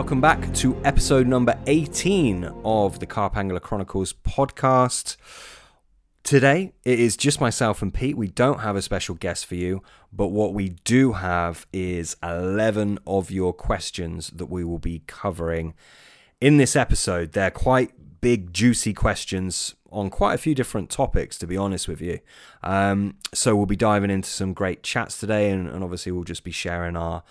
Welcome back to episode number 18 of the Carp Angler Chronicles podcast. Today, it is just myself and Pete. We don't have a special guest for you, but what we do have is 11 of your questions that we will be covering in this episode. They're quite big, juicy questions on quite a few different topics, to be honest with you. Um, so, we'll be diving into some great chats today, and, and obviously, we'll just be sharing our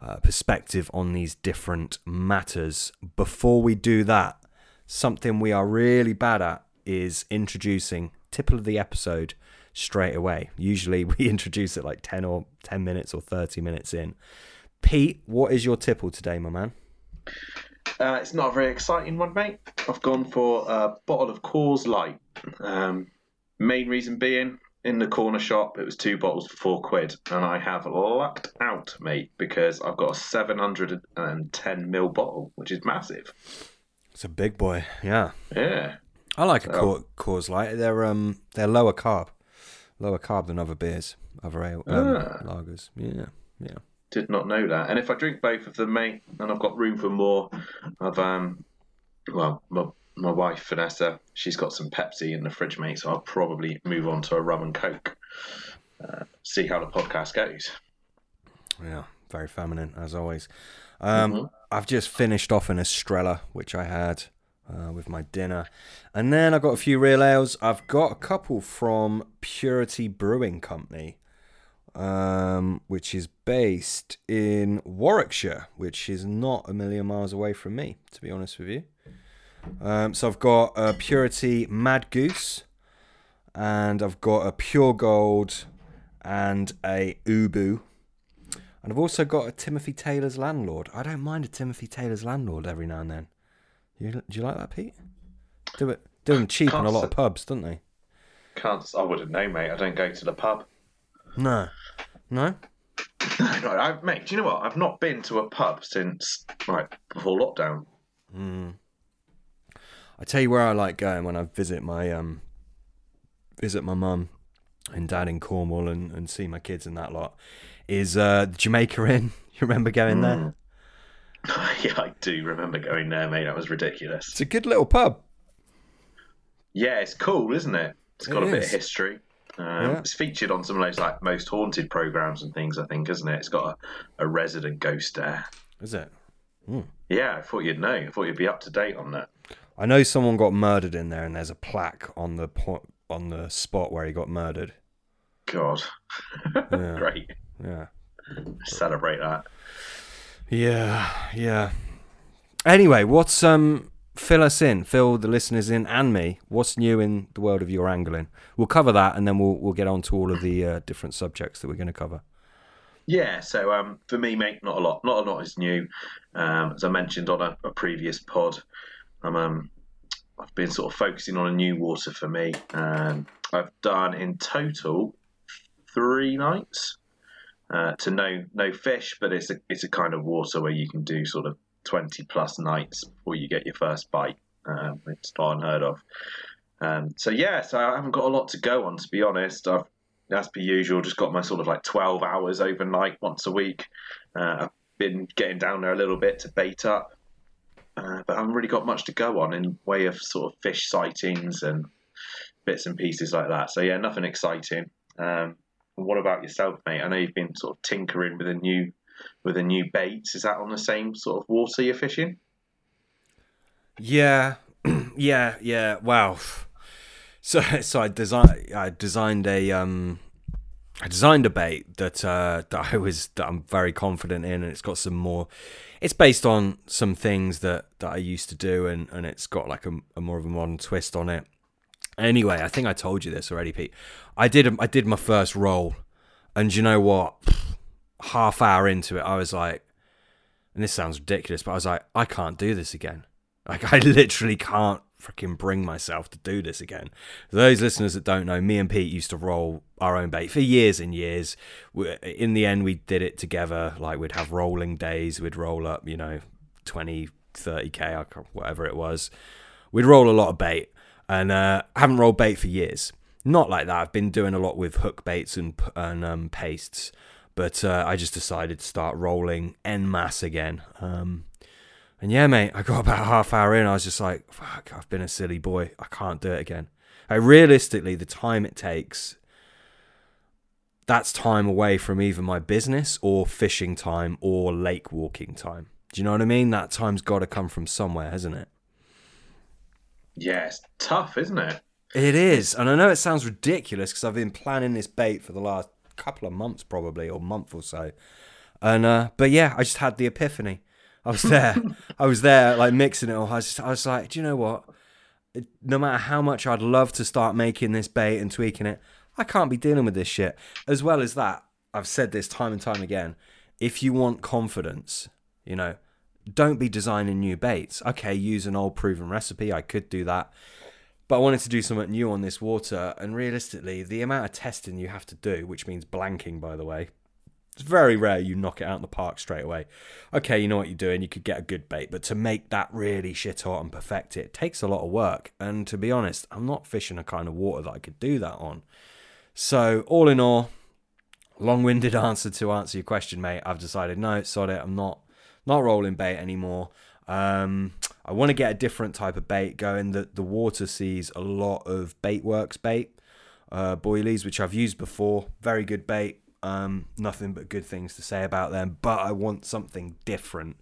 uh, perspective on these different matters. Before we do that, something we are really bad at is introducing tipple of the episode straight away. Usually we introduce it like 10 or 10 minutes or 30 minutes in. Pete, what is your tipple today, my man? Uh, it's not a very exciting one, mate. I've gone for a bottle of Coors Light. Um, main reason being, in the corner shop, it was two bottles for four quid, and I have lucked out, mate, because I've got a 710 mil bottle, which is massive. It's a big boy, yeah. Yeah. I like a Coors, Coors Light. They're um they're lower carb, lower carb than other beers, other ale, um, Ah. lagers. Yeah, yeah. Did not know that. And if I drink both of them, mate, and I've got room for more, I've um, well, my my wife Vanessa, she's got some Pepsi in the fridge, mate. So I'll probably move on to a rum and coke. Uh, see how the podcast goes. Yeah, very feminine as always. Um, Mhm. I've just finished off an Estrella, which I had uh, with my dinner, and then I got a few real ales. I've got a couple from Purity Brewing Company, um, which is based in Warwickshire, which is not a million miles away from me, to be honest with you. Um, so I've got a Purity Mad Goose, and I've got a Pure Gold, and a Ubu. And I've also got a Timothy Taylor's landlord. I don't mind a Timothy Taylor's landlord every now and then. You, do you like that, Pete? Do it. Do them cheap in a lot of pubs, don't they? Can't. I wouldn't know, mate. I don't go to the pub. No. No? No, no, I, mate. Do you know what? I've not been to a pub since right before lockdown. Mm. I tell you where I like going when I visit my um visit my mum and dad in Cornwall and, and see my kids and that lot is uh the Jamaica Inn. You remember going there? yeah, I do remember going there, mate. That was ridiculous. It's a good little pub. Yeah, it's cool, isn't it? It's got It a bit is. of history. Um, Yeah. It's featured on some of those like most haunted programs and things. I think, isn't it? It's got a, a resident ghost there. Is it? Yeah, I thought you'd know. I thought you'd be up to date on that. I know someone got murdered in there, and there's a plaque on the po- on the spot where he got murdered. God, Yeah, great. yeah, Celebrate that. yeah, yeah. Anyway, what's um fill us in, fill the listeners in, and me. What's new in the world of your angling? We'll cover that, and then we'll we'll get on to all of the uh, different subjects that we're going to cover. Yeah, so um, for me, mate, not a lot. Not a lot is new. Um, as I mentioned on a, a previous pod, I'm um, I've been sort of focusing on a new water for me. Um, I've done in total three nights uh, to no no fish, but it's a it's a kind of water where you can do sort of twenty plus nights before you get your first bite. Um, it's not unheard of. Um, so yeah, so I haven't got a lot to go on to be honest. I've as per usual, just got my sort of like 12 hours overnight once a week. Uh, I've been getting down there a little bit to bait up, uh, but I haven't really got much to go on in way of sort of fish sightings and bits and pieces like that. So yeah, nothing exciting. Um, what about yourself, mate? I know you've been sort of tinkering with a new with a new bait. Is that on the same sort of water you're fishing? Yeah, yeah, yeah. Wow. So, so I designed, I designed a, um, I designed a bait that uh, that I was that I'm very confident in, and it's got some more. It's based on some things that that I used to do, and and it's got like a, a more of a modern twist on it. Anyway, I think I told you this already, Pete. I did I did my first roll, and you know what? Half hour into it, I was like, and this sounds ridiculous, but I was like, I can't do this again. Like I literally can't freaking bring myself to do this again. For those listeners that don't know, me and Pete used to roll our own bait for years and years. In the end, we did it together. Like we'd have rolling days. We'd roll up, you know, 20, 30k, I can't- whatever it was. We'd roll a lot of bait, and uh, haven't rolled bait for years. Not like that. I've been doing a lot with hook baits and and um, pastes, but uh, I just decided to start rolling en masse again. Um, And yeah, mate, I got about a half hour in. I was just like, fuck, I've been a silly boy. I can't do it again. I realistically, the time it takes, that's time away from either my business or fishing time or lake walking time. Do you know what I mean? That time's got to come from somewhere, hasn't it? Yeah, it's tough, isn't it? It is. And I know it sounds ridiculous because I've been planning this bait for the last couple of months, probably, or month or so. And, uh, but yeah, I just had the epiphany. I was there. I was there, like mixing it all. I was, just, I was like, do you know what? No matter how much I'd love to start making this bait and tweaking it, I can't be dealing with this shit. As well as that, I've said this time and time again. If you want confidence, you know, don't be designing new baits. Okay, use an old proven recipe. I could do that. But I wanted to do something new on this water, and realistically, the amount of testing you have to do, which means blanking, by the way, it's very rare you knock it out in the park straight away. Okay, you know what you're doing, you could get a good bait, but to make that really shit hot and perfect it, it takes a lot of work. And to be honest, I'm not fishing a kind of water that I could do that on. So, all in all, long winded answer to answer your question, mate. I've decided no, sod it, I'm not not rolling bait anymore. Um, I want to get a different type of bait going. The the water sees a lot of Baitworks bait, uh, boilies, which I've used before. Very good bait. Um, nothing but good things to say about them, but I want something different.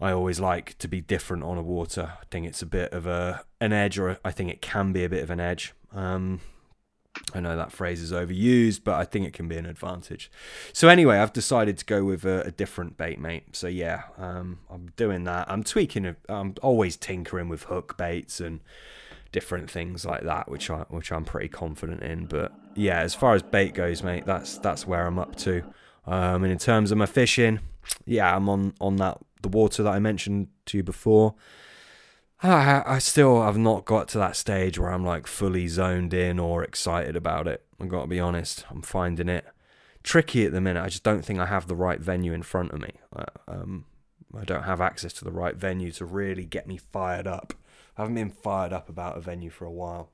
I always like to be different on a water. I think it's a bit of a an edge, or I think it can be a bit of an edge. Um, I know that phrase is overused, but I think it can be an advantage. So anyway, I've decided to go with a, a different bait, mate. So yeah, um, I'm doing that. I'm tweaking. I'm always tinkering with hook baits and different things like that, which I which I'm pretty confident in. But yeah, as far as bait goes, mate, that's that's where I'm up to. Um, and in terms of my fishing, yeah, I'm on on that the water that I mentioned to you before. I, I still have not got to that stage where I'm like fully zoned in or excited about it. I've got to be honest. I'm finding it tricky at the minute. I just don't think I have the right venue in front of me. Uh, um, I don't have access to the right venue to really get me fired up. I haven't been fired up about a venue for a while.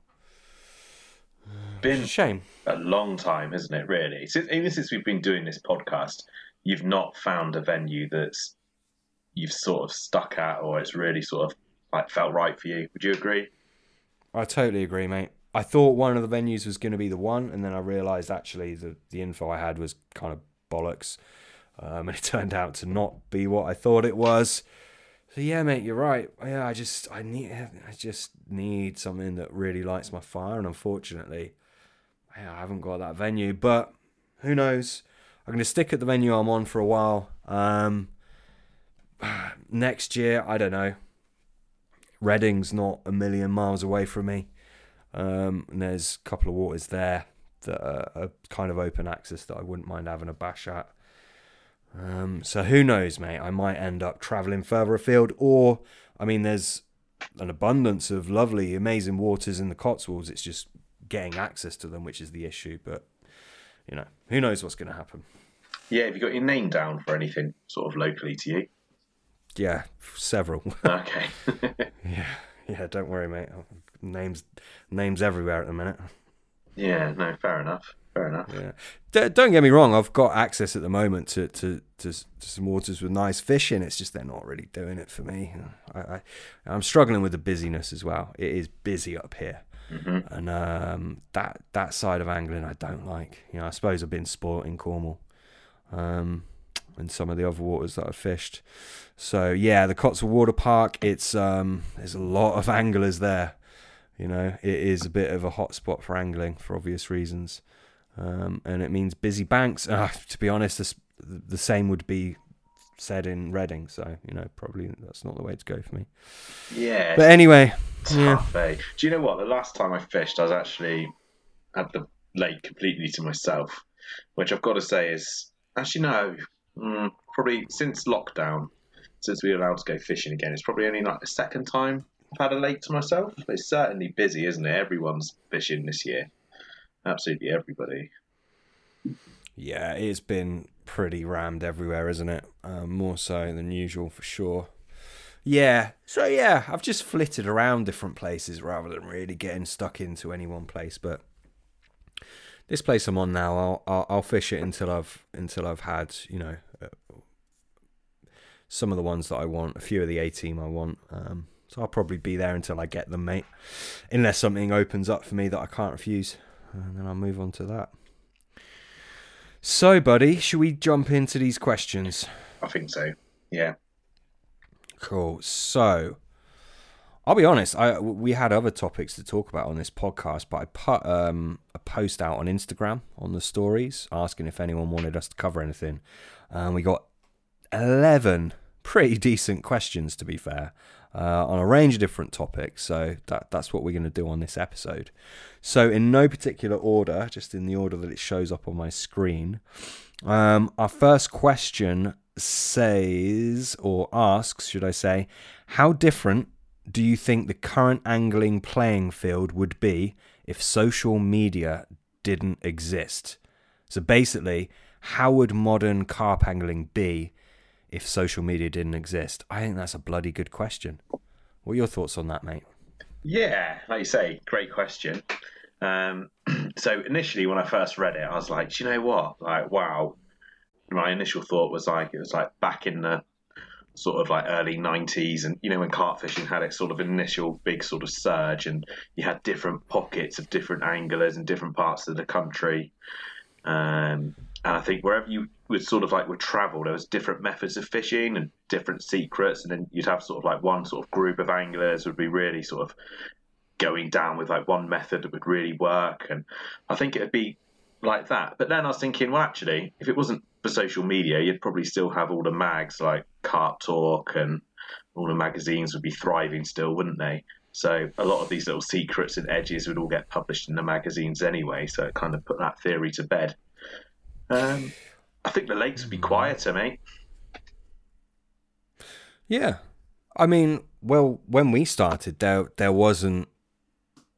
Been shame. A long time, hasn't it? Really, since, even since we've been doing this podcast, you've not found a venue that's you've sort of stuck at, or it's really sort of like felt right for you. Would you agree? I totally agree, mate. I thought one of the venues was going to be the one, and then I realised actually the the info I had was kind of bollocks, um, and it turned out to not be what I thought it was. So yeah, mate, you're right. Yeah, I just I need I just need something that really lights my fire, and unfortunately, yeah, I haven't got that venue. But who knows? I'm going to stick at the venue I'm on for a while. Um, next year, I don't know. Reading's not a million miles away from me. Um, and there's a couple of waters there that are, are, kind of open access that I wouldn't mind having a bash at. Um, so who knows, mate? I might end up traveling further afield, or I mean, there's an abundance of lovely, amazing waters in the Cotswolds. It's just getting access to them, which is the issue. But you know, who knows what's going to happen? Yeah, have you got your name down for anything sort of locally to you? Yeah, several. Okay. yeah, yeah. Don't worry, mate. Names, names everywhere at the minute. Yeah, no, fair enough. Fair enough. Yeah. D- don't get me wrong. I've got access at the moment to, to, to, to, some waters with nice fish in. It's just they're not really doing it for me. I, I I'm struggling with the busyness as well. It is busy up here. Mm-hmm. And um, that that side of angling I don't like. You know, I suppose I've been spoilt in Cornwall, um, and some of the other waters that I've fished. So yeah, the Cotswold Water Park. It's um, there's a lot of anglers there. You know, it is a bit of a hotspot for angling for obvious reasons, um, and it means busy banks. Uh, to be honest, this, the same would be said in Reading. So you know, probably that's not the way to go for me. Yeah. But anyway, tough, yeah. Eh? Do you know what? The last time I fished, I was actually at the lake completely to myself, which I've got to say is actually no, mm, probably since lockdown since we were allowed to go fishing again, it's probably only like the second time I've had a lake to myself. It's certainly busy, isn't it? Everyone's fishing this year. Absolutely everybody. Yeah, it's been pretty rammed everywhere, isn't it? Um, more so than usual for sure. Yeah, so yeah, I've just flitted around different places rather than really getting stuck into any one place. But this place I'm on now, I'll I'll, I'll fish it until I've until I've had you know some of the ones that I want, a few of the A team I want. Um, so I'll probably be there until I get them, mate. Unless something opens up for me that I can't refuse, and then I'll move on to that. So, buddy, should we jump into these questions? I think so. Yeah. Cool. So, I'll be honest. I we had other topics to talk about on this podcast, but I put um, a post out on Instagram on the stories asking if anyone wanted us to cover anything, and we got eleven pretty decent questions, to be fair, uh, on a range of different topics. So that that's what we're going to do on this episode. So in no particular order, just in the order that it shows up on my screen. Um, our first question says or asks, should I say, how different do you think the current angling playing field would be if social media didn't exist? So basically, how would modern carp angling be if social media didn't exist? I think that's a bloody good question. What are your thoughts on that, mate? Yeah, like you say, great question. Um, so initially, when I first read it, I was like, do you know what? Like, wow. My initial thought was like, it was like back in the sort of like early 90s and you know when carp fishing had its sort of initial big sort of surge and you had different pockets of different anglers in different parts of the country um, and i think wherever you would sort of like would travel there was different methods of fishing and different secrets and then you'd have sort of like one sort of group of anglers would be really sort of going down with like one method that would really work and i think it would be like that but then i was thinking well actually if it wasn't for social media, you'd probably still have all the mags like Carp Talk and all the magazines would be thriving still, wouldn't they? So a lot of these little secrets and edges would all get published in the magazines anyway. So it kind of put that theory to bed. Um, I think the lakes would be quieter, mate. Yeah, I mean, well, when we started, there there wasn't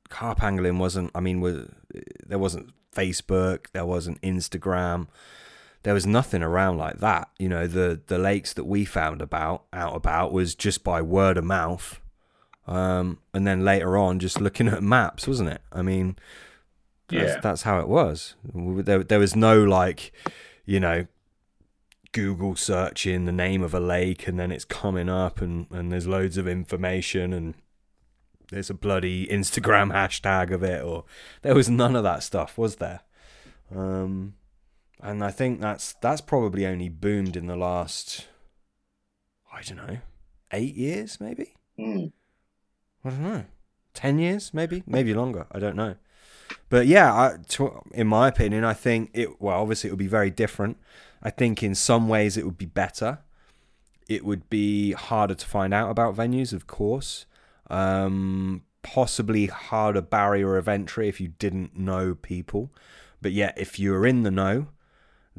carp angling wasn't. I mean, was there wasn't Facebook, there wasn't Instagram, there was nothing around like that. You know, the the lakes that we found about out about was just by word of mouth, um, and then later on just looking at maps, wasn't it? I mean, that's, Yeah. that's how it was. There there was no like, you know. Google searching the name of a lake and then it's coming up and, and there's loads of information and there's a bloody Instagram hashtag of it or there was none of that stuff, was there? Um, and I think that's that's probably only boomed in the last I don't know eight years maybe Mm. I don't know ten years maybe maybe longer I don't know but yeah I, to, in my opinion I think it well obviously it would be very different I think in some ways it would be better it would be harder to find out about venues of course um, possibly harder barrier of entry if you didn't know people but yet if you were in the know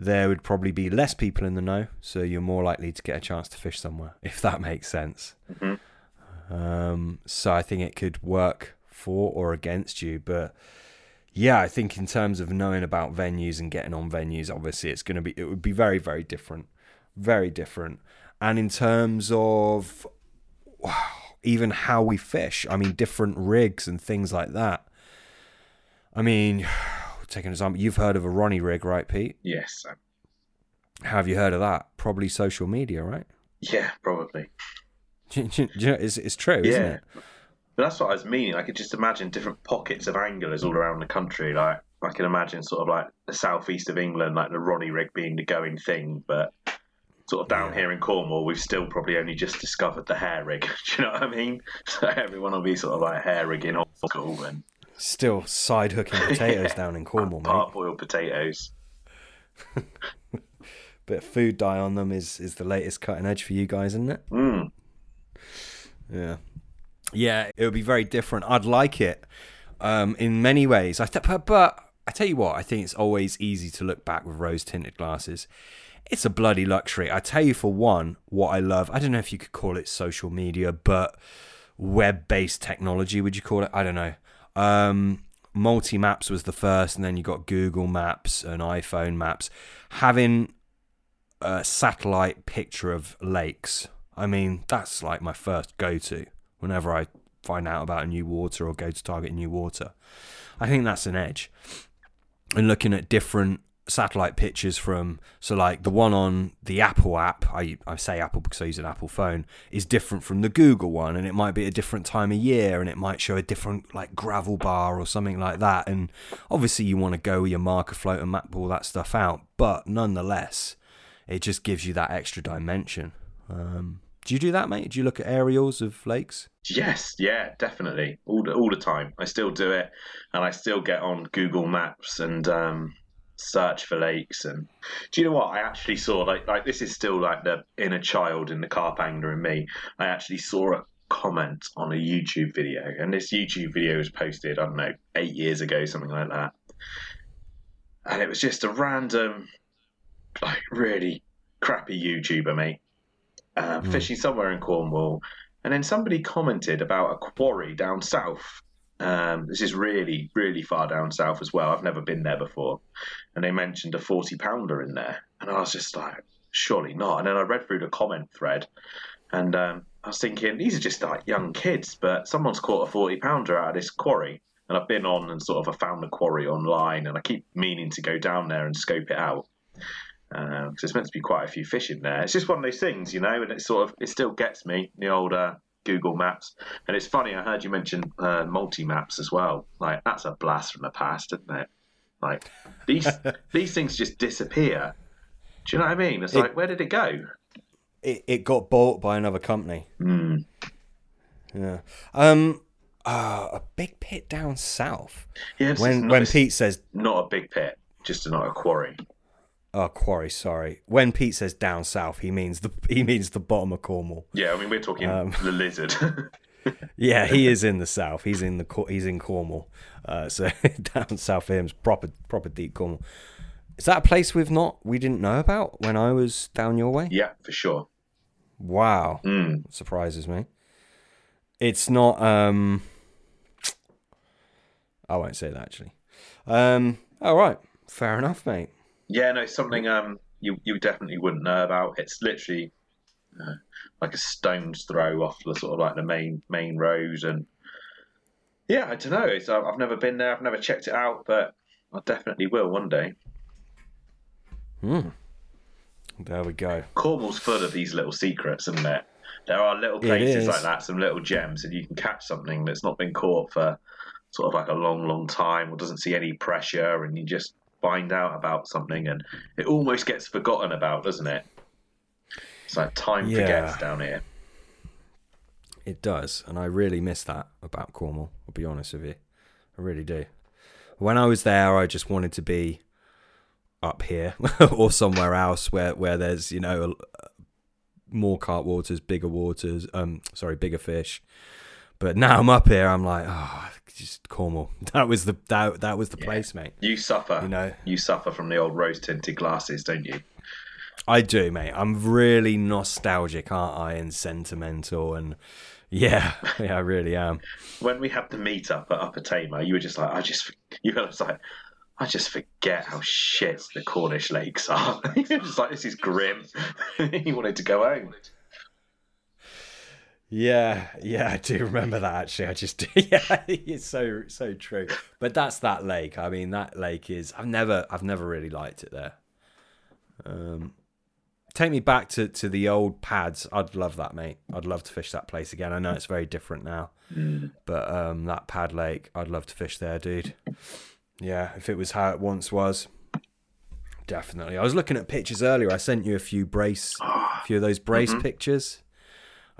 there would probably be less people in the know, so you're more likely to get a chance to fish somewhere, if that makes sense. Mhm. Um, so I think it could work for or against you, but yeah, I think in terms of knowing about venues and getting on venues, obviously it's going to be it would be very very different, very different. And in terms of even how we fish, I mean different rigs and things like that. I mean, take an example. You've heard of a Ronnie rig, right, Pete? Yes. How have you heard of that? Probably social media, right? Yeah, probably. Do you- do you know, it's, it's true, isn't it? But that's what I was meaning. I could just imagine different pockets of anglers all around the country. Like I can imagine sort of like the southeast of England, like the Ronnie rig being the going thing, but sort of down Yeah. here in Cornwall, we've still probably only just discovered the hair rig. Do you know what I mean? So everyone will be sort of like hair rigging old school and Still side hooking potatoes down in Cornwall, mate. parboiled potatoes. Bit of food dye on them is, is the latest cutting edge for you guys, isn't it? Mm. Yeah. Yeah, it would be very different. I'd like it um, in many ways. I th- but, I tell you what, I think it's always easy to look back with rose tinted glasses. It's a bloody luxury. I tell you, for one, what I love, I don't know if you could call it social media, but web based technology, would you call it? I don't know. Um, Multi Maps was the first, and then you got Google Maps and iPhone Maps. Having a satellite picture of lakes, I mean, that's like my first go to whenever I find out about a new water or go to target a new water. I think that's an edge. And looking at different satellite pictures from so like the one on the Apple app I I say Apple because I use an Apple phone is different from the Google one and it might be a different time of year and it might show a different like gravel bar or something like that and obviously you want to go with your marker float and map all that stuff out but nonetheless it just gives you that extra dimension um, do you do that mate do you look at aerials of lakes Yes, yeah, definitely, all the, all the time. I still do it, and I still get on Google Maps and um, search for lakes. And do you know what? I actually saw like like this is still like the inner child in the carpenter in me. I actually saw a comment on a YouTube video, and this YouTube video was posted I don't know eight years ago, something like that, and it was just a random, like really crappy YouTuber, mate, uh, Mm. fishing somewhere in Cornwall and then somebody commented about a quarry down south. Um, this is really, really far down south as well. I've never been there before. And they mentioned a 40 pounder in there. And I was just like, surely not. And then I read through the comment thread and um, I was thinking, these are just like young kids, but someone's caught a 40 pounder out of this quarry. And I've been on and sort of I found the quarry online and I keep meaning to go down there and scope it out because there's meant to be quite a few fish in there. It's just one of those things, you know, and it sort of it still gets me the old uh, Google Maps. And it's funny, I heard you mention uh, multi maps as well. Like that's a blast from the past, isn't it? Like these these things just disappear. Do you know what I mean? It's It- like where did it go? it, it got bought by another company Hmm. yeah um uh, a big pit down south Yeah, when not, when it's Pete says not a big pit, just not a quarry. Oh quarry sorry. When Pete says down south he means the he means the bottom of Cornwall. Yeah, I mean we're talking Um, the lizard. yeah he is in the south. He's in the he's in Cornwall. Uh, so down south of him's proper proper deep Cornwall. Is that a place we've not we didn't know about when I was down your way? Yeah, for sure. wow. Mm. surprises me. It's not um I won't say that actually. Um all right. Fair enough mate Yeah, no, something um you you definitely wouldn't know about. It's literally uh, like a stone's throw off the sort of like the main main road, and yeah, I don't know. It's, I've never been there. I've never checked it out, but I definitely will one day. Hmm. There we go. Cornwall's full of these little secrets, isn't it? There are little places like that, some little gems, and you can catch something that's not been caught for sort of like a long, long time, or doesn't see any pressure, and you just find out about something, and it almost gets forgotten about, doesn't it? It's like time Yeah. forgets down here. It does, and I really miss that about Cornwall. I'll be honest with you, I really do. When I was there, I just wanted to be up here or somewhere else where where there's you know uh, more carp waters, bigger waters. Um, sorry, bigger fish. But now I'm up here. I'm like, oh, just Cornwall. That was the that, that was the Yeah. place, mate. You suffer. You know, You suffer from the old rose tinted glasses, don't you? I do, mate. I'm really nostalgic, aren't I? And sentimental, and yeah, yeah, I really am. When we had the meet up at Upper Tamar, you were just like, I just, you were just like, I just forget how shit the Cornish lakes are. You're just like, this is grim. you wanted to go home. Yeah, yeah, I do remember that actually. I just yeah, it's so so true. But that's that lake. I mean, that lake is I've never I've never really liked it there. Um take me back to to the old pads. I'd love that, mate. I'd love to fish that place again. I know it's very different now. But um that pad lake, I'd love to fish there, dude. Yeah, if it was how it once was. Definitely. I was looking at pictures earlier. I sent you a few brace a few of those brace pictures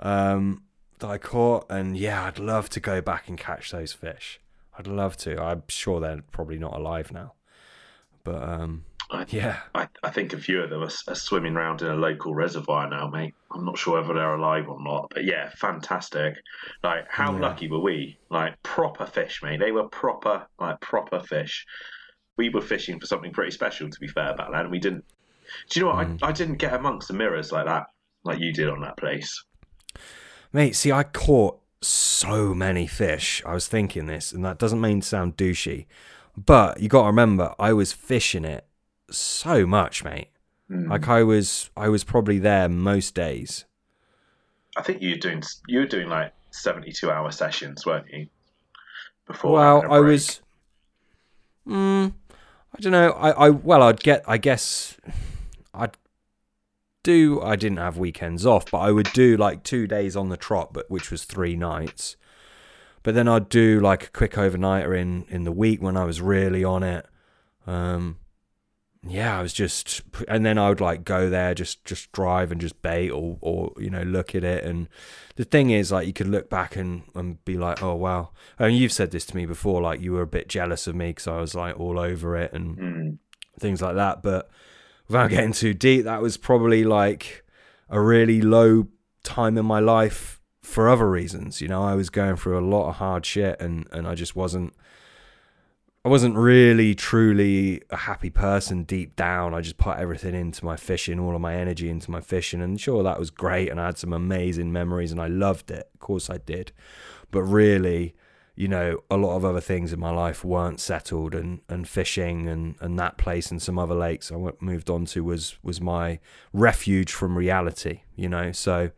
um, that I caught, and yeah, I'd love to go back and catch those fish. I'd love to. I'm sure they're probably not alive now, but um, I, yeah, I, I think a few of them are, are swimming around in a local reservoir now, mate. I'm not sure whether they're alive or not, but yeah, fantastic. Like, how Yeah. lucky were we? Like, proper fish, mate. They were proper, like, proper fish. We were fishing for something pretty special, to be fair, back then. We didn't. Do you know what? I, I didn't get amongst the mirrors like that, like you did on that place. Mate. See, I caught so many fish. I was thinking this, and that doesn't mean to sound douchey, but you got to remember, I was fishing it so much, mate. Mm. Like I was, I was probably there most days. I think you were doing you were doing like 72 hour sessions, weren't you? Before Well, I was. Mm, I don't know. I, I well, I'd get. I guess I'd do. I didn't have weekends off, but I would do like two days on the trot, but which was three nights. But then I'd do like a quick overnighter in in the week when I was really on it. Um, yeah, I was just, and then I would like go there, just just drive and just bait or or you know look at it. And the thing is, like, you could look back and and be like, oh wow. And you've said this to me before, like you were a bit jealous of me because I was like all over it and Mm. things like that. But without getting too deep, that was probably like a really low time in my life for other reasons. You know, I was going through a lot of hard shit and, and I just wasn't I wasn't really truly a happy person deep down. I just put everything into my fishing, all of my energy into my fishing, and sure that was great and I had some amazing memories and I loved it. Of course I did. But really, you know, a lot of other things in my life weren't settled, and, and fishing and, and that place and some other lakes I moved on to was was my refuge from reality. You know, so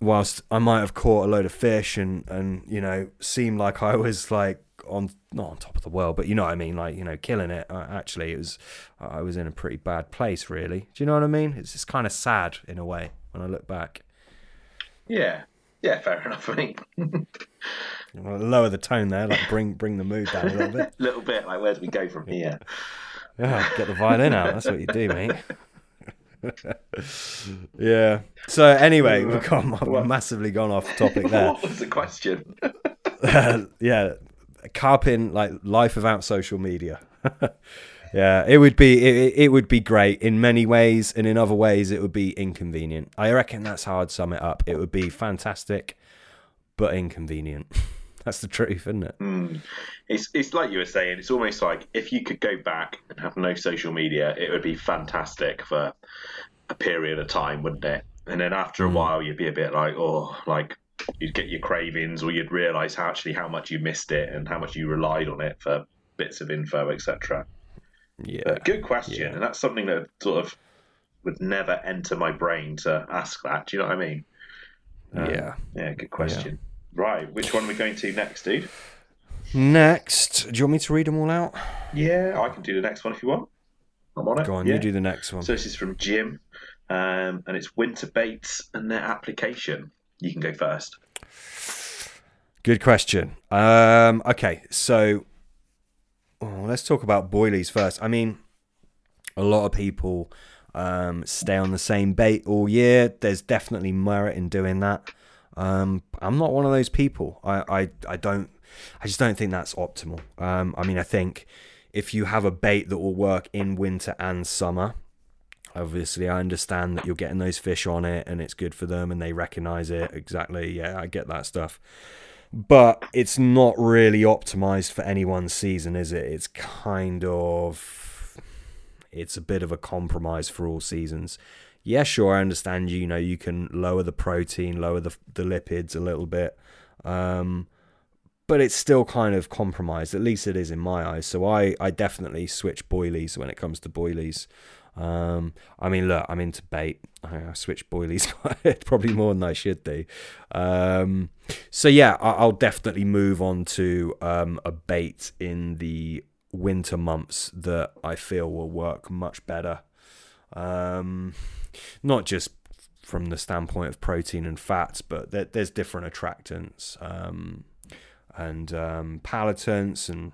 whilst I might have caught a load of fish and and you know seemed like I was like on not on top of the world, but you know what I mean, like you know killing it. Uh, actually, it was I was in a pretty bad place, really. Do you know what I mean? It's just kind of sad in a way when I look back. Yeah, yeah, fair enough. I think lower the tone there, like bring bring the mood down a little bit. a little bit like where do we go from here? Yeah, get the violin out. That's what you do, mate. yeah. So anyway, we've gone we've massively gone off topic there. what was the question? yeah, carping like life without social media. yeah, it would be it, it would be great in many ways, and in other ways it would be inconvenient. I reckon that's how I'd sum it up. It would be fantastic, but inconvenient. That's the truth, isn't it? Mm. It's it's like you were saying. It's almost like if you could go back and have no social media, it would be fantastic for a period of time, wouldn't it? And then after a while, you'd be a bit like, oh, like you'd get your cravings, or you'd realise how actually how much you missed it and how much you relied on it for bits of info, etc. Yeah. But good question, Yeah. and that's something that sort of would never enter my brain to ask that. Do you know what I mean? Um, yeah. Yeah, good question. Right, which one are we going to next, dude? Next, do you want me to read them all out? Yeah, I can do the next one if you want. I'm on it. Go on, yeah. you do the next one. So this is from Jim, um, and it's winter baits and their application. You can go first. Good question. Um, okay, so oh, let's talk about boilies first. I mean, a lot of people um, stay on the same bait all year. There's definitely merit in doing that. Um, I'm not one of those people. I, I, I don't. I just don't think that's optimal. Um, I mean, I think if you have a bait that will work in winter and summer, obviously I understand that you're getting those fish on it and it's good for them and they recognize it exactly. Yeah, I get that stuff but it's not really optimized for anyone's season, is it? It's kind of it's a bit of a compromise for all seasons. Yeah, sure, I understand. You You know, you can lower the protein, lower the the lipids a little bit, um, but it's still kind of compromised. At least it is in my eyes. So I I definitely switch boilies when it comes to boilies. Um, I mean, look, I'm into bait. I switch boilies probably more than I should do. Um, so yeah, I- I'll definitely move on to um, a bait in the winter months that I feel will work much better. Um, not just from the standpoint of protein and fats, but there, there's different attractants um, and um, palatants and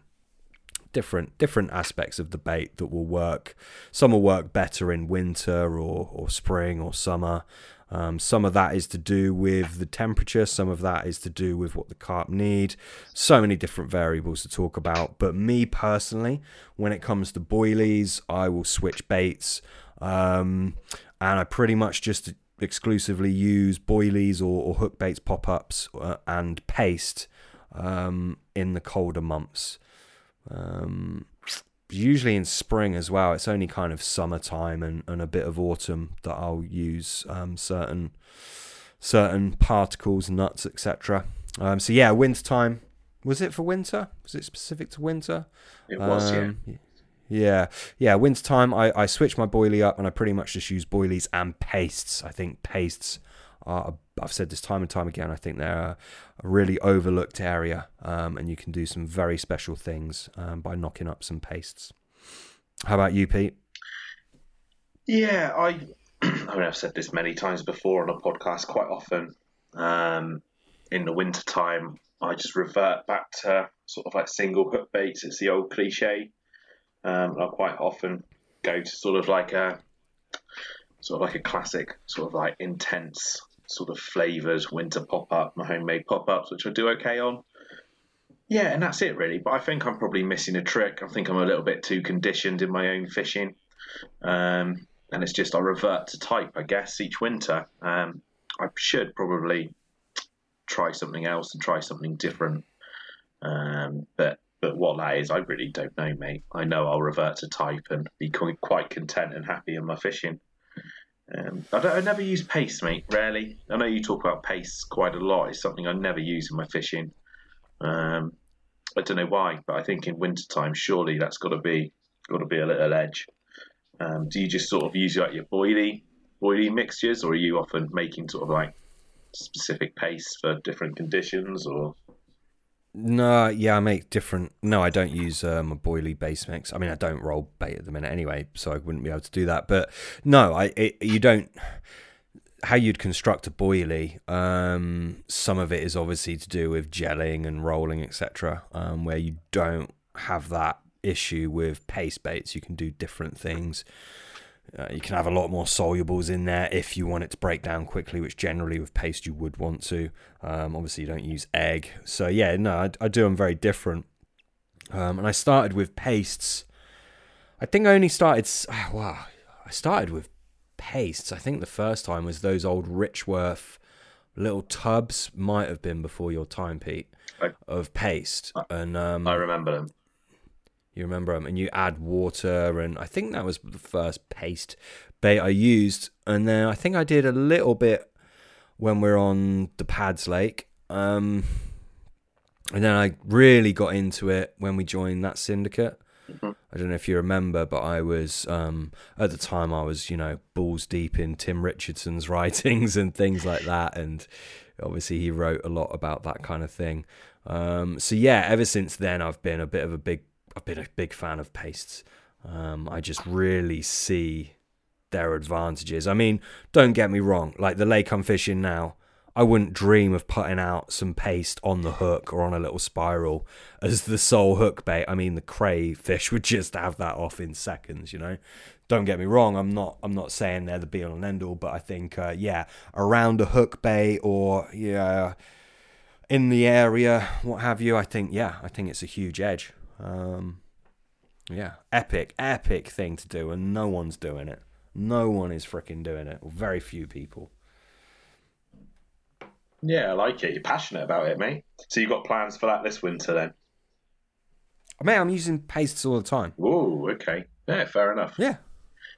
different different aspects of the bait that will work. Some will work better in winter or, or spring or summer. Um, some of that is to do with the temperature. Some of that is to do with what the carp need. So many different variables to talk about. But me personally, when it comes to boilies, I will switch baits, um, and I pretty much just exclusively use boilies or, or hook baits, pop ups, uh, and paste um, in the colder months. Um, usually in spring as well. It's only kind of summertime and, and a bit of autumn that I'll use um, certain certain particles, nuts, etc. Um, so yeah, winter time. Was it for winter? Was it specific to winter? It was, yeah. Yeah, yeah. Winter time, I, I switch my boilie up and I pretty much just use boilies and pastes. I think pastes are, I've said this time and time again, I think they're a, a really overlooked area um, and you can do some very special things um, by knocking up some pastes. How about you, Pete? Yeah, I. I mean, I've said this many times before on a podcast. Quite often, um, in the winter time, I just revert back to sort of like single hook baits. It's the old cliche. Um, I quite often go to sort of like a sort of like a classic, sort of like intense, sort of flavoured winter pop up, my homemade pop ups, which I do okay on. Yeah, and that's it really. But I think I'm probably missing a trick. I think I'm a little bit too conditioned in my own fishing. Um, and it's just I revert to type, I guess, each winter. Um, I should probably try something else and try something different. Um, but but what that is, I really don't know, mate. I know I'll revert to type and be quite content and happy in my fishing. Um, I, I, never use paste, mate. Rarely. I know you talk about paste quite a lot. It's something I never use in my fishing. Um, I don't know why, but I think in wintertime, surely that's got to be got to be a little edge. Um, do you just sort of use like your boilie boilie mixtures, or are you often making sort of like specific paste for different conditions, or? No, yeah, I make different. No, I don't use um, a boilie base mix. I mean, I don't roll bait at the minute anyway, so I wouldn't be able to do that. But no, I it, you don't. How you'd construct a boilie, um, some of it is obviously to do with gelling and rolling, etc. Um, where you don't have that issue with paste baits. You can do different things. Uh, you can have a lot more solubles in there if you want it to break down quickly, which generally with paste you would want to. Um, obviously, you don't use egg. So, yeah, no, I, I do them very different. Um, and I started with pastes. I think I only started, oh, wow, I started with pastes. I think the first time was those old Richworth little tubs, might have been before your time, Pete, I, of paste. and um, I remember them. You remember them, and you add water, and I think that was the first paste bait I used. And then I think I did a little bit when we are on the Pads Lake. Um, and then I really got into it when we joined that syndicate. Mm-hmm. I don't know if you remember, but I was um, at the time I was, you know, balls deep in Tim Richardson's writings and things like that, and obviously he wrote a lot about that kind of thing. Um, so yeah, ever since then I've been a bit of a big I've been a big fan of pastes. Um, I just really see their advantages. I mean, don't get me wrong, like the lake I'm fishing now, I wouldn't dream of putting out some paste on the hook or on a little spiral as the sole hook bait. I mean, the crayfish would just have that off in seconds, you know. Don't get me wrong, I'm not I'm not saying they're the be all and end all, but I think uh, yeah, around a hook bait or yeah, in the area, what have you, I think yeah, I think it's a huge edge. Um, yeah, epic, epic thing to do, and no one's doing it. No one is freaking doing it, or very few people. Yeah, I like it. You're passionate about it, mate. So you've got plans for that this winter then? Mate, I'm using pastes all the time. Oh, okay. Yeah, fair enough. Yeah.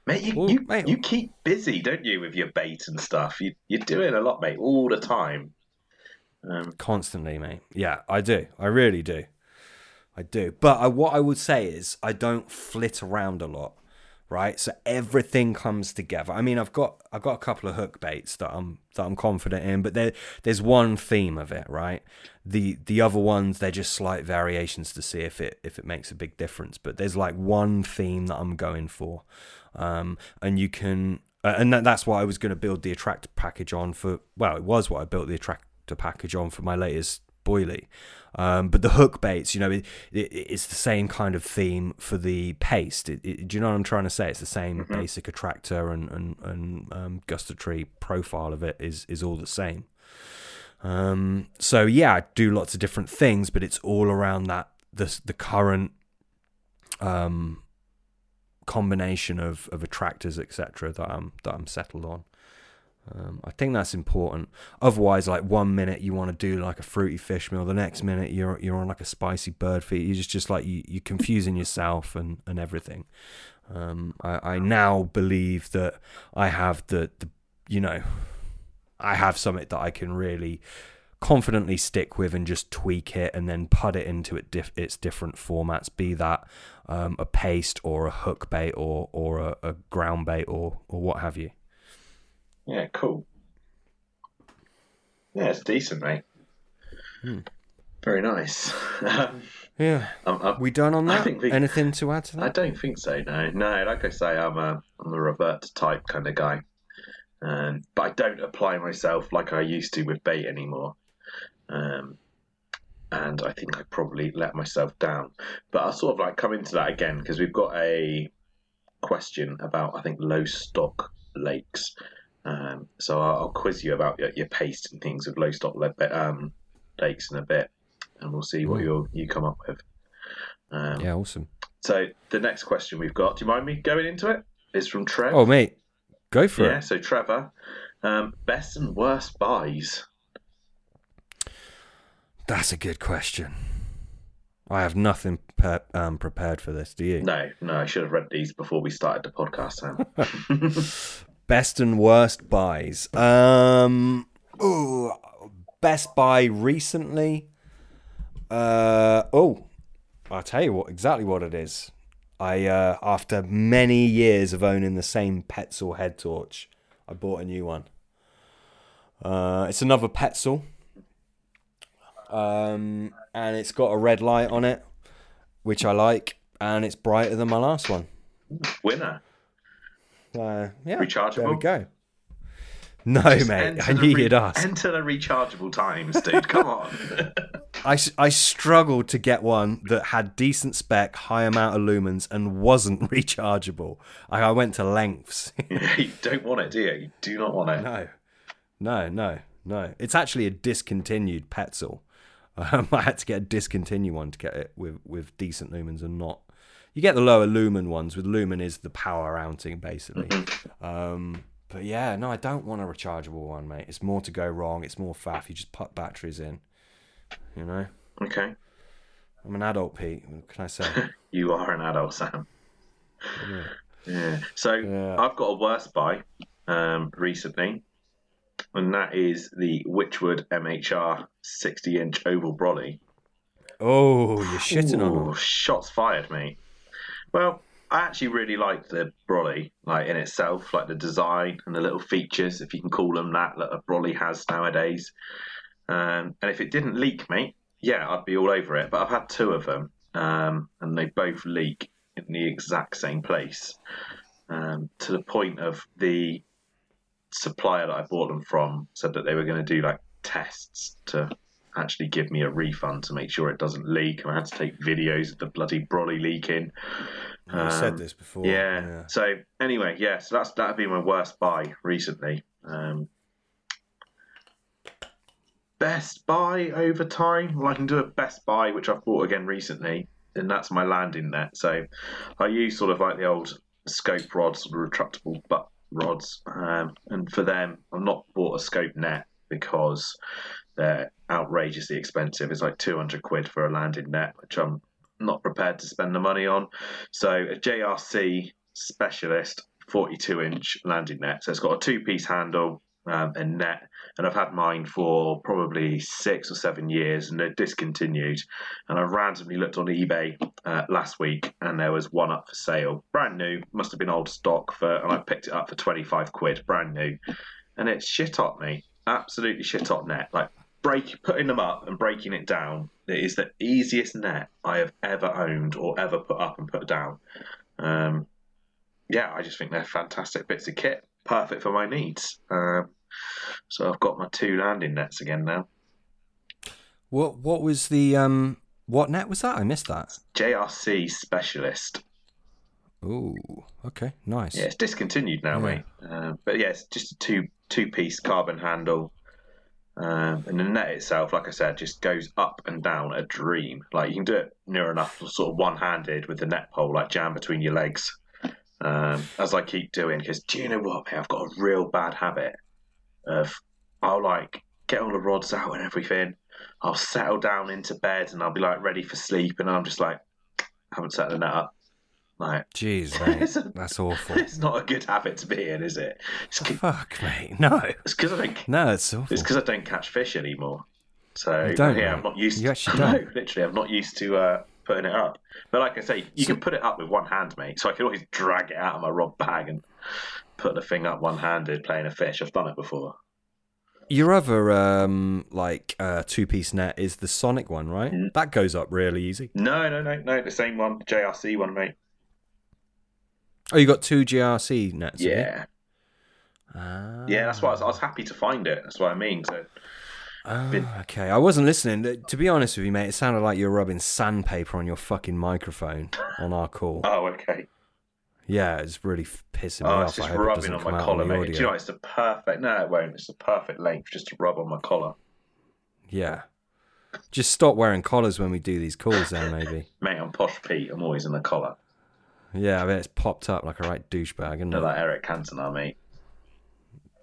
Mate, you, well, you, mate, you keep busy, don't you, with your bait and stuff? You, you're doing a lot, mate, all the time. Um, Constantly, mate. Yeah, I do. I really do. I do. But I, what I would say is I don't flit around a lot, right? So everything comes together. I mean, I've got I've got a couple of hook baits that I'm that I'm confident in, but there there's one theme of it, right? The the other ones they're just slight variations to see if it if it makes a big difference. But there's like one theme that I'm going for, um, and you can. Uh, and that, that's what I was going to build the attractor package on for. Well, it was what I built the attractor package on for my latest boilie. Um, but the hook baits, you know, it, it, it's the same kind of theme for the paste. It, do you know what I'm trying to say? It's the same mm-hmm. basic attractor and and, and um, gustatory profile of it is is all the same. Um, so yeah, I do lots of different things, but it's all around that the the current um, combination of, of attractors, etc. that I'm that I'm settled on. Um, I think that's important. Otherwise, like one minute you want to do like a fruity fish meal, the next minute you're you're on like a spicy bird feed. You're just just like you you're confusing yourself and and everything. Um, I I now believe that I have the the you know I have something that I can really confidently stick with and just tweak it and then put it into it its different formats. Be that um, a paste or a hook bait or or a, a ground bait or or what have you. Yeah, cool. Yeah, it's decent, mate. Hmm. Very nice. Yeah. I'm, I'm, We done on that? we- Anything to add to that? I don't think so. No, no. Like I say, I'm a I'm a revert type kind of guy, um, but I don't apply myself like I used to with bait anymore. Um, and I think I probably let myself down. But I'll sort of like come into that again because we've got a question about I think low stock lakes. Um, so I'll, I'll quiz you about your, your paste and things with low stock le- um, lakes in a bit, and we'll see what you you come up with. Um, Yeah, awesome. so the next question we've got, do you mind me going into it? Is from Trev. Oh, mate, go for yeah. it. Yeah, so Trevor, um, best and worst buys. That's a good question. I have nothing um, prepared for this. Do you? No, no, I should have read these before we started the podcast. Sam. Best and worst buys. Um, ooh, best buy recently. Uh, oh, I'll tell you what exactly what it is. I uh, after many years of owning the same Petzl head torch, I bought a new one. Uh, it's another Petzl. Um, and it's got a red light on it, which I like, and it's brighter than my last one. Winner. Uh, yeah, Rechargeable? There we go. No, Just mate, I knew re- you'd ask. Enter the rechargeable times, dude. Come on. I, I struggled to get one that had decent spec, high amount of lumens, and wasn't rechargeable. I, I went to lengths. you don't want it, do you? You do not want it. no, no, no, no. It's actually a discontinued Petzl. Um, I had to get a discontinued one to get it with, with decent lumens and not. You get the lower lumen ones. With lumen is the power outing basically. Um, but yeah, no, I don't want a rechargeable one, mate. It's more to go wrong. It's more faff. You just put batteries in. You know, Okay. I'm an adult, Pete. What can I say? You are an adult, Sam. Yeah. Yeah. So Yeah. I've got a worse buy um, recently, and that is the Wychwood MHR 60 inch oval brolly. Oh, you're shitting on Ooh, them. Shots fired, mate. Well, I actually really like the brolly, like in itself, like the design and the little features, if you can call them that, that a brolly has nowadays. Um, and if it didn't leak, mate, yeah, I'd be all over it. But I've had two of them, um, and they both leak in the exact same place, um, to the point of the supplier that I bought them from said that they were going to do like tests to actually give me a refund to make sure it doesn't leak. And I had to take videos of the bloody brolly leaking. You said Um, this before. Yeah. So anyway, yeah. So that's that'd be my worst buy recently. Um, best buy over time. Well, I can do a best buy, which I've bought again recently, and that's my landing net. So I use sort of like the old scope rods, sort of retractable butt rods, um, and for them, I've not bought a scope net because they're outrageously expensive. It's like two hundred quid for a landing net, which I'm not prepared to spend the money on. So a JRC specialist 42 inch landing net. So it's got a two piece handle um, and net. And I've had mine for probably six or seven years and they're discontinued. And I randomly looked on eBay uh, last week and there was one up for sale. Brand new, must have been old stock for, and I picked it up for 25 quid, brand new. And it's shit hot me. Absolutely shit hot net. Like break putting them up and breaking it down it is the easiest net I have ever owned or ever put up and put down. Um, yeah, I just think they're fantastic bits of kit, perfect for my needs. Um, so I've got my two landing nets again now. What What was the um? What net was that? I missed that. JRC Specialist. Ooh. Okay. Nice. Yeah, it's discontinued now, Yeah. mate. Um, but yeah, it's just a two two piece carbon handle. Um, and the net itself, like I said, just goes up and down a dream. Like you can do it near enough, sort of one handed with the net pole, like jam between your legs. Um, as I keep doing, because do you know what, mate? I've got a real bad habit of I'll like get all the rods out and everything. I'll settle down into bed and I'll be like ready for sleep, and I'm just like, haven't set the net up. Like, Jeez, mate. That's awful. it's not a good habit to be in, is it? It's Fuck, mate. No. It's because I don't. No, it's awful. It's because I don't catch fish anymore. So You don't, yeah, mate. I'm not used. You to, actually no, don't. literally, I'm not used to uh, putting it up. But like I say, you So- can put it up with one hand, mate. So I can always drag it out of my rod bag and put the thing up one-handed, playing a fish. I've done it before. Your other um like uh two piece net is the Sonic one, right? Mm. That goes up really easy. No, no, no, no. The same one, JRC one, mate. Oh, you got two JRC nets. Yeah, Ah. yeah. That's why I was, I was happy to find it. That's what I mean. So Ah, been- okay, I wasn't listening. To be honest with you, mate, it sounded like you were rubbing sandpaper on your fucking microphone on our call. Oh, okay. Yeah, it's really pissing me Oh, off. it's just I hope it rubbing on my collar, mate. Do you know, it's the perfect. No, it won't. It's the perfect length just to rub on my collar, Yeah. Just stop wearing collars when we do these calls, then maybe. mate. I'm posh Pete. I'm always in a collar. Yeah, I mean it's popped up like a right douchebag, isn't No, it? like Eric Cantona, mate.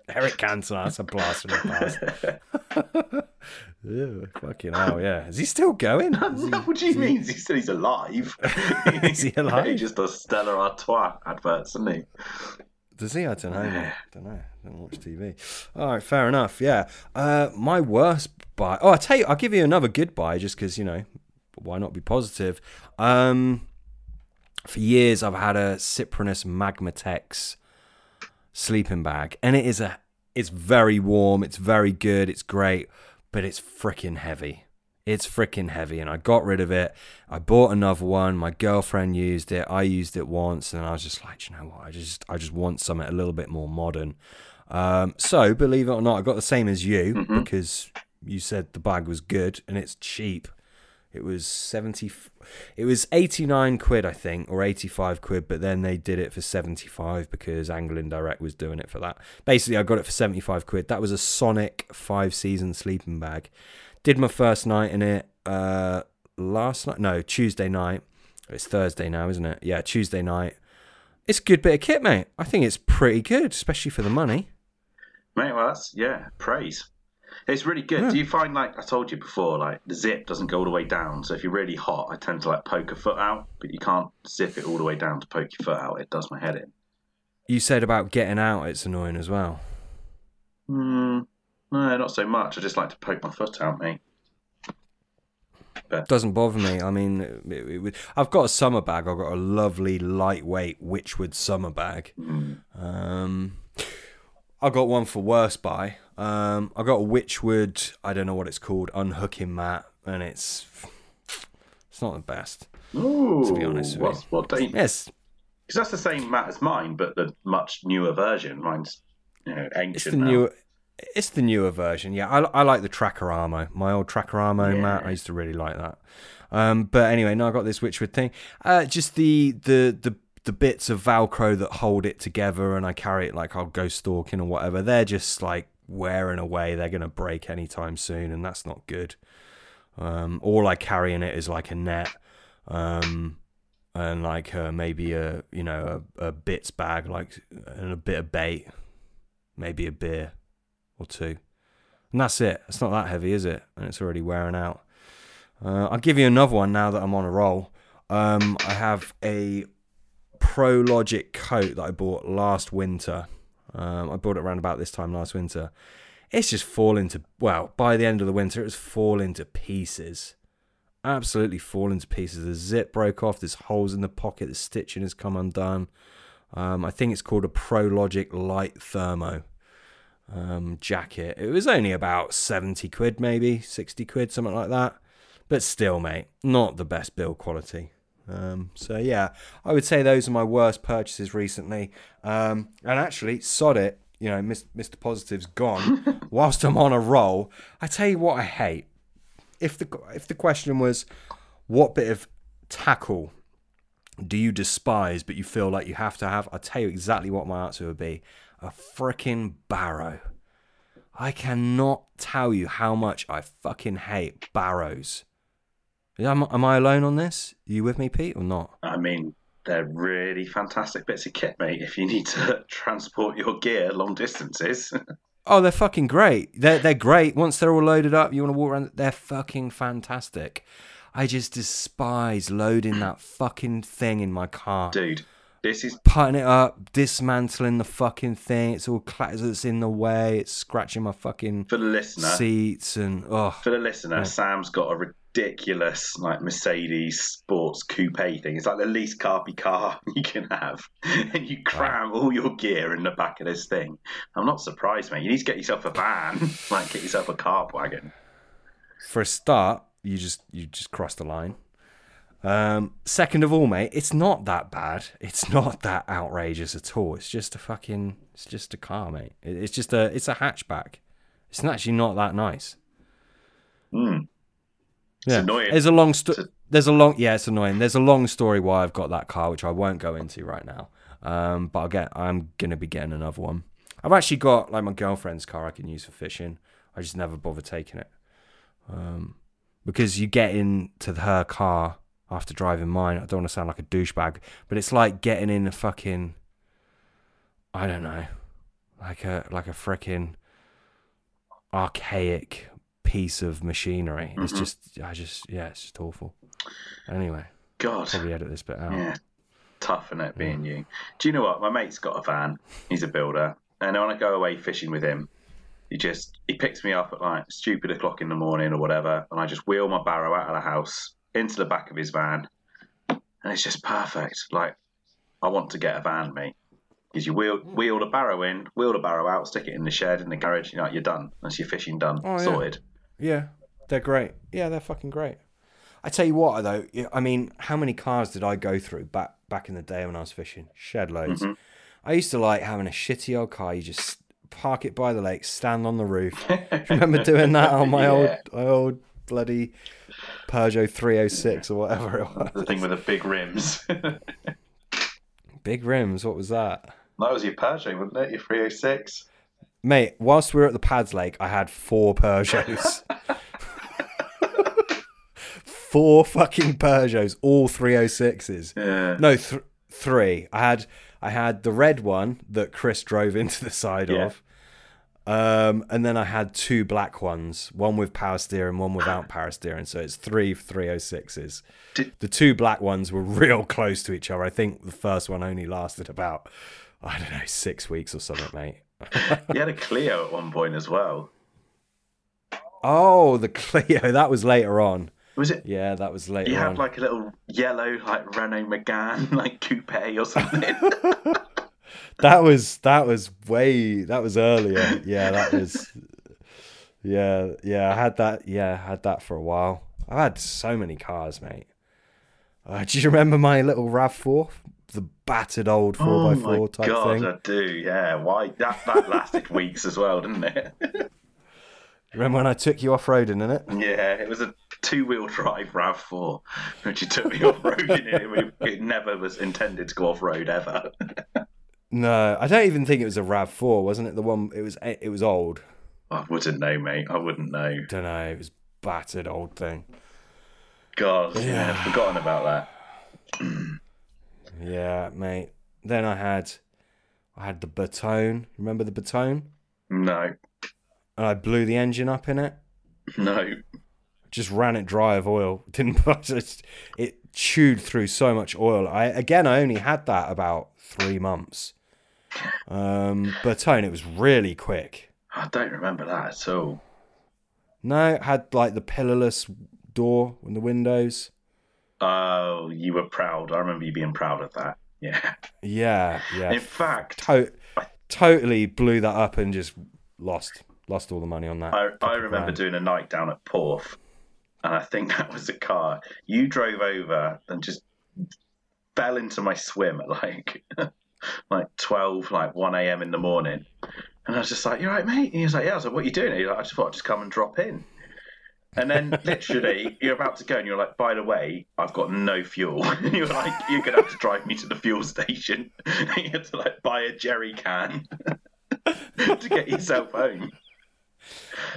Eric Cantona, that's a blast from the past. Ew, fucking hell, yeah. Is he still going? He- what do you mean? He said he's alive. Is he alive? he just does Stella Artois adverts, doesn't he? Does he? I don't know. I Don't know. I Don't watch TV. All right, fair enough. Yeah. Uh, my worst buy. Oh, I tell you, I'll give you another good buy just because you know, why not be positive? Um, for years I've had a Cyprinus Magmatex sleeping bag, and it is a. It's very warm. It's very good. It's great, but it's freaking heavy. It's freaking heavy, and I got rid of it. I bought another one. My girlfriend used it. I used it once, and I was just like, you know what? I just, I just want something a little bit more modern. Um, so, believe it or not, I got the same as you Mhm. because you said the bag was good and it's cheap. It was seventy. It was eighty nine quid, I think, or eighty five quid. But then they did it for seventy five because Angling Direct was doing it for that. Basically, I got it for seventy five quid. That was a Sonic five season sleeping bag. Did my first night in it uh, last night. No, Tuesday night. It's Thursday now, isn't it? Yeah, Tuesday night. It's a good bit of kit, mate. I think it's pretty good, especially for the money. Mate, well, that's yeah, praise. It's really good. Yeah. Do you find like I told you before, like the zip doesn't go all the way down. So if you're really hot, I tend to like poke a foot out, but you can't zip it all the way down to poke your foot out. It does my head in. You said about getting out, it's annoying as well. Mm, no, not so much. I just like to poke my foot out, mate. But... Doesn't bother me. I mean, it, it, would- I've got a summer bag. I've got a lovely lightweight Wychwood summer bag. Mm. Um, I got one for worst buy. Um, I got a Wychwood. I don't know what it's called, unhooking mat, and it's it's not the best. Ooh, To be honest with what's, what you? Yes, Because that's the same mat as mine, but the much newer version. Mine's you know, ancient. it's the now. newer. It's the newer version. Yeah, I, I like the Trakker Armo. My old Trakker Armo Yeah. mat. I used to really like that. Um, but anyway, now I got this Wychwood thing. Uh, just the the the the bits of Velcro that hold it together, and I carry it like I'll go stalking or whatever. They're just like wearing away. They're gonna break anytime soon, and that's not good. Um, all I carry in it is like a net, um, and like uh, maybe a you know a, a bits bag, like and a bit of bait, maybe a beer or two, and that's it. It's not that heavy, is it? And it's already wearing out. Uh, I'll give you another one now that I'm on a roll. Um, I have a Prologic coat that I bought last winter. Um, I bought it around about this time last winter. It's just falling to well. By the end of the winter, it was falling to pieces. Absolutely falling to pieces. The zip broke off. There's holes in the pocket. The stitching has come undone. Um, I think it's called a Prologic Light Thermo um, jacket. It was only about 70 quid, maybe 60 quid, something like that. But still, mate, not the best build quality. Um, so yeah, I would say those are my worst purchases recently. Um, and actually, sod it, you know, Mr. Positive's gone. Whilst I'm on a roll, I tell you what I hate. If the if the question was, what bit of tackle do you despise but you feel like you have to have? I'll tell you exactly what my answer would be: a freaking barrow. I cannot tell you how much I fucking hate barrows. Am, am I alone on this? Are you with me, Pete, or not? I mean, they're really fantastic bits of kit, mate. If you need to transport your gear long distances. Oh, they're fucking great. They're they're great. Once they're all loaded up, you want to walk around. They're fucking fantastic. I just despise loading that fucking thing in my car, Dude, this is putting it up, dismantling the fucking thing. It's all clatters. It's in the way. It's scratching my fucking for the listener. seats and oh, For the listener, Yeah. Sam's got a ridiculous like Mercedes sports coupe thing. It's like the least carpy car you can have, and you cram all your gear in the back of this thing. I'm not surprised, mate. You need to get yourself a van, like get yourself a carp wagon. For a start, you just you just cross the line. Um, second of all, mate, it's not that bad. It's not that outrageous at all. It's just a fucking, it's just a car, mate. It's just a, it's a hatchback. It's actually not that nice. Mm. It's Yeah, annoying. There's a long story. There's a long, yeah, it's annoying. There's a long story why I've got that car, which I won't go into right now. Um, but I'll get, I'm gonna be getting another one. I've actually got like my girlfriend's car I can use for fishing. I just never bother taking it. Um, because you get into her car after driving mine. I don't want to sound like a douchebag, but it's like getting in a fucking, I don't know, like a like a freaking archaic piece of machinery. It's Mhm. just, I just, yeah, it's just awful. Anyway, God, probably edit this bit out. yeah, tough in it being you. Do you know what? My mate's got a van. He's a builder, and when I go away fishing with him, he just he picks me up at like stupid o'clock in the morning or whatever, and I just wheel my barrow out of the house into the back of his van, and it's just perfect. Like I want to get a van, mate. Because you wheel wheel the barrow in, wheel the barrow out, stick it in the shed in the garage. You know, you're done. That's your fishing done, Oh, sorted. Yeah, they're great. Yeah, they're fucking great. I tell you what, though. yeah, I mean, how many cars did I go through back back in the day when I was fishing? Shed loads. Mhm. I used to like having a shitty old car. You just park it by the lake, stand on the roof. Remember doing that on my old Yeah. my old bloody Peugeot 306 or whatever it was. The thing with the big rims. Big rims. What was that? that? was your Peugeot, wasn't it? Your 306. Mate, whilst we were at the Pads Lake, I had four Peugeots. four fucking Peugeots, all 306s. Yeah. No, th- three. I had I had the red one that Chris drove into the side Yeah. of. Um, and then I had two black ones, one with power steering, one without power steering. So it's three 306s. Did- The two black ones were real close to each other. I think the first one only lasted about, I don't know, six weeks or something, mate. You had a Clio at one point as well. Oh, the Clio. That was later on. Was it? Yeah, that was later on. had like a little yellow, like Renault Megane, like coupe or something. that was that was way that was earlier. Yeah, that was. Yeah, yeah. I had that. Yeah, I had that for a while. I had so many cars, mate. Uh, do you remember my little Rav Four, the battered old oh four oh x my four type god, thing? God I do. Yeah, why that that lasted weeks as well, didn't it? Remember when I took you off roading in it? yeah, it was a two-wheel drive Rav Four, which you took me off roading in it. It never was intended to go off road ever. No, I don't even think it was a Rav Four, wasn't it? The one it was. It was old. I wouldn't know, mate. I wouldn't know. Don't know. It was battered old thing. God, yeah, Yeah. I've forgotten about that. Yeah, mate. Then I had, I had the Baton. Remember the Baton? No, And I blew the engine up in it. no. Just ran it dry of oil. Didn't just it chewed through so much oil. I again, I only had that about three months. Um, Baton. It was really quick. I don't remember that at all. No, it had like the pillarless door and the windows. Oh, you were proud. I remember you being proud of that. Yeah. Yeah, yeah. In fact, to- totally blew that up and just lost lost all the money on that. I, I remember doing a night down at Porth, and I think that was a car. You drove over and just fell into my swim at like like twelve, like one a.m. in the morning, and I was just like, "You're right, mate?" And he was like, "Yeah." I was like, "What are you doing?" He's like, "I just thought I'd just come and drop in." And then literally, you're about to go, and you're like, "By the way, I've got no fuel." And you're like, "You're gonna have to drive me to the fuel station." You had to like buy a jerry can to get yourself home.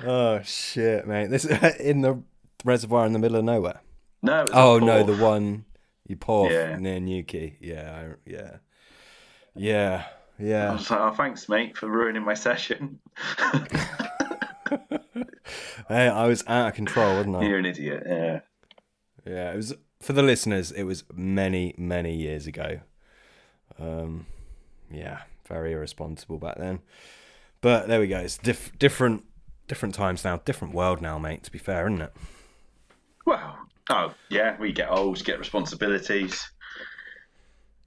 Oh shit, mate! This in the reservoir in the middle of nowhere. No. Oh no, the one you pour Yeah. near Newquay. Yeah, I, yeah, yeah, I yeah. was like, oh, thanks, mate, for ruining my session. Hey, I was out of control, wasn't I? You're an idiot. Yeah. Yeah, it was for the listeners. It was many, many years ago. Um, yeah, very irresponsible back then. But there we go. It's diff- different, different times now. Different world now, mate. To be fair, isn't it? Well, oh yeah, we get old, get responsibilities.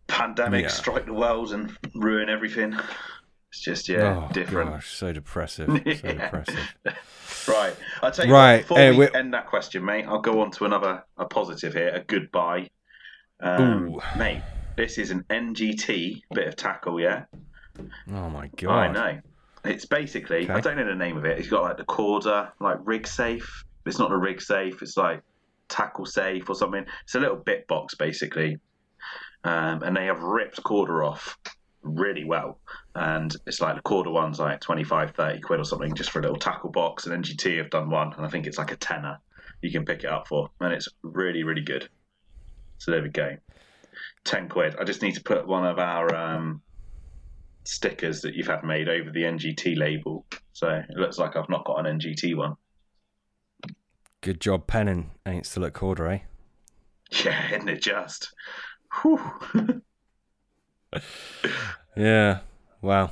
Pandemics Yeah. strike the world and ruin everything. It's just yeah, oh different. gosh, so depressive. So Yeah. depressive. Right. I'll tell you Right, what, before eh, we we- end that question, mate, I'll go on to another a positive here, a goodbye. Um, mate, this is an NGT bit of tackle, yeah? Oh my god. I know. It's basically I don't know the name of it. It's got like the Korda, like rig safe. It's not a rig safe, it's like tackle safe or something. It's a little bit box basically. Um, and they have ripped Korda off really well. And it's like the Korda one's like 25, 30 quid or something just for a little tackle box. And NGT have done one, and I think it's like a tenner you can pick it up for. And it's really, really good. So there we go. 10 quid. I just need to put one of our um, stickers that you've had made over the NGT label. So it looks like I've not got an NGT one. Good job penning ain't still at Korda, eh? Yeah, isn't it just? Whew. Yeah. Wow.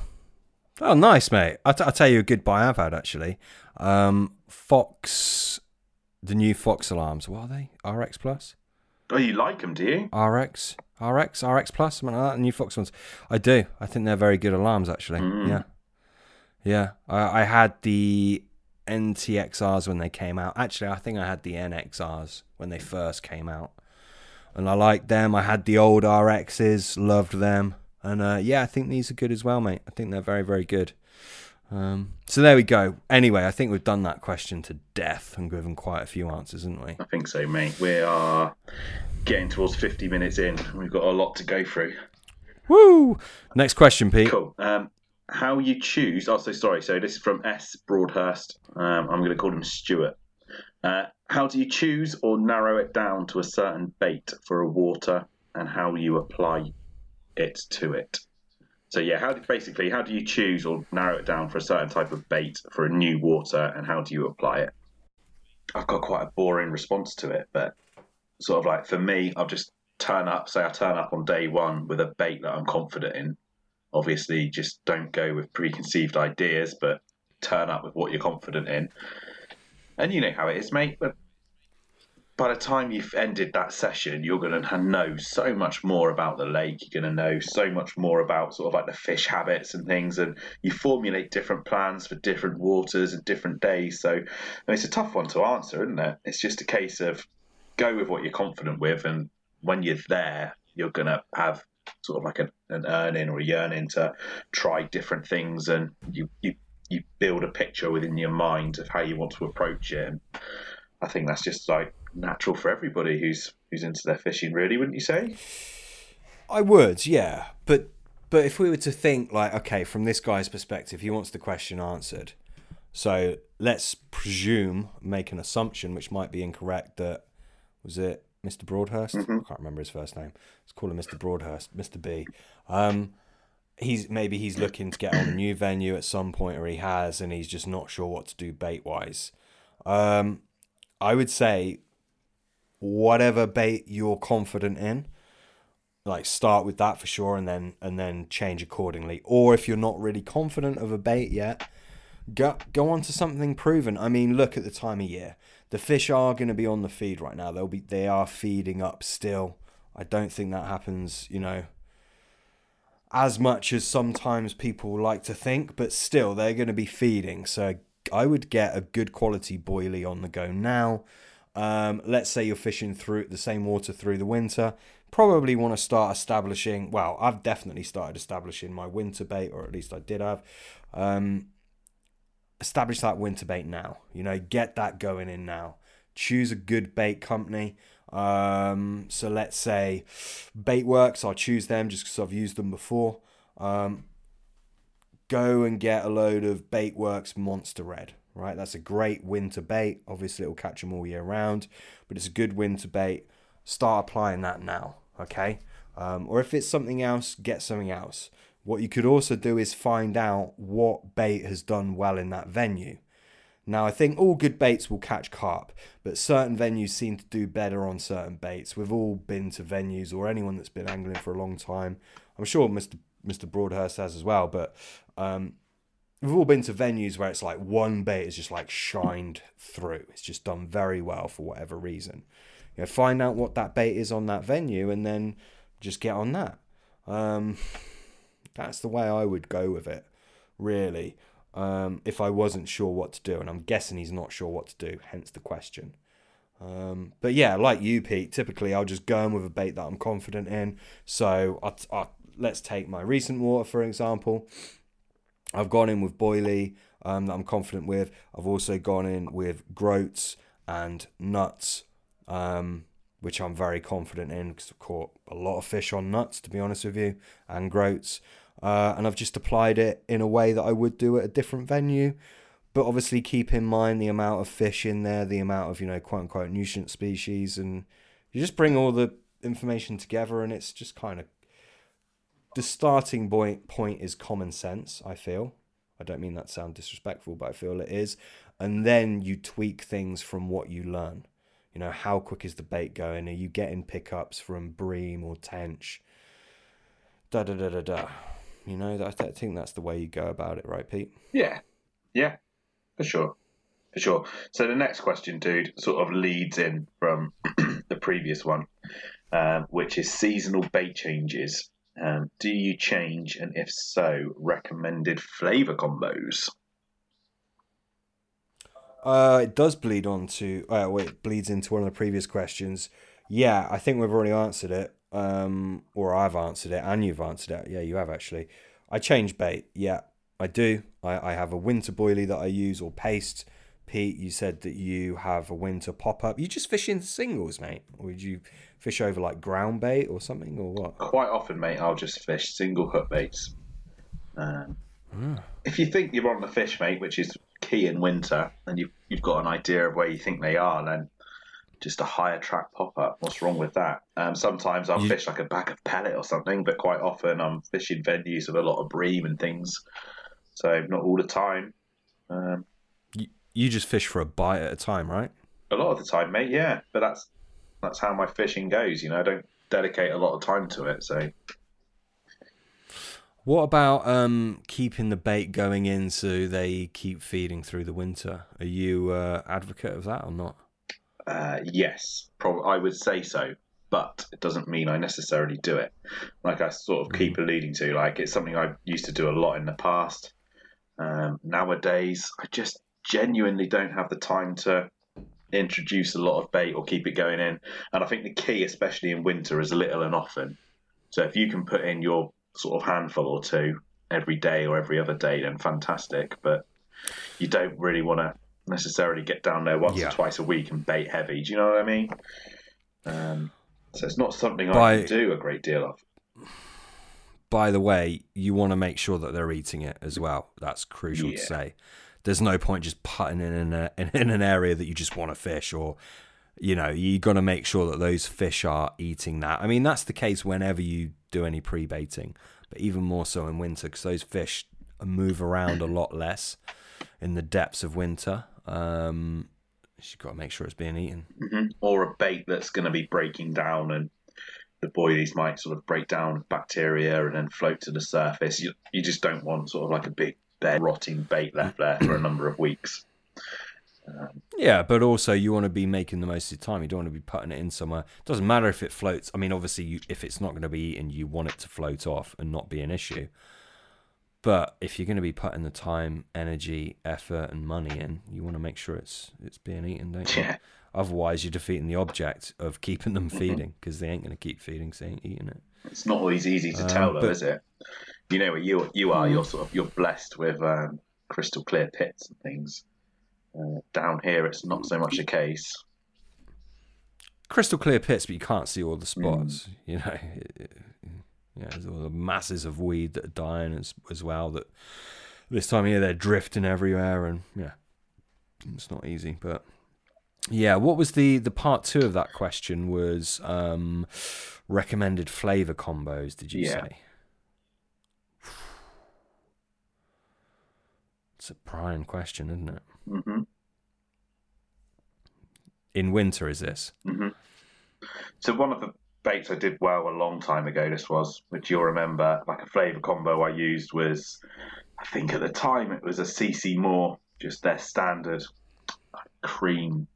Oh, nice, mate. I'll, t- I'll tell you a good buy I've had actually. Um, Fox, the new Fox alarms. What are they? RX Plus, oh, you like them, do you? RX, RX, RX Plus, something like that. The new Fox ones. I do. I think they're very good alarms actually. Mm. Yeah. Yeah. I, I had the NTXRs when they came out. Actually, I think I had the NXRs when they first came out. And I liked them. I had the old RXs, loved them. And uh, yeah, I think these are good as well, mate. I think they're very, very good. Um, so there we go. Anyway, I think we've done that question to death and given quite a few answers, haven't we? I think so, mate. We are getting towards 50 minutes in. We've got a lot to go through. Woo! Next question, Pete. Cool. Um, how you choose? Oh, so sorry. So this is from S Broadhurst. Um, I'm going to call him Stuart. Uh, how do you choose or narrow it down to a certain bait for a water, and how you apply it to it? So yeah, how do, basically how do you choose or narrow it down for a certain type of bait for a new water, and how do you apply it? I've got quite a boring response to it, but sort of like for me, I'll just turn up. Say I turn up on day one with a bait that I'm confident in. Obviously, just don't go with preconceived ideas, but turn up with what you're confident in. And you know how it is, mate. But by the time you've ended that session, you're going to know so much more about the lake. You're going to know so much more about sort of like the fish habits and things, and you formulate different plans for different waters and different days. So I mean, it's a tough one to answer, isn't it? It's just a case of go with what you're confident with, and when you're there, you're going to have sort of like a, an earning or a yearning to try different things, and you you you build a picture within your mind of how you want to approach it. And I think that's just like natural for everybody who's who's into their fishing, really, wouldn't you say? I would, yeah. But but if we were to think like, okay, from this guy's perspective, he wants the question answered. So let's presume, make an assumption, which might be incorrect, that was it Mr. Broadhurst? I can't remember his first name. Let's call him Mr. Broadhurst, Mr. B. Um, he's maybe he's looking to get on a new venue at some point, or he has, and he's just not sure what to do bait wise. Um, I would say whatever bait you're confident in, like start with that for sure, and then and then change accordingly. Or if you're not really confident of a bait yet, go go on to something proven. I mean, look at the time of year. The fish are going to be on the feed right now. They'll be they are feeding up still. I don't think that happens, you know, as much as sometimes people like to think, but still they're going to be feeding. So I would get a good quality boilie on the go now. Um, let's say you're fishing through the same water through the winter. Probably want to start establishing. Well, I've definitely started establishing my winter bait, or at least I did have. Um, establish that winter bait now. You know, get that going in now. Choose a good bait company. Um, so let's say Baitworks, I'll choose them just because I've used them before. Um, go and get a load of Baitworks Monster Red, right? That's a great winter bait. Obviously, it'll catch them all year round, but it's a good winter bait. Start applying that now, okay? Um, or if it's something else, get something else. What you could also do is find out what bait has done well in that venue. Now, I think all good baits will catch carp, but certain venues seem to do better on certain baits. We've all been to venues, or anyone that's been angling for a long time. I'm sure Mr. Mr. Broadhurst has as well, but um, we've all been to venues where it's like one bait is just like shined through. It's just done very well for whatever reason. You know, find out what that bait is on that venue and then just get on that. Um, that's the way I would go with it, really. Um, if I wasn't sure what to do, and I'm guessing he's not sure what to do, hence the question. Um, but yeah, like you, Pete, typically I'll just go in with a bait that I'm confident in. So I, I, let's take my recent water, for example. I've gone in with boilie um, that I'm confident with. I've also gone in with groats and nuts, um, which I'm very confident in because I've caught a lot of fish on nuts, to be honest with you, and groats. Uh, and I've just applied it in a way that I would do at a different venue. But obviously, keep in mind the amount of fish in there, the amount of, you know, quote unquote nutrient species. And you just bring all the information together, and it's just kind of the starting point point is common sense. I feel. I don't mean that sound disrespectful, but I feel it is. And then you tweak things from what you learn. You know, how quick is the bait going? Are you getting pickups from bream or tench? Da da da da da. You know, I think that's the way you go about it, right, Pete? Yeah, yeah, for sure, for sure. So the next question, dude, sort of leads in from the previous one, um, which is seasonal bait changes. Um, do you change, and if so, recommended flavor combos? Uh, it does bleed on to. Uh, wait, it bleeds into one of the previous questions. Yeah, I think we've already answered it, um, or I've answered it, and you've answered it. Yeah, you have actually. I change bait. Yeah, I do. I, I have a winter boilie that I use or paste. Pete, you said that you have a winter pop up. You just fish in singles, mate, or would you fish over like ground bait or something, or what? Quite often, mate, I'll just fish single hook baits. Um, mm. If you think you're on the fish, mate, which is key in winter, and you've you've got an idea of where you think they are, then just a hi-attract pop up. What's wrong with that? Um, sometimes I'll you... fish like a bag of pellet or something, but quite often I'm fishing venues with a lot of bream and things. So not all the time. Um, you, you just fish for a bite at a time, right? A lot of the time, mate. Yeah, but that's that's how my fishing goes. You know, I don't dedicate a lot of time to it. So, what about um, keeping the bait going in so they keep feeding through the winter? Are you uh, advocate of that or not? Uh, yes, I would say so, but it doesn't mean I necessarily do it. Like I sort of mm. keep alluding to, like it's something I used to do a lot in the past. Um, nowadays, I just genuinely don't have the time to introduce a lot of bait or keep it going in. And I think the key, especially in winter, is little and often. So if you can put in your sort of handful or two every day or every other day, then fantastic. But you don't really want to necessarily get down there once yeah. or twice a week and bait heavy. Do you know what I mean? Um, so it's not something By, I do a great deal of. By the way, you want to make sure that they're eating it as well. That's crucial yeah. to say there's no point just putting in in, a, in an area that you just want to fish or you know you got to make sure that those fish are eating that i mean that's the case whenever you do any pre-baiting but even more so in winter because those fish move around a lot less in the depths of winter um, you've got to make sure it's being eaten mm-hmm. or a bait that's going to be breaking down and the boilies might sort of break down bacteria and then float to the surface you, you just don't want sort of like a big dead, rotting bait left there for a number of weeks. Um, yeah, but also you want to be making the most of your time. You don't want to be putting it in somewhere. It doesn't matter if it floats. I mean, obviously, you, if it's not going to be eaten, you want it to float off and not be an issue. But if you're going to be putting the time, energy, effort, and money in, you want to make sure it's it's being eaten, don't you? Yeah. Otherwise, you're defeating the object of keeping them mm-hmm. feeding because they ain't going to keep feeding, so they ain't eating it. It's not always easy to um, tell, though, but, is it? you know, you you are you're sort of you're blessed with um, crystal clear pits and things. Uh, down here, it's not so much the case. Crystal clear pits, but you can't see all the spots. Mm. You know, yeah, there's all the masses of weed that are dying as as well. That this time of year they're drifting everywhere, and yeah, it's not easy. But yeah, what was the the part two of that question? Was um, recommended flavor combos? Did you yeah. say? It's a prime question, isn't it? Mm-hmm. In winter, is this? Mm-hmm. So one of the baits I did well a long time ago. This was, which you'll remember, like a flavour combo I used was I think at the time it was a CC Moore, just their standard cream.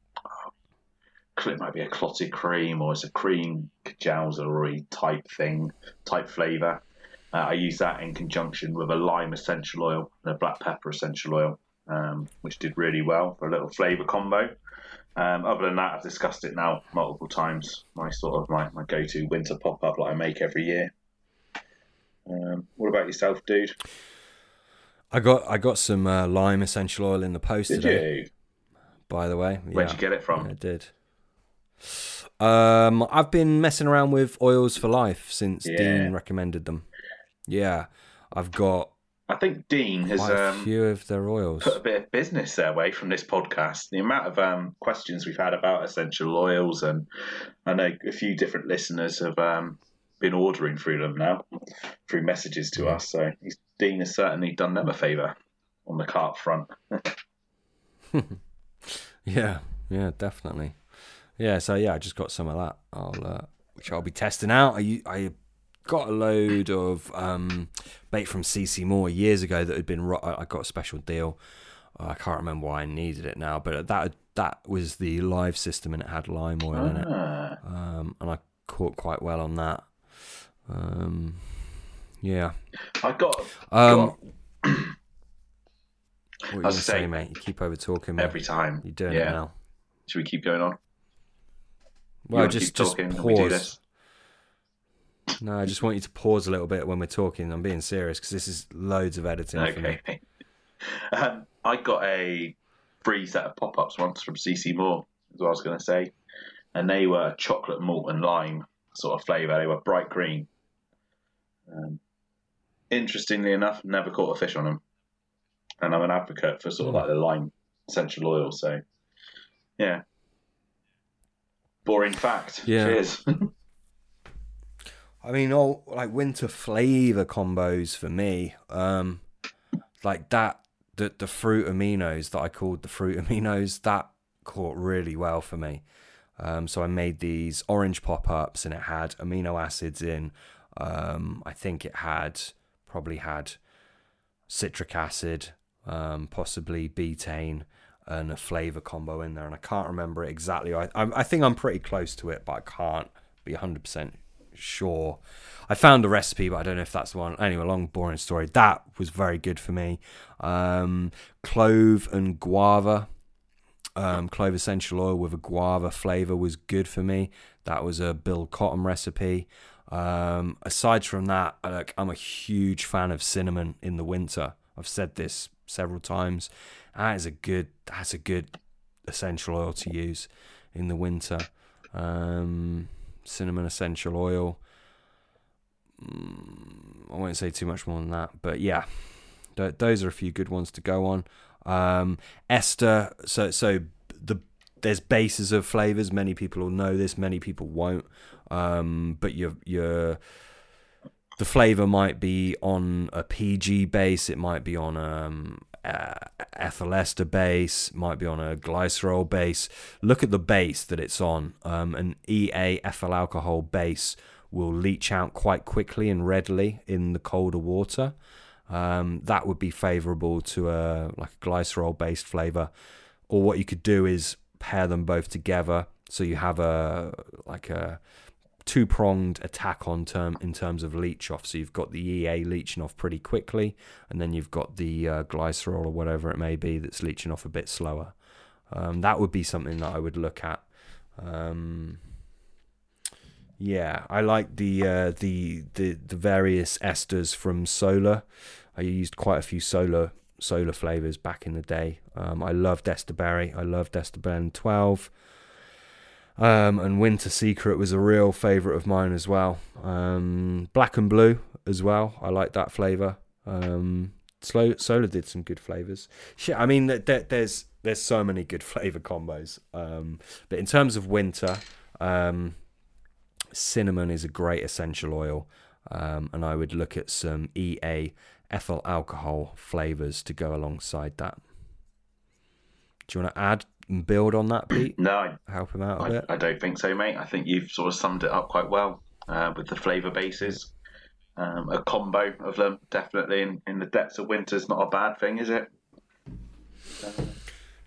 It might be a clotted cream or it's a cream kajausery type thing, type flavour. Uh, I use that in conjunction with a lime essential oil and a black pepper essential oil, um, which did really well for a little flavour combo. Um, other than that, I've discussed it now multiple times. My sort of my, my go to winter pop up that I make every year. Um, what about yourself, dude? I got I got some uh, lime essential oil in the post Did today. you? By the way, Where'd Yeah. you get it from? Yeah, I did. Um, I've been messing around with oils for life since Yeah. Dean recommended them. Yeah, I've got I think Dean has quite a um, few of the Royals put a bit of business their way from this podcast. The amount of um, questions we've had about essential oils, and I know a few different listeners have um, been ordering through them now, through messages to us. So Dean has certainly done them a favour on the cart front. Yeah, yeah, definitely. Yeah, so yeah, I just got some of that. I'll uh, which I'll be testing out. I I got a load of um, bait from CC Moore years ago that had been. ro- I got a special deal. I can't remember why I needed it now, but that that was the live system and it had lime oil in it, Ah, um, and I caught quite well on that. Um, yeah. I got Um, got what you was say, saying, mate? You keep over talking every time. You're doing yeah. it now. Should we keep going on? Well, just just talking when we do pause. this? No, I just want you to pause a little bit when we're talking. I'm being serious because this is loads of editing for me. Um, I got a free set of pop ups once from CC Moore, is what I was going to say. And they were chocolate malt and lime sort of flavour. They were bright green. Um, interestingly enough, never caught a fish on them. And I'm an advocate for sort of Hmm. like the lime essential oil. So, yeah. Boring fact. Yeah. Cheers. I mean, all like winter flavor combos for me, um, like that, the the fruit aminos that I called the fruit aminos, that caught really well for me. Um, so I made these orange pop ups, and it had amino acids in. Um, I think it had probably had citric acid, um, possibly betaine, and a flavor combo in there. And I can't remember it exactly. I I, I think I'm pretty close to it, but I can't be 100 percent sure. I found the recipe, but I don't know if that's the one. Anyway, long boring story. That was very good for me. Um, clove and guava, um, clove essential oil with a guava flavor was good for me. That was a Bill Cottam recipe. Um, aside from that, like I'm a huge fan of cinnamon in the winter. I've said this several times. That is a good. That's a good essential oil to use in the winter. Um, cinnamon essential oil. Mm, I won't say too much more than that, but yeah, th- those are a few good ones to go on. Um, Esther, so so the there's bases of flavors. Many people will know this, many people won't. Um, but your your the flavor might be on a PG base. It might be on um, a ethyl ester base. Might be on a glycerol base. Look at the base that it's on. Um, an EA ethyl alcohol base will leach out quite quickly and readily in the colder water. Um, that would be favourable to a like a glycerol based flavour. Or what you could do is pair them both together, so you have a like a two pronged attack on term in terms of leech off. So you've got the EA leeching off pretty quickly, and then you've got the uh, glycerol or whatever it may be that's leeching off a bit slower. Um, that would be something that I would look at. Um, yeah, I like the uh, the the the various esters from Solar. I used quite a few Solar Solar flavors back in the day. Um, I loved Esterberry. I loved Esterblend 12. Um, and Winter Secret was a real favorite of mine as well. Um, Black and Blue as well. I like that flavor. Um, Slow, Solar did some good flavors. Shit, I mean, there, there- there's there's so many good flavor combos. Um, but in terms of winter, um, cinnamon is a great essential oil, um, and I would look at some EA ethyl alcohol flavors to go alongside that. Do you want to add and build on that, Pete? no, Help him out a I, bit. I don't think so, mate. I think you've sort of summed it up quite well uh, with the flavour bases. Um, a combo of them, definitely in, in the depths of winter, is not a bad thing, is it?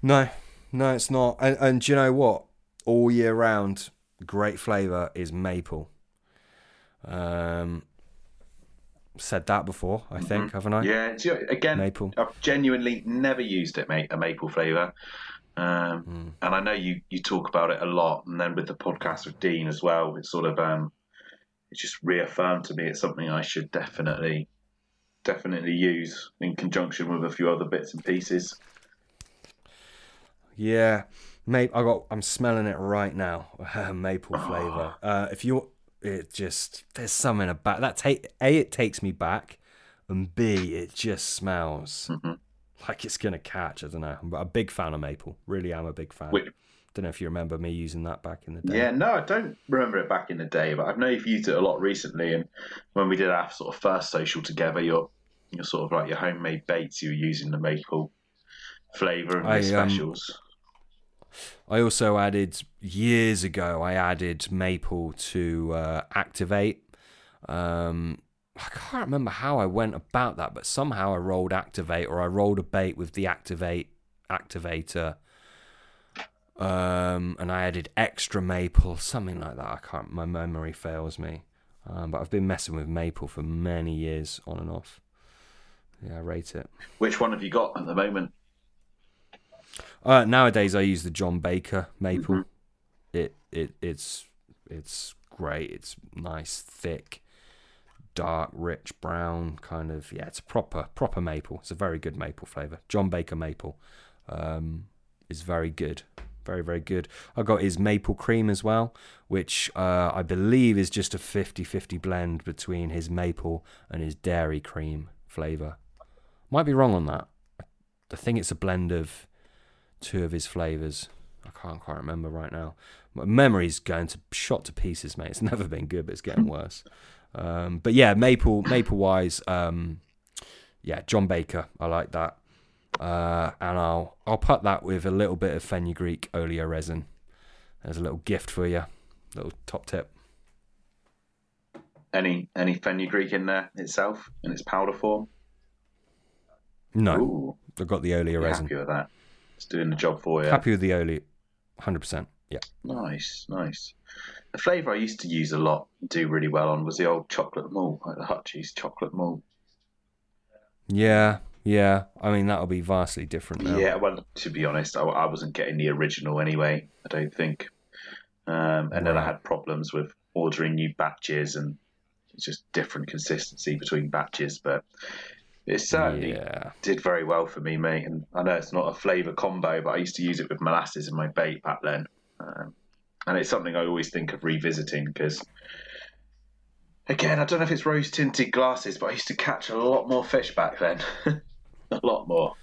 No, no, it's not. And, and do you know what? All year round, great flavour is maple. Um, said that before, I think, haven't I? Mm-hmm. Yeah, again, Maple. I've genuinely never used it, mate. A maple flavour, um, Hmm. and I know you you talk about it a lot. And then with the podcast with Dean as well, it's sort of um, it just reaffirmed to me it's something I should definitely definitely use in conjunction with a few other bits and pieces. Yeah, maple. I got. I'm smelling it right now. maple Ah. flavour. Uh, if you, it just there's something about that. Take a, it takes me back, and b, it just smells Mhm. Like it's gonna catch. I don't know. I'm a big fan of maple. Really, am a big fan. Which- Don't know if you remember me using that back in the day. Yeah, no, I don't remember it back in the day, but I know you've used it a lot recently. And when we did our sort of first social together, your your sort of like your homemade baits, you were using the maple flavour and the I, um, specials. I also added years ago. I added maple to uh, Activ-8. Um, I can't remember how I went about that, but somehow I rolled Activ-8, or I rolled a bait with the Activ-8 activator. Um, and I added extra maple, something like that. I can't. My memory fails me. Um, but I've been messing with maple for many years, on and off. Yeah, I rate it. Which one have you got at the moment? Uh, nowadays, I use the John Baker maple. Mhm. It it it's it's great. It's nice, thick, dark, rich brown kind of. Yeah, it's a proper proper maple. It's a very good maple flavor. John Baker maple um, is very good. Very very good. I got his maple cream as well, which uh, I believe is just a 50-50 blend between his maple and his dairy cream flavor. Might be wrong on that. I think it's a blend of two of his flavors. I can't quite remember right now. My memory's going to shot to pieces, mate. It's never been good, but it's getting worse. Um, but yeah, maple maple wise, um, yeah, John Baker. I like that, uh, and I'll I'll put that with a little bit of fenugreek oleo resin. There's a little gift for you, little top tip. Any any fenugreek in there itself in its powder form? No, Ooh, I've got the oleo resin. happy with that? It's doing the job for you. Happy with the oleo, hundred percent. Yeah. Nice, nice. The flavour I used to use a lot, and do really well on, was the old chocolate malt, like the Hutchie's chocolate malt. Yeah, yeah. I mean, that'll be vastly different now. Yeah, well, to be honest, I, I wasn't getting the original anyway. I don't think. Um, and then I had problems with ordering new batches, and it's just different consistency between batches. But it certainly Yeah. did very well for me, mate. And I know it's not a flavour combo, but I used to use it with molasses in my bait back then. Um, and it's something I always think of revisiting because, again, I don't know if it's rose tinted glasses, but I used to catch a lot more fish back then. a lot more.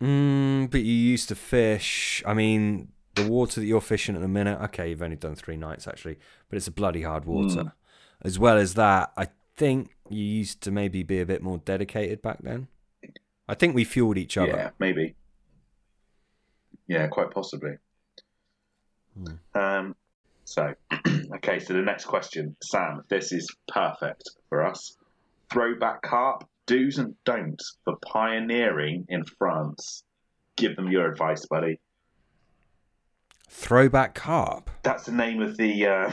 Mm, but you used to fish. I mean, the water that you're fishing at the minute. Okay, you've only done three nights actually, but it's a bloody hard water. Mm. As well as that, I think you used to maybe be a bit more dedicated back then. I think we fueled each other. Yeah, maybe. Yeah, quite possibly. Hmm. Um, so, okay, so the next question, Sam, this is perfect for us. Throwback carp, do's and don'ts for pioneering in France. Give them your advice, buddy. Throwback carp. That's the name of the. Uh,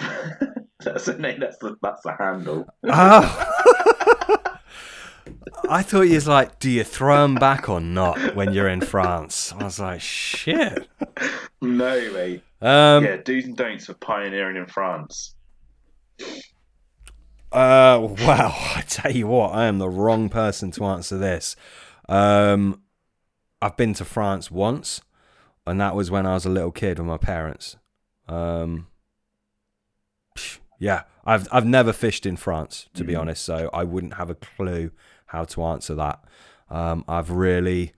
that's the name. That's the. That's the handle. Oh. I thought you was like, do you throw them back or not when you're in France? I was like, shit. No, mate. Um, yeah, do's and don'ts for pioneering in France. Uh, wow. I tell you what, I am the wrong person to answer this. Um, I've been to France once, and that was when I was a little kid with my parents. Um, yeah, I've I've never fished in France to be Mhm. honest, so I wouldn't have a clue how to answer that. Um, I've really,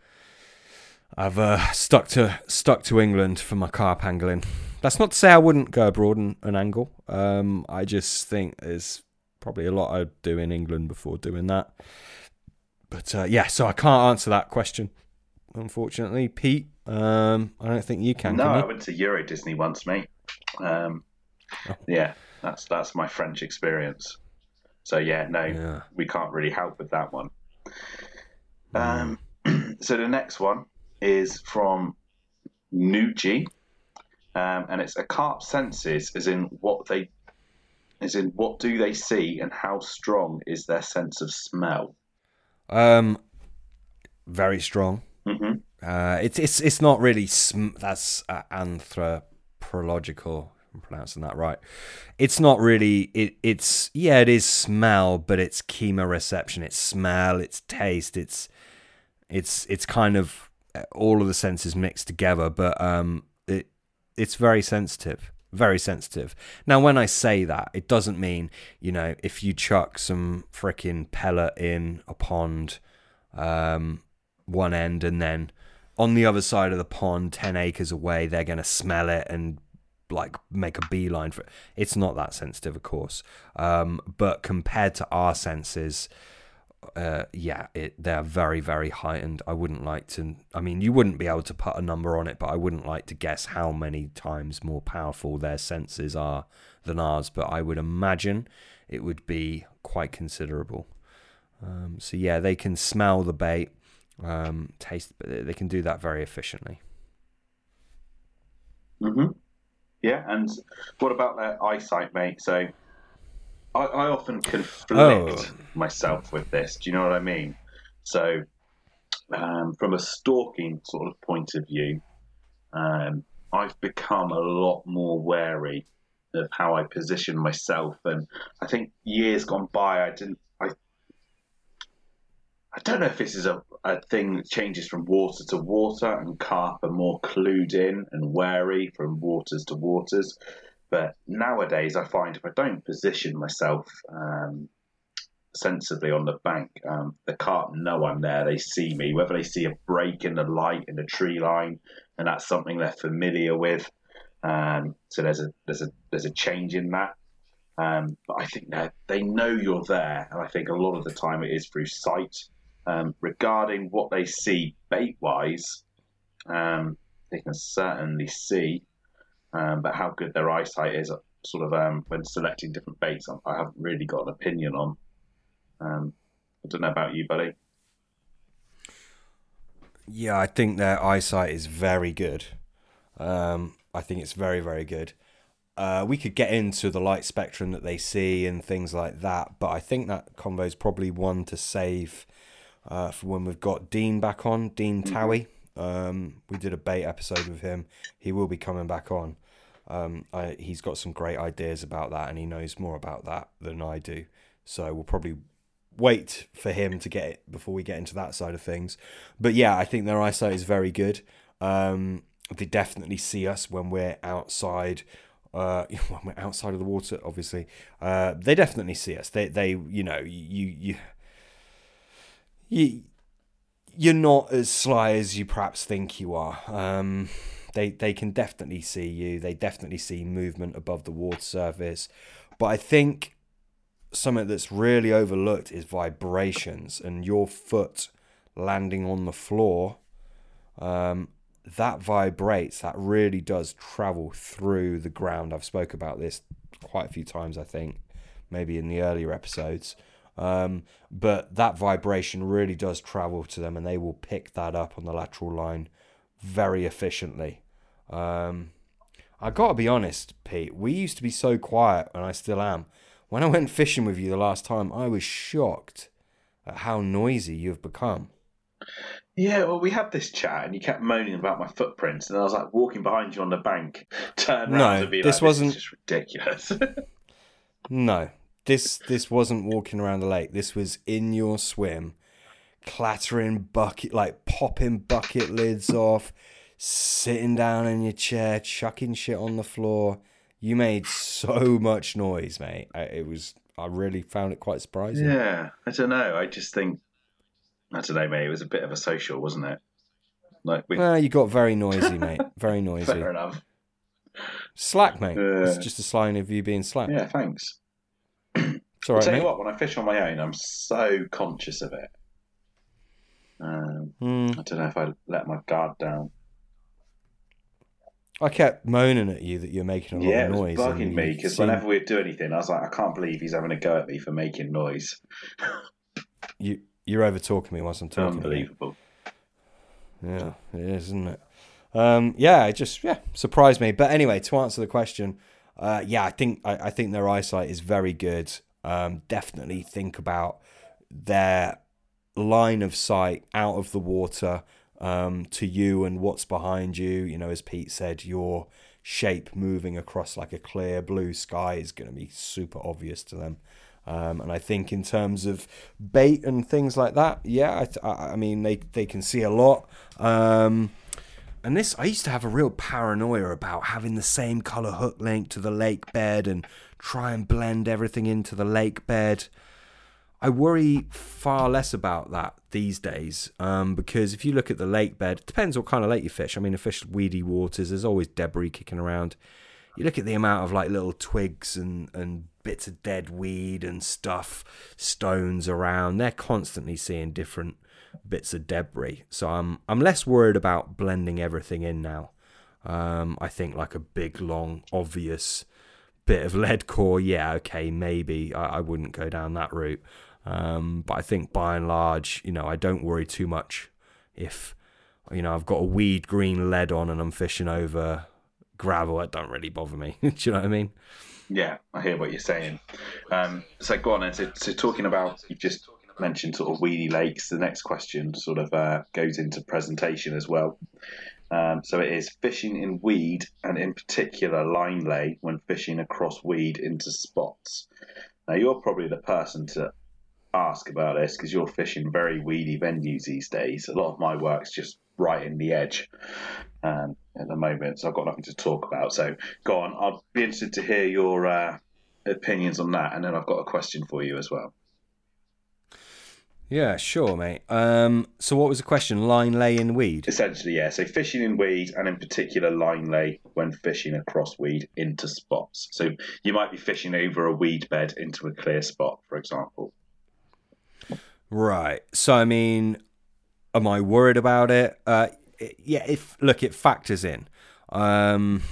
I've uh, stuck to stuck to England for my carp angling. That's not to say I wouldn't go abroad and, and angle. Um, I just think there's probably a lot I'd do in England before doing that. But uh, yeah, so I can't answer that question, unfortunately, Pete. Um, I don't think you can. no, can I went to Euro Disney once, mate. Um, Oh. Yeah, that's that's my French experience. So yeah, no, Yeah. we can't really help with that one. Um, so the next one is from Nucci, um, and it's a carp senses, as in what they, as in what do they see and how strong is their sense of smell. Um, very strong. hmm Uh, it's it's it's not really sm- that's uh, anthropological. I'm pronouncing that right. It's not really. It it's yeah. It is smell, but it's chemoreception. It's smell. It's taste. It's it's it's kind of all of the senses mixed together. But um, it it's very sensitive. Very sensitive. Now, when I say that, it doesn't mean you know if you chuck some freaking pellet in a pond, um, one end and then on the other side of the pond 10 acres away they're to smell it and like make a beeline for it it's not that sensitive of course um, but compared to our senses uh, yeah it, they're very very heightened i wouldn't like to i mean you wouldn't be able to put a number on it but i wouldn't like to guess how many times more powerful their senses are than ours but i would imagine it would be quite considerable um, so yeah they can smell the bait um, taste, but they- can do that very efficiently. hmm Yeah, and what about their eyesight, mate? So I, I often conflict Oh. myself with this. Do you know what I mean? So um, from a stalking sort of point of view, um, I've become a lot more wary of how I position myself, and I think years gone by, I didn't. I I don't know if this is a, a thing that changes from water to water, and carp are more clued in and wary from waters to waters. But nowadays, I find if I don't position myself um, sensibly on the bank, um, the carp know I'm there. They see me, whether they see a break in the light in the tree line, and that's something they're familiar with. Um, so there's a there's a there's a change in that. Um, but I think they they know you're there, and I think a lot of the time it is through sight. Um, regarding what they see bait wise, um, they can certainly see, um, but how good their eyesight is, sort of um, when selecting different baits, I haven't really got an opinion on. Um, I don't know about you, buddy. Yeah, I think their eyesight is very good. Um, I think it's very, very good. Uh, we could get into the light spectrum that they see and things like that, but I think that combo is probably one to save uh, for when we've got Dean back on, Dean Towie. Um, we did a bait episode with him. He will be coming back on. Um, I, he's got some great ideas about that, and he knows more about that than I do. So we'll probably wait for him to get it before we get into that side of things. But yeah, I think their eyesight is very good. Um, they definitely see us when we're outside. Uh, when we're outside of the water, obviously, uh, they definitely see us. They, they, you know, you, you, you, you're not as sly as you perhaps think you are. Um, they, they can definitely see you. They definitely see movement above the water surface. But I think something that's really overlooked is vibrations and your foot landing on the floor um, that vibrates that really does travel through the ground i've spoke about this quite a few times i think maybe in the earlier episodes um, but that vibration really does travel to them and they will pick that up on the lateral line very efficiently um, i gotta be honest pete we used to be so quiet and i still am when I went fishing with you the last time, I was shocked at how noisy you've become. Yeah, well, we had this chat, and you kept moaning about my footprints, and I was like walking behind you on the bank, turn around No, and be this like, wasn't- "This ridiculous." No, this this wasn't walking around the lake. This was in your swim, clattering bucket like popping bucket lids off, sitting down in your chair, chucking shit on the floor. You made so much noise, mate. It was I really found it quite surprising. yeah, I don't know. I just think I don't know, mate. It was a bit of a social, wasn't it? Like we, Well, you got very noisy, mate. Very noisy. fair enough. Slack, mate. It's just a sign of you being slack. Yeah, thanks. It's all I'll tell mate. you what, when I fish on my own, I'm so conscious of it. Um, Hmm. I don't know if I let my guard down. I kept moaning at you that you're making a lot Yeah, of noise. bugging me because seemed- whenever we'd do anything, I was like, I can't believe he's having a go at me for making noise. you you're over talking me whilst I'm talking. Unbelievable. Yeah, it is, isn't it? Um, yeah, it just yeah surprised me. But anyway, to answer the question, uh, yeah, I think I, I think their eyesight is very good. Um, definitely think about their line of sight out of the water um, to you and what's behind you. You know, as Pete said, your shape moving across like a clear blue sky is going to be super obvious to them. Um, and I think in terms of bait and things like that, yeah, I, I mean they they can see a lot. Um, and this, I used to have a real paranoia about having the same color hook link to the lake bed and try and blend everything into the lake bed. I worry far less about that these days um, because if you look at the lake bed, depends what kind of lake you fish. I mean, if fish weedy waters, there's always debris kicking around. You look at the amount of like little twigs and, and bits of dead weed and stuff, stones around. They're constantly seeing different bits of debris. So I'm I'm less worried about blending everything in now. Um, I think like a big, long, obvious bit of lead core, yeah, okay, maybe I, I wouldn't go down that route. Um, but I think by and large, you know, I don't worry too much if you know I've got a weed green lead on and I'm fishing over gravel. It don't really bother me. Do you know what I mean? Yeah, I hear what you're saying. Um, so go on then. So, so talking about you just mentioned sort of weedy lakes. The next question sort of uh, goes into presentation as well. Um, so it is fishing in weed and in particular line lay when fishing across weed into spots. Now you're probably the person to ask about this because you're fishing very weedy venues these days. A lot of my work's just right in the edge um, at the moment, so I've got nothing to talk about. So go on. I'd be interested to hear your uh, opinions on that, and then I've got a question for you as well. Yeah, sure, mate. Um, so what was the question? Line lay in weed? Essentially, yeah. So fishing in weed, and in particular line lay when fishing across weed into spots. So you might be fishing over a weed bed into a clear spot, for example. Right. So I mean, am I worried about it? Uh, yeah. If look, it factors in. Um,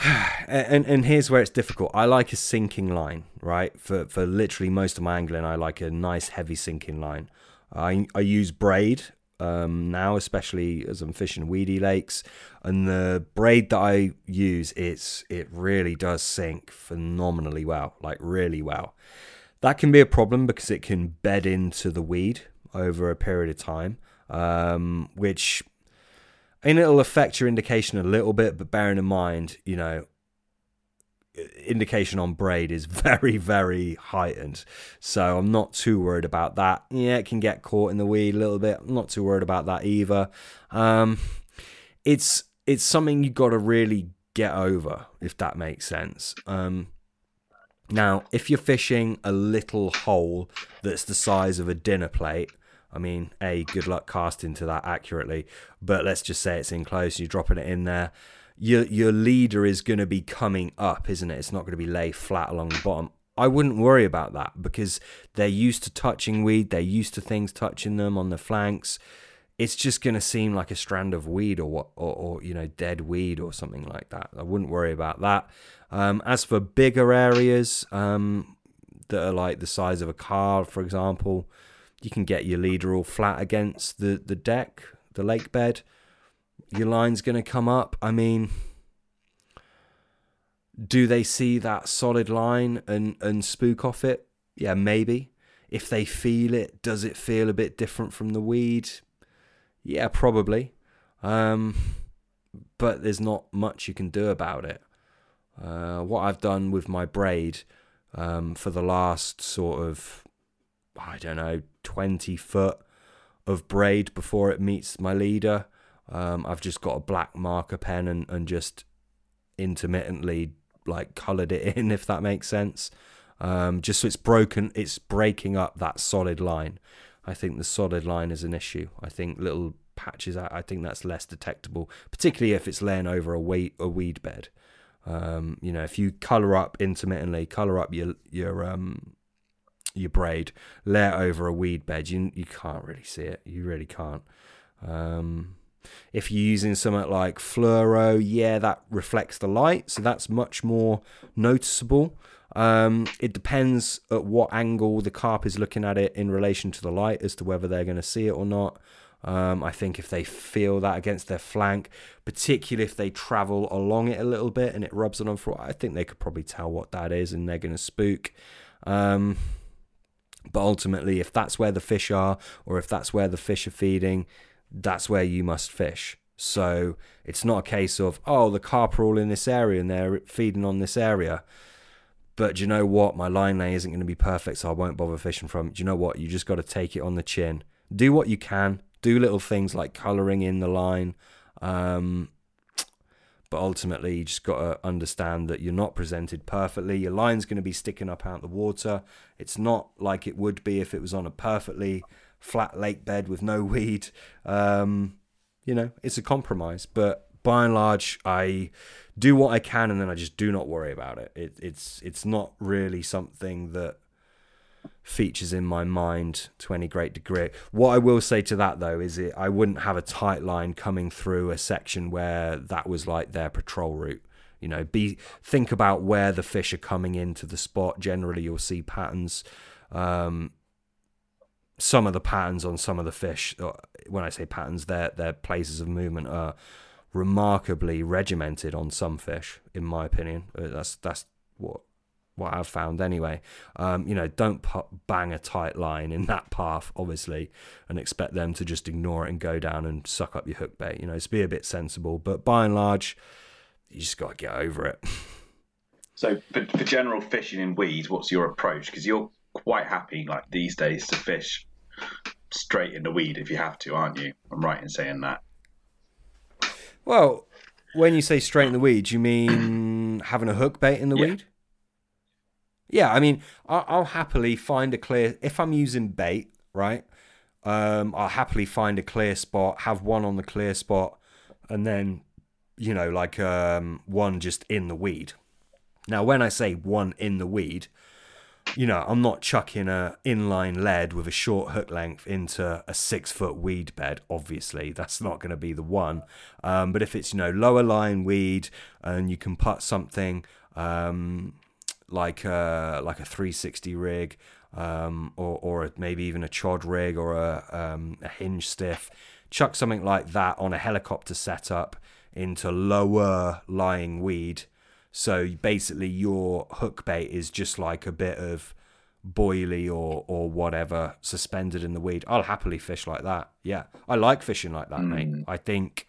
and and here's where it's difficult. I like a sinking line, right? For for literally most of my angling, I like a nice heavy sinking line. I I use braid um, now, especially as I'm fishing weedy lakes, and the braid that I use, it's it really does sink phenomenally well, like really well. That can be a problem because it can bed into the weed over a period of time, um, which and it'll affect your indication a little bit. But bearing in mind, you know, indication on braid is very, very heightened. So I'm not too worried about that. Yeah, it can get caught in the weed a little bit. I'm not too worried about that either. Um, it's it's something you've got to really get over, if that makes sense. Um, now, if you're fishing a little hole that's the size of a dinner plate, I mean, A, good luck casting to that accurately, but let's just say it's in close, you're dropping it in there. Your, your leader is going to be coming up, isn't it? It's not going to be lay flat along the bottom. I wouldn't worry about that because they're used to touching weed, they're used to things touching them on the flanks. It's just going to seem like a strand of weed or what, or, or you know, dead weed or something like that. I wouldn't worry about that. Um, as for bigger areas um, that are like the size of a car, for example, you can get your leader all flat against the, the deck, the lake bed. Your line's going to come up. I mean, do they see that solid line and, and spook off it? Yeah, maybe. If they feel it, does it feel a bit different from the weed? Yeah, probably. Um, but there's not much you can do about it. Uh, what I've done with my braid um, for the last sort of, I don't know, 20 foot of braid before it meets my leader, um, I've just got a black marker pen and, and just intermittently like colored it in, if that makes sense. Um, just so it's broken, it's breaking up that solid line. I think the solid line is an issue. I think little patches, I, I think that's less detectable, particularly if it's laying over a weed, a weed bed. Um, you know, if you color up intermittently, color up your your um your braid, lay it over a weed bed, you you can't really see it. You really can't. Um, if you're using something like fluoro, yeah, that reflects the light, so that's much more noticeable. Um, it depends at what angle the carp is looking at it in relation to the light as to whether they're going to see it or not. Um, I think if they feel that against their flank, particularly if they travel along it a little bit and it rubs it on for, I think they could probably tell what that is and they're going to spook. Um, but ultimately, if that's where the fish are or if that's where the fish are feeding, that's where you must fish. So it's not a case of, oh, the carp are all in this area and they're feeding on this area. But do you know what? My line lay isn't going to be perfect, so I won't bother fishing from it. Do you know what? You just got to take it on the chin. Do what you can. Do little things like colouring in the line. Um, but ultimately, you just got to understand that you're not presented perfectly. Your line's going to be sticking up out the water. It's not like it would be if it was on a perfectly flat lake bed with no weed. Um, you know, it's a compromise. But by and large, I do what I can, and then I just do not worry about it. it it's it's not really something that features in my mind to any great degree. What I will say to that though is it I wouldn't have a tight line coming through a section where that was like their patrol route. You know, be think about where the fish are coming into the spot. Generally, you'll see patterns. Um, some of the patterns on some of the fish, uh, when I say patterns, their their places of movement are remarkably regimented on some fish, in my opinion. Uh, that's that's what what I've found anyway. Um, you know, don't put, bang a tight line in that path, obviously, and expect them to just ignore it and go down and suck up your hook bait. You know, it's be a bit sensible, but by and large, you just got to get over it. So, for, for general fishing in weeds, what's your approach? Because you're quite happy, like these days, to fish straight in the weed if you have to, aren't you? I'm right in saying that. Well, when you say straight in the weed, you mean having a hook bait in the Yeah. weed? Yeah, I mean, I'll, I'll happily find a clear if I'm using bait, right? Um, I'll happily find a clear spot, have one on the clear spot, and then you know, like um, one just in the weed. Now, when I say one in the weed, you know, I'm not chucking a inline lead with a short hook length into a six foot weed bed. Obviously, that's not going to be the one. Um, but if it's you know lower line weed and you can put something um, like a like a 360 rig, um, or or a, maybe even a chod rig or a um, a hinge stiff, chuck something like that on a helicopter setup into lower lying weed. So basically, your hook bait is just like a bit of boilie or or whatever suspended in the weed. I'll happily fish like that. Yeah, I like fishing like that, mate. I think.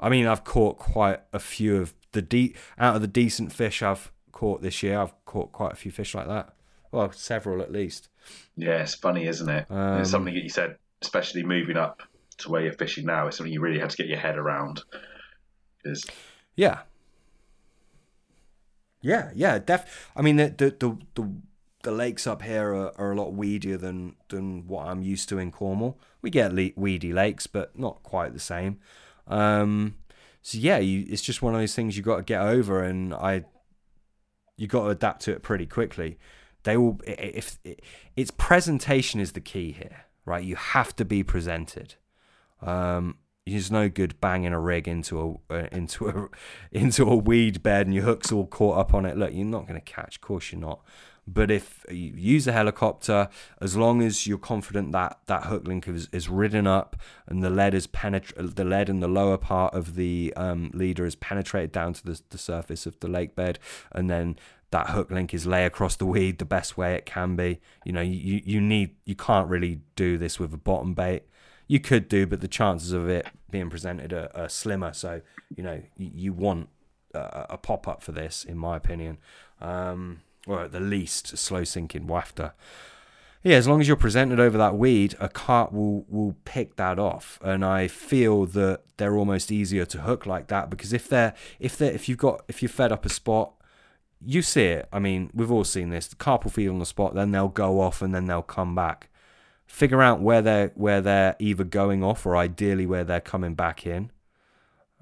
I mean, I've caught quite a few of the de- out of the decent fish I've caught this year. I've caught quite a few fish like that. Well, several at least. Yeah, it's funny, isn't it? Um, it's something that you said, especially moving up to where you're fishing now, it's something you really had to get your head around. Because Yeah. Yeah, yeah, def. I mean, the the the the, the lakes up here are, are a lot weedier than than what I'm used to in Cornwall. We get le- weedy lakes, but not quite the same. Um, so yeah, you, it's just one of those things you got to get over, and I, you got to adapt to it pretty quickly. They will if its presentation is the key here, right? You have to be presented. Um, there's no good banging a rig into a uh, into a into a weed bed and your hook's all caught up on it. Look, you're not going to catch. Of course, you're not. But if you use a helicopter, as long as you're confident that that hook link is, is ridden up and the lead is penetra- the lead in the lower part of the um, leader is penetrated down to the, the surface of the lake bed, and then that hook link is lay across the weed the best way it can be. You know, you you need you can't really do this with a bottom bait you could do, but the chances of it being presented are, are slimmer. So you know you, you want a, a pop up for this, in my opinion, um, or at the least slow sinking wafter. Yeah, as long as you're presented over that weed, a cart will will pick that off, and I feel that they're almost easier to hook like that because if they're if they if you've got if you're fed up a spot, you see it. I mean, we've all seen this. The carp will feed on the spot, then they'll go off, and then they'll come back figure out where they're where they're either going off or ideally where they're coming back in.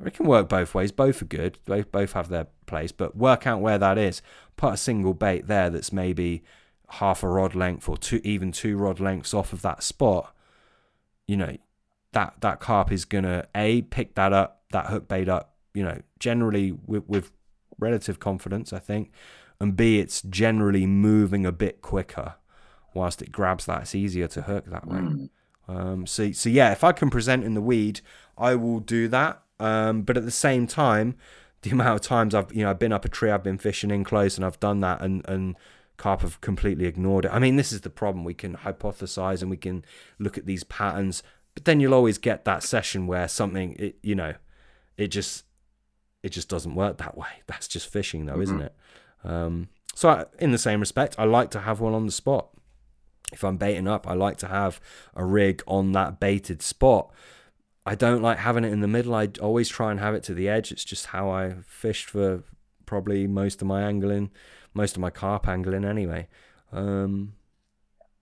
It can work both ways. Both are good. Both both have their place, but work out where that is. Put a single bait there that's maybe half a rod length or two even two rod lengths off of that spot. You know, that that carp is gonna a pick that up, that hook bait up, you know, generally with, with relative confidence, I think, and b it's generally moving a bit quicker whilst it grabs that. It's easier to hook that way. Mm. Um, so so yeah, if I can present in the weed, I will do that. Um, but at the same time, the amount of times I've you know I've been up a tree, I've been fishing in close, and I've done that, and and carp have completely ignored it. I mean, this is the problem. We can hypothesize and we can look at these patterns, but then you'll always get that session where something, it, you know, it just it just doesn't work that way. That's just fishing, though, mm-hmm. isn't it? Um, so, I, in the same respect, I like to have one on the spot. If I'm baiting up, I like to have a rig on that baited spot. I don't like having it in the middle. I always try and have it to the edge. It's just how I fished for probably most of my angling most of my carp angling anyway. Um,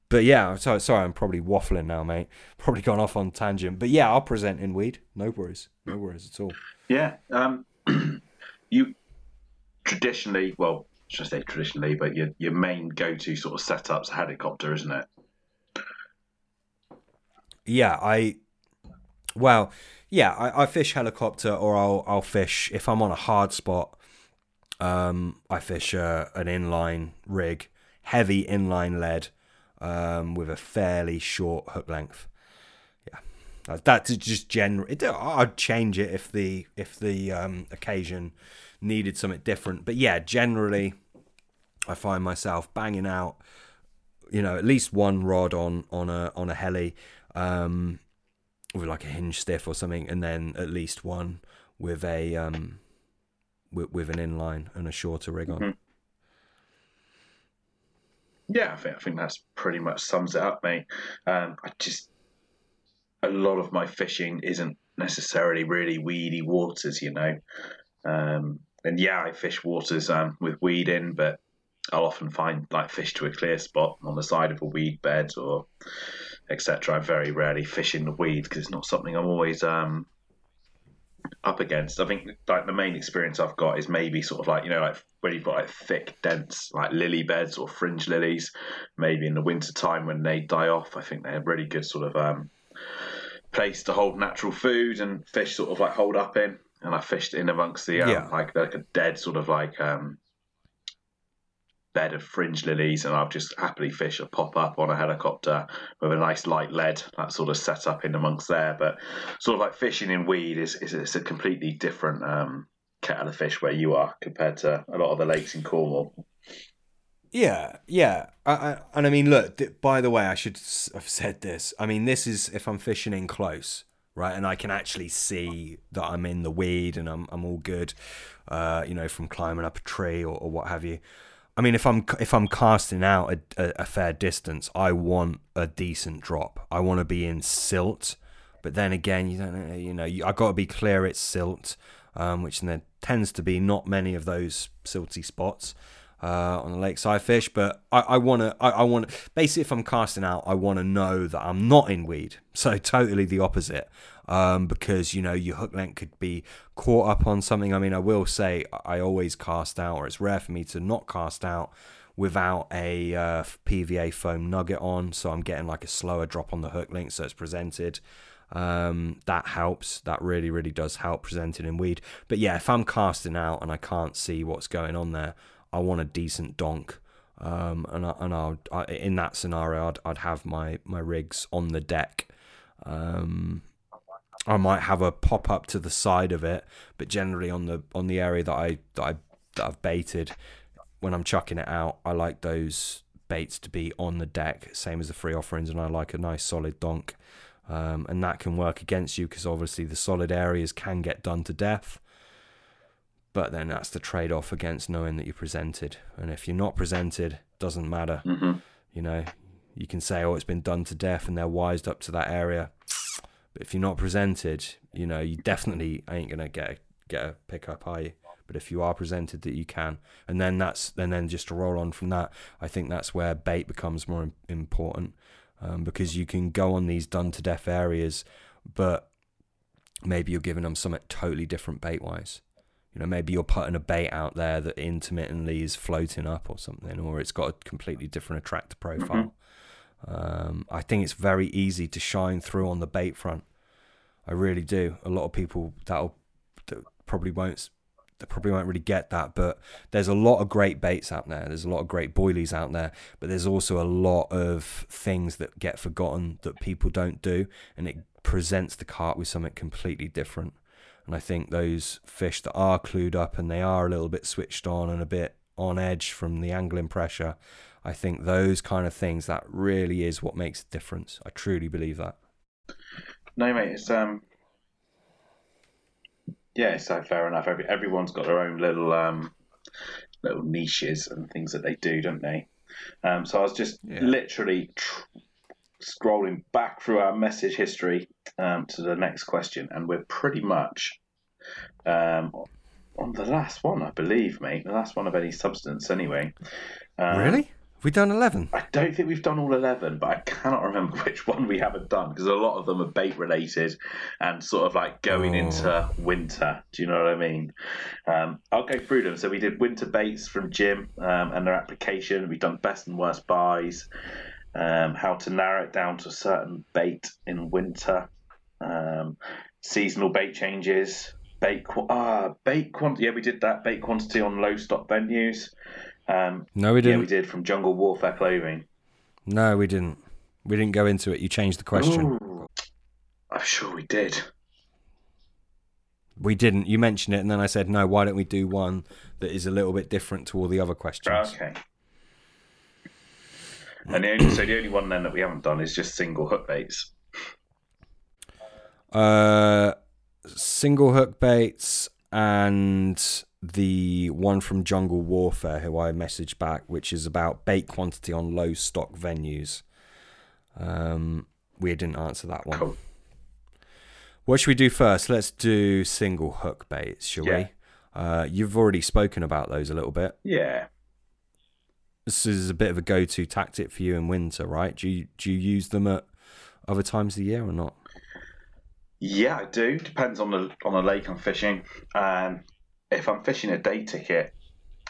but yeah, so, sorry, I'm probably waffling now, mate. Probably gone off on tangent. But yeah, I'll present in weed. No worries. No worries at all. Yeah. Um, you traditionally, well, should I say traditionally, but your, your main go to sort of setup's a helicopter, isn't it? Yeah, I. Well, yeah, I, I fish helicopter or I'll I'll fish if I'm on a hard spot. Um, I fish uh, an inline rig, heavy inline lead, um, with a fairly short hook length. Yeah, that's just general. I'd change it if the if the um, occasion needed something different. But yeah, generally, I find myself banging out, you know, at least one rod on on a on a heli, um, with like a hinge stiff or something, and then at least one with a um, with, with an inline and a shorter rig on. Mm-hmm. Yeah, I think I think that's pretty much sums it up, mate. Um, I just a lot of my fishing isn't necessarily really weedy waters, you know. Um, and yeah, I fish waters um, with weed in, but I'll often find like fish to a clear spot on the side of a weed bed or etc. I very rarely fish in the weeds because it's not something I'm always um, up against. I think like the main experience I've got is maybe sort of like you know like when you've got like thick, dense like lily beds or fringe lilies. Maybe in the winter time when they die off, I think they're a really good sort of um, place to hold natural food and fish sort of like hold up in. And I fished in amongst the um, yeah. like like a dead sort of like um, bed of fringe lilies, and I'll just happily fish a pop up on a helicopter with a nice light lead, that sort of set up in amongst there. But sort of like fishing in weed is is a completely different um, kettle of fish where you are compared to a lot of the lakes in Cornwall. Yeah, yeah, I, I, and I mean, look. Th- by the way, I should have said this. I mean, this is if I'm fishing in close, right, and I can actually see that I'm in the weed and I'm I'm all good, uh, you know, from climbing up a tree or, or what have you. I mean, if I'm if I'm casting out a, a, a fair distance, I want a decent drop. I want to be in silt, but then again, you don't you know you, I got to be clear it's silt, um, which there tends to be not many of those silty spots uh, on the lakeside fish. But I, I want to I, I want basically if I'm casting out, I want to know that I'm not in weed. So totally the opposite um, because you know your hook length could be caught up on something. I mean, I will say I always cast out, or it's rare for me to not cast out without a uh, PVA foam nugget on, so I'm getting like a slower drop on the hook length, so it's presented. Um, that helps. That really, really does help presenting in weed. But yeah, if I'm casting out and I can't see what's going on there, I want a decent donk. Um, and I, and I'll, I, in that scenario, I'd, I'd have my my rigs on the deck. Um, I might have a pop up to the side of it, but generally on the on the area that I that I that I've baited, when I'm chucking it out, I like those baits to be on the deck, same as the free offerings, and I like a nice solid donk. Um, and that can work against you because obviously the solid areas can get done to death. But then that's the trade off against knowing that you're presented. And if you're not presented, doesn't matter. Mm-hmm. You know, you can say, oh, it's been done to death and they're wised up to that area. But if you're not presented, you know, you definitely ain't gonna get a, get a pickup, are you? But if you are presented that you can, and then that's and then just to roll on from that, I think that's where bait becomes more important um, because you can go on these done to death areas, but maybe you're giving them something totally different bait wise. You know, maybe you're putting a bait out there that intermittently is floating up or something, or it's got a completely different attractor profile. Mm-hmm. Um, I think it's very easy to shine through on the bait front. I really do. A lot of people that'll that probably won't they probably won't really get that, but there's a lot of great baits out there. There's a lot of great boilies out there, but there's also a lot of things that get forgotten that people don't do, and it presents the carp with something completely different. And I think those fish that are clued up and they are a little bit switched on and a bit on edge from the angling pressure, I think those kind of things that really is what makes a difference. I truly believe that. No, mate, it's um, yeah, so fair enough. Every, everyone's got their own little um, little niches and things that they do, don't they? Um, so I was just Yeah. literally tr- scrolling back through our message history um, to the next question, and we're pretty much um, on the last one, I believe, mate. The last one of any substance, anyway. Um, really? Have we done 11? I don't think we've done all 11, but I cannot remember which one we haven't done because a lot of them are bait related and sort of like going Oh. into winter. Do you know what I mean? Um, I'll go through them. So we did winter baits from Jim um, and their application. We've done best and worst buys, um, how to narrow it down to a certain bait in winter, um, seasonal bait changes. Bait, qu- ah, bait quantity. Yeah, we did that. Bait quantity on low stock venues. Um, No, we didn't. Yeah, we did from Jungle Warfare Clothing. No, we didn't. We didn't go into it. You changed the question. Ooh. I'm sure we did. We didn't. You mentioned it, and then I said, no, why don't we do one that is a little bit different to all the other questions? Okay. And the only, so the only one then that we haven't done is just single hook baits. Uh, single hook baits and the one from Jungle Warfare, who I messaged back, which is about bait quantity on low stock venues. Um, we didn't answer that one. Cool. What should we do first? Let's do single hook baits, shall Yeah. we? Uh, you've already spoken about those a little bit. Yeah. This is a bit of a go-to tactic for you in winter, right? Do you do you use them at other times of the year or not? Yeah, I do. Depends on the on the lake I'm fishing. Um, if I'm fishing a day ticket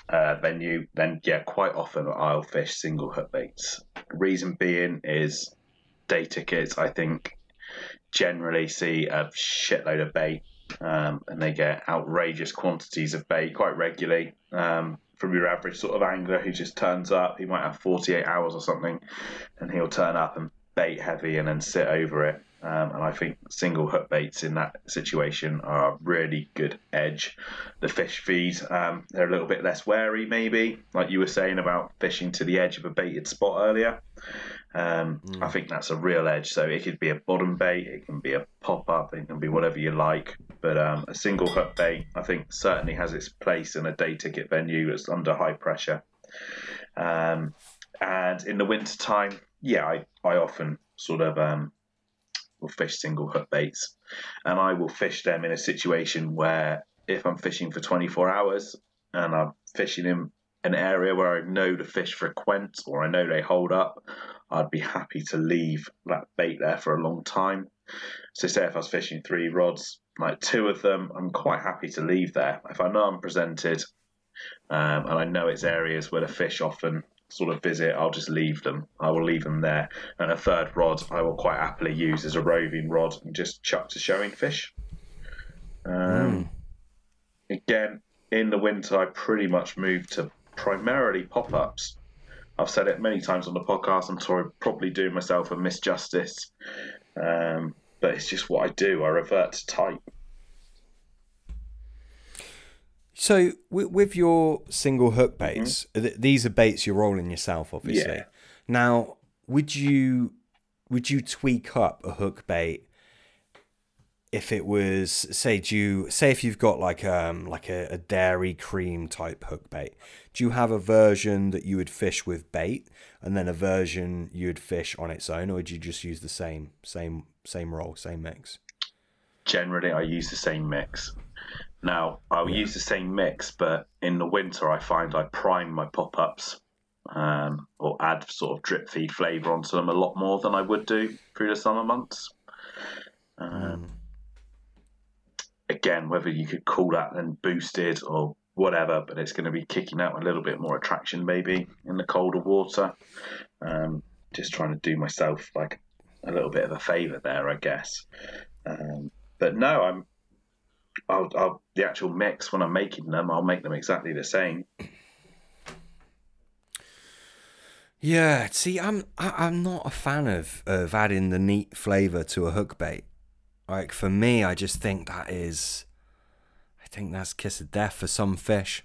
uh, venue, then yeah, quite often I'll fish single hook baits. Reason being is day tickets. I think generally see a shitload of bait, um, and they get outrageous quantities of bait quite regularly. Um, from your average sort of angler who just turns up, he might have 48 hours or something, and he'll turn up and bait heavy and then sit over it. Um, and I think single hook baits in that situation are a really good edge. The fish feed, um, they're a little bit less wary, maybe, like you were saying about fishing to the edge of a baited spot earlier. Um, I think that's a real edge. So it could be a bottom bait, it can be a pop up, it can be whatever you like. But um, a single hook bait, I think, certainly has its place in a day ticket venue that's under high pressure. Um, and in the winter time, yeah, I, I often sort of um, will fish single hook baits, and I will fish them in a situation where if I'm fishing for 24 hours and I'm fishing in an area where I know the fish frequent or I know they hold up, I'd be happy to leave that bait there for a long time. So, say if I was fishing three rods, like two of them, I'm quite happy to leave there. If I know I'm presented um, and I know it's areas where the fish often sort of visit, I'll just leave them. I will leave them there. And a third rod, I will quite happily use as a roving rod and just chuck to showing fish. Um, Again, in the winter, I pretty much move to primarily pop ups. I've said it many times on the podcast. I'm sorry, probably doing myself a misjustice, um, but it's just what I do. I revert to type. So with, with your single hook baits, th- these are baits you're rolling yourself, obviously. Mm-hmm. Yeah. Now, would you would you tweak up a hook bait if it was say do you say if you've got like um like a, a dairy cream type hook bait? Do you have a version that you would fish with bait and then a version you would fish on its own, or would you just use the same same same roll, same mix? generally I use the same mix. Now I'll use the same mix, but in the winter I find I prime my pop ups um, or add sort of drip feed flavour onto them a lot more than I would do through the summer months. Um, Again, whether you could call that then boosted or whatever, but it's going to be kicking out a little bit more attraction maybe in the colder water. Um, just trying to do myself like a little bit of a favour there, I guess. Um, but no, I'm. I'll, I'll the actual mix when I'm making them. I'll make them exactly the same. Yeah, see, I'm I, I'm not a fan of of adding the neat flavor to a hook bait. Like for me, I just think that is, I think that's kiss of death for some fish.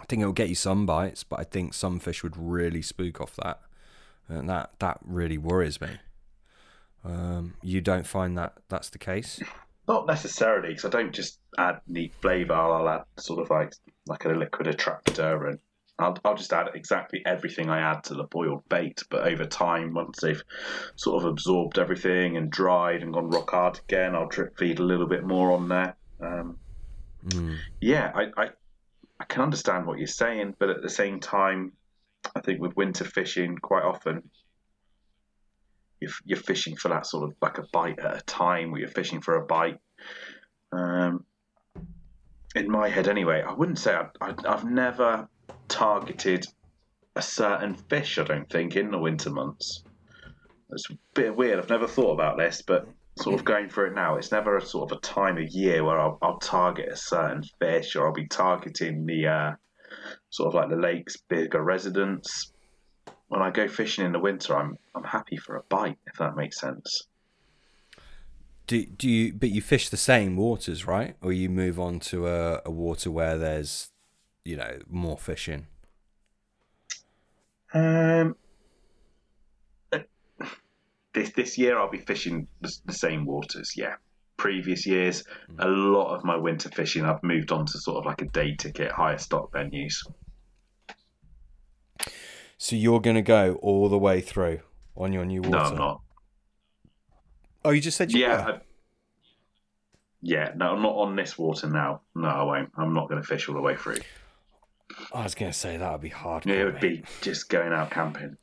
I think it will get you some bites, but I think some fish would really spook off that, and that that really worries me. Um, you don't find that that's the case? Not necessarily, because I don't just add neat flavour. I'll add sort of like like a liquid attractor, and I'll, I'll just add exactly everything I add to the boiled bait. But over time, once they've sort of absorbed everything and dried and gone rock hard again, I'll drip feed a little bit more on there. Um, Mm. yeah, I, I I can understand what you're saying, but at the same time, I think with winter fishing, quite often you're, you're fishing for that sort of like a bite at a time, where you're fishing for a bite. Um, in my head, anyway, I wouldn't say I, I, I've never targeted a certain fish. I don't think in the winter months. It's a bit weird. I've never thought about this, but sort of going through it now, it's never a sort of a time of year where I'll, I'll target a certain fish or I'll be targeting the uh, sort of like the lake's bigger residents. When I go fishing in the winter, I'm I'm happy for a bite, if that makes sense. Do do you? But you fish the same waters, right? Or you move on to a, a water where there's, you know, more fishing. Um, this this year I'll be fishing the, the same waters. Yeah. Previous years, a lot of my winter fishing, I've moved on to sort of like a day ticket, higher stock venues. So you're gonna go all the way through on your new water. No, I'm not. Oh, you just said you Yeah, were. I, yeah. No, I'm not on this water now. No, I won't. I'm not going to fish all the way through. I was gonna say that would be hard. It would be just going out camping.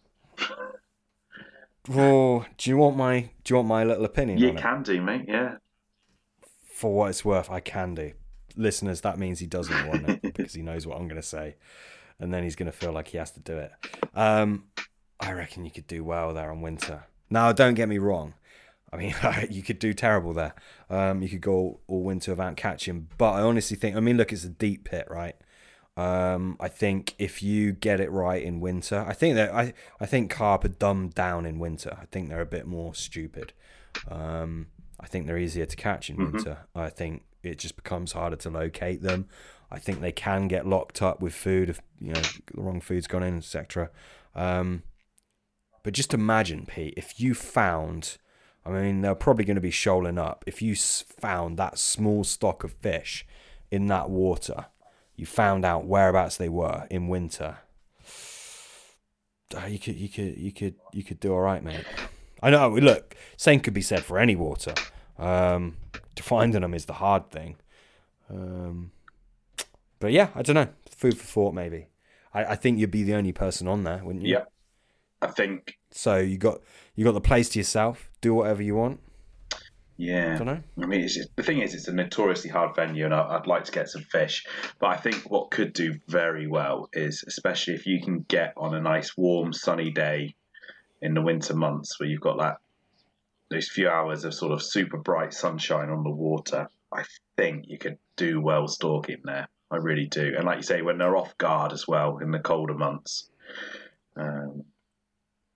Oh, do you want my do you want my little opinion You on it? can do, mate. Yeah. For what it's worth, I can do. Listeners, that means he doesn't want it because he knows what I'm going to say, and then he's going to feel like he has to do it. Um, I reckon you could do well there on winter. Now, don't get me wrong. I mean, you could do terrible there. Um, you could go all, all winter without catching, but I honestly think. I mean, look, it's a deep pit, right? Um, I think if you get it right in winter, I think that I I think carp are dumbed down in winter. I think they're a bit more stupid. Um, I think they're easier to catch in winter. I think it just becomes harder to locate them. I think they can get locked up with food if you know the wrong food's gone in, etc. Um, but just imagine, Pete, if you found, I mean, they're probably going to be shoaling up. If you found that small stock of fish in that water, you found out whereabouts they were in winter. uh, You could, you could, you could, you could do all right, mate. I know. Look, same could be said for any water. Um, finding them is the hard thing. Um, but yeah, I don't know. Food for thought, maybe. I, I think you'd be the only person on there, wouldn't you? Yeah. I think. So you got you got the place to yourself. Do whatever you want. Yeah. I don't know. I mean, it's just, the thing is, it's a notoriously hard venue, and I, I'd like to get some fish. But I think what could do very well is, especially if you can get on a nice, warm, sunny day in the winter months, where you've got that those few hours of sort of super bright sunshine on the water. I think you could do well stalking there. I really do. And like you say, when they're off guard as well in the colder months, um,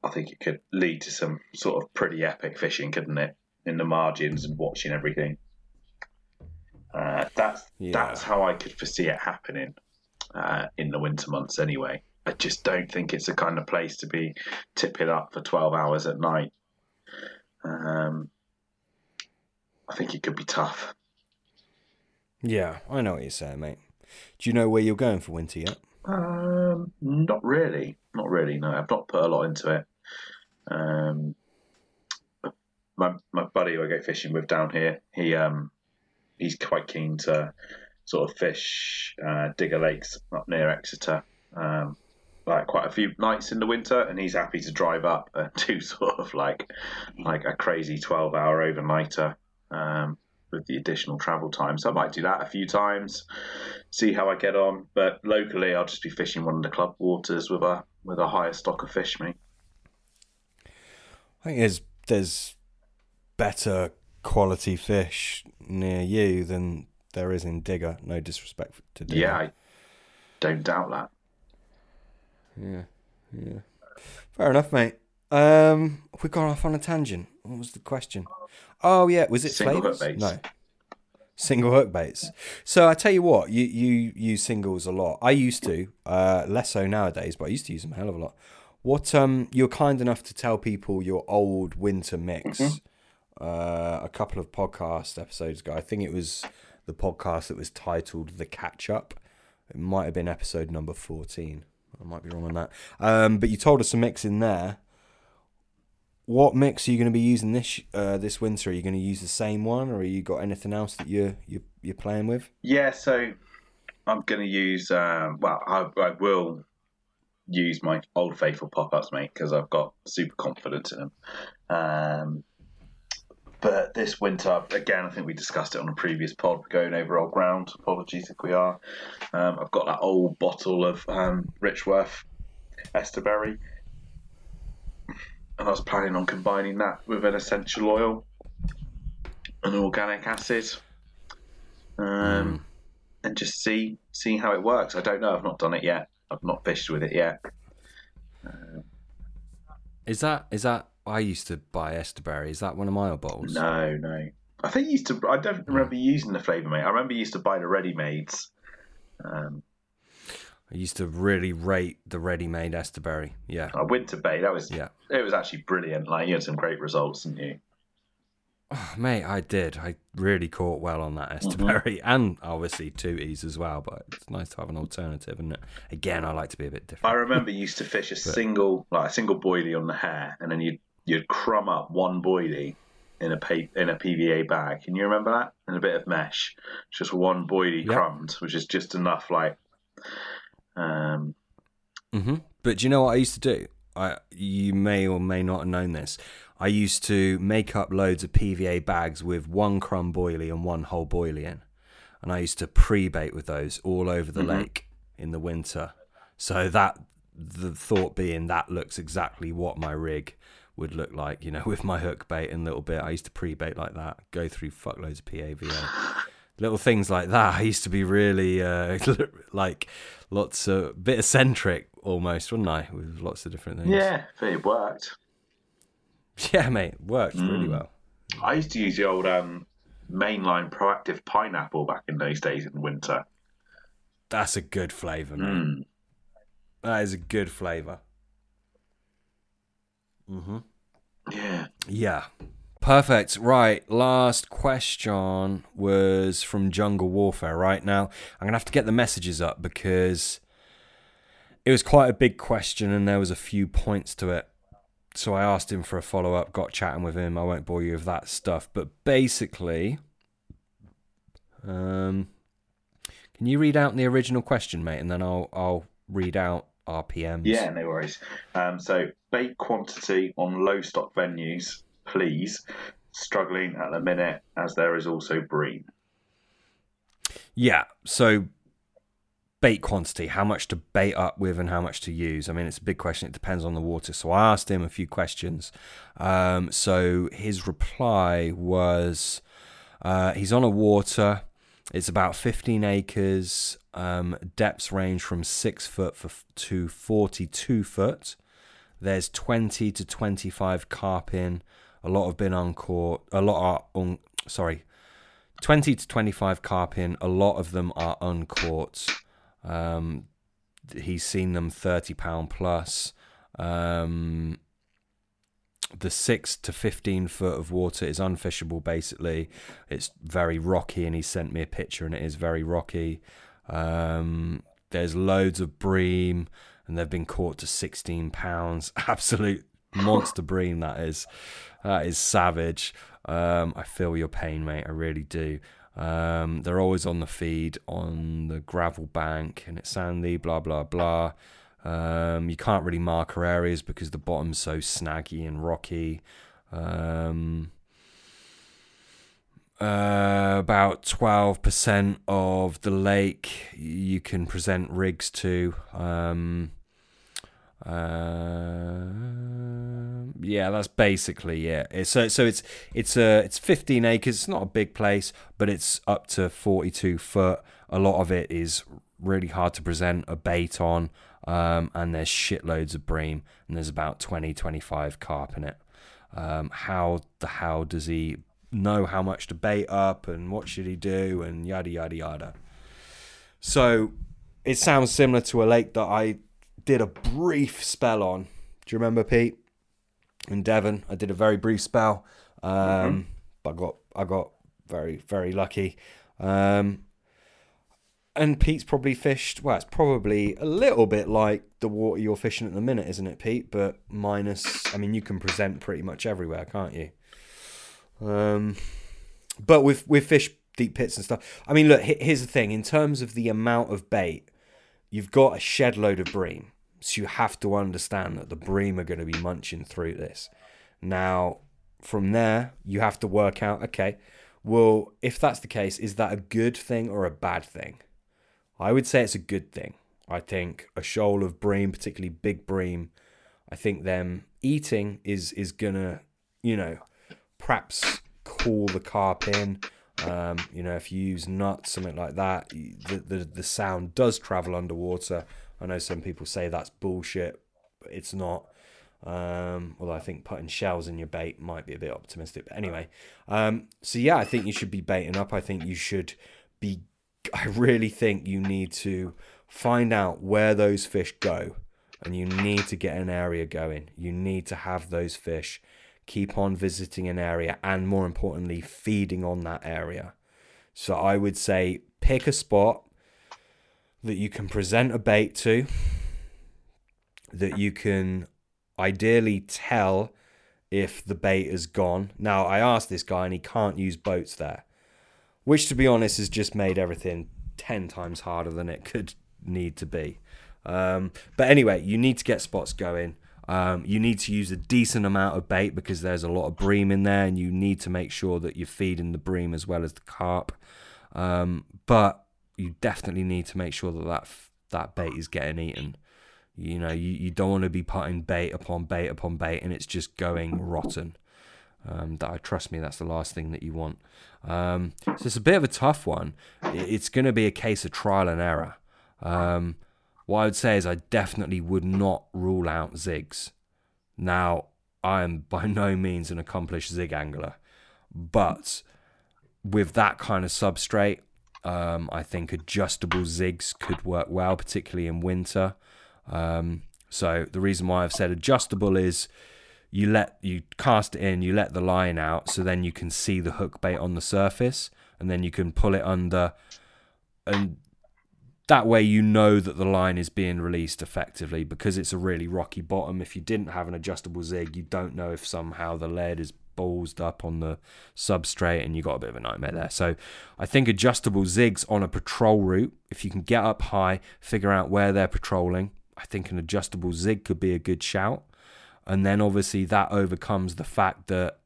I think it could lead to some sort of pretty epic fishing, couldn't it? In the margins and watching everything. Uh, that's Yeah. that's how I could foresee it happening uh, in the winter months. Anyway, I just don't think it's the kind of place to be tipping up for twelve hours at night. Um, I think it could be tough. Yeah, I know what you're saying, mate. Do you know where you're going for winter yet? Um, not really, not really. No, I've not put a lot into it. Um, my my buddy who I go fishing with down here, he um, he's quite keen to sort of fish uh, digger lakes up near Exeter. Um, like quite a few nights in the winter, and he's happy to drive up and do sort of like like a crazy twelve hour overnighter um, with the additional travel time. So I might do that a few times, see how I get on. But locally, I'll just be fishing one of the club waters with a with a higher stock of fish. Me, I think there's there's better quality fish near you than there is in Digger. No disrespect to Digger. Yeah, I don't doubt that. Yeah, yeah. Fair enough, mate. Um, we got off on a tangent. What was the question? Oh yeah, was it Single flavors? hook baits. No, single hook baits. So I tell you what, you you use singles a lot. I used to, uh, less so nowadays, but I used to use them a hell of a lot. What um, you're kind enough to tell people your old winter mix. Uh, a couple of podcast episodes ago, I think it was the podcast that was titled "The Catch Up." It might have been episode number fourteen. I might be wrong on that. Um, but you told us a mix in there. What mix are you going to be using this uh, this winter? Are you going to use the same one, or are you got anything else that you're you're, you're playing with? Yeah, so I'm going to use. Um, well, I, I will use my old faithful pop-ups, mate, because I've got super confidence in them. Um, but this winter, again, I think we discussed it on a previous pod. We're going over old ground. Apologies if we are. Um, I've got that old bottle of um, Richworth Esterberry, and I was planning on combining that with an essential oil, an organic acid. Um, and just see see how it works. I don't know. I've not done it yet. I've not fished with it yet. Is that is that? I used to buy Esterberry. Is that one of my old bottles? No, no. I think used to. I don't remember using the flavour mate. I remember used to buy the ready mades. Um, I used to really rate the ready-made Esterberry. Yeah, I went to Bay. That was yeah. It. Was actually brilliant. Like you had some great results, didn't you? Oh, mate, I did. I really caught well on that Mm-hmm. Esterberry, and obviously Tooties as well. But it's nice to have an alternative, and again, I like to be a bit different. I remember you used to fish a single like a single boilie on the hair, and then you'd you'd crumb up one boilie in a pa- in a PVA bag. Can you remember that? And a bit of mesh, just one boilie Yep. crumbed, which is just enough. Like, um, Mm-hmm. But do you know what I used to do? I you may or may not have known this. I used to make up loads of PVA bags with one crumb boilie and one whole boilie in, and I used to pre-bait with those all over the lake in the winter. So that the thought being that looks exactly what my rig would look like, you know, with my hook bait and little bit. I used to pre-bait like that, go through fuckloads of PAVA. Little things like that. I used to be really uh, like lots of bit eccentric almost, wouldn't I? With lots of different things. yeah, but it worked. Yeah, mate, worked really well. I used to use the old um, mainline proactive pineapple back in those days in winter. That's a good flavour, mate. Mm. That is a good flavour. Yeah. Yeah. Perfect. Right. Last question was from Jungle Warfare. Right now, I'm going to have to get the messages up because it was quite a big question and there was a few points to it. So I asked him for a follow up, got chatting with him. I won't bore you with that stuff. But basically, um, can you read out the original question, mate? And then I'll, I'll read out RPMs. Yeah, no worries. Um, so, bait quantity on low stock venues, please. Struggling at the minute as there is also bream. Yeah. So bait quantity, how much to bait up with and how much to use. I mean, it's a big question. It depends on the water. So I asked him a few questions. Um, so his reply was uh, he's on a water. It's about 15 acres. Um, depths range from six foot for, to 42 foot. There's 20 to 25 carp in. A lot have been uncaught. A lot are un, sorry, 20 to 25 carp in. A lot of them are uncaught. Um, he's seen them 30 pound plus. Um, the six to 15 foot of water is unfishable basically. It's very rocky, and he sent me a picture, and it is very rocky. Um, there's loads of bream, and they've been caught to 16 pounds. Absolute monster bream, that is. That is savage. Um, I feel your pain, mate. I really do. Um, they're always on the feed on the gravel bank, and it's sandy, blah, blah, blah. Um, you can't really marker areas because the bottom's so snaggy and rocky. Um, uh, about 12% of the lake you can present rigs to. Um, uh, Yeah, that's basically it. It's, so so it's it's a it's 15 acres. It's not a big place, but it's up to 42 foot. A lot of it is really hard to present a bait on, um, and there's shitloads of bream, and there's about 20 25 carp in it. Um, how the hell does he know how much to bait up, and what should he do, and yada yada yada. So it sounds similar to a lake that I did a brief spell on. Do you remember Pete? In Devon, I did a very brief spell, um, mm-hmm. but I got I got very very lucky. Um, and Pete's probably fished. Well, it's probably a little bit like the water you're fishing at the minute, isn't it, Pete? But minus. I mean, you can present pretty much everywhere, can't you? Um, but with with fish deep pits and stuff. I mean, look. Here's the thing: in terms of the amount of bait, you've got a shed load of bream. So you have to understand that the bream are going to be munching through this. Now, from there, you have to work out okay, well, if that's the case, is that a good thing or a bad thing? I would say it's a good thing. I think a shoal of bream, particularly big bream, I think them eating is is gonna, you know, perhaps call the carp in. Um, you know, if you use nuts, something like that, the, the the sound does travel underwater I know some people say that's bullshit, but it's not. Um, although I think putting shells in your bait might be a bit optimistic. But anyway, um, so yeah, I think you should be baiting up. I think you should be. I really think you need to find out where those fish go, and you need to get an area going. You need to have those fish keep on visiting an area, and more importantly, feeding on that area. So I would say pick a spot that you can present a bait to, that you can ideally tell if the bait is gone. Now, I asked this guy and he can't use boats there, which to be honest has just made everything 10 times harder than it could need to be. Um, but anyway, you need to get spots going. Um, you need to use a decent amount of bait because there's a lot of bream in there, and you need to make sure that you're feeding the bream as well as the carp. Um, but you definitely need to make sure that that, that bait is getting eaten. You know, you, you don't want to be putting bait upon bait upon bait and it's just going rotten. Um, that I trust me, that's the last thing that you want. Um, so it's a bit of a tough one. It's going to be a case of trial and error. Um, what I would say is I definitely would not rule out zigs. Now, I am by no means an accomplished zig angler, but with that kind of substrate, um, I think adjustable zigs could work well, particularly in winter. Um, so the reason why I've said adjustable is you let you cast it in, you let the line out, so then you can see the hook bait on the surface, and then you can pull it under, and that way you know that the line is being released effectively because it's a really rocky bottom. If you didn't have an adjustable zig, you don't know if somehow the lead is ballsed up on the substrate and you got a bit of a nightmare there. So I think adjustable zigs on a patrol route, if you can get up high, figure out where they're patrolling, I think an adjustable zig could be a good shout. And then obviously that overcomes the fact that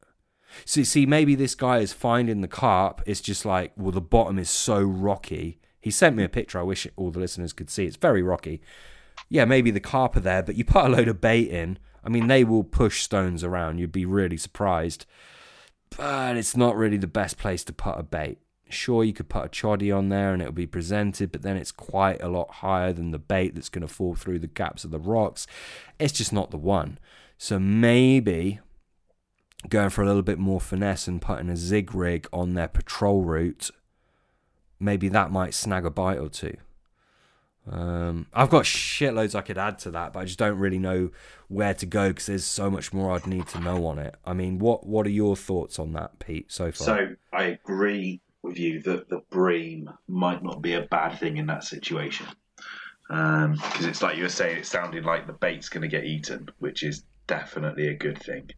see see maybe this guy is finding the carp, it's just like, well the bottom is so rocky. He sent me a picture, I wish all the listeners could see. It's very rocky. Yeah, maybe the carp are there, but you put a load of bait in I mean, they will push stones around. You'd be really surprised. But it's not really the best place to put a bait. Sure, you could put a choddy on there and it'll be presented, but then it's quite a lot higher than the bait that's going to fall through the gaps of the rocks. It's just not the one. So maybe going for a little bit more finesse and putting a zig rig on their patrol route, maybe that might snag a bite or two. Um, I've got shitloads I could add to that, but I just don't really know where to go because there's so much more I'd need to know on it. I mean, what what are your thoughts on that, Pete? So far, so I agree with you that the bream might not be a bad thing in that situation because um, it's like you were saying, it sounded like the bait's going to get eaten, which is definitely a good thing.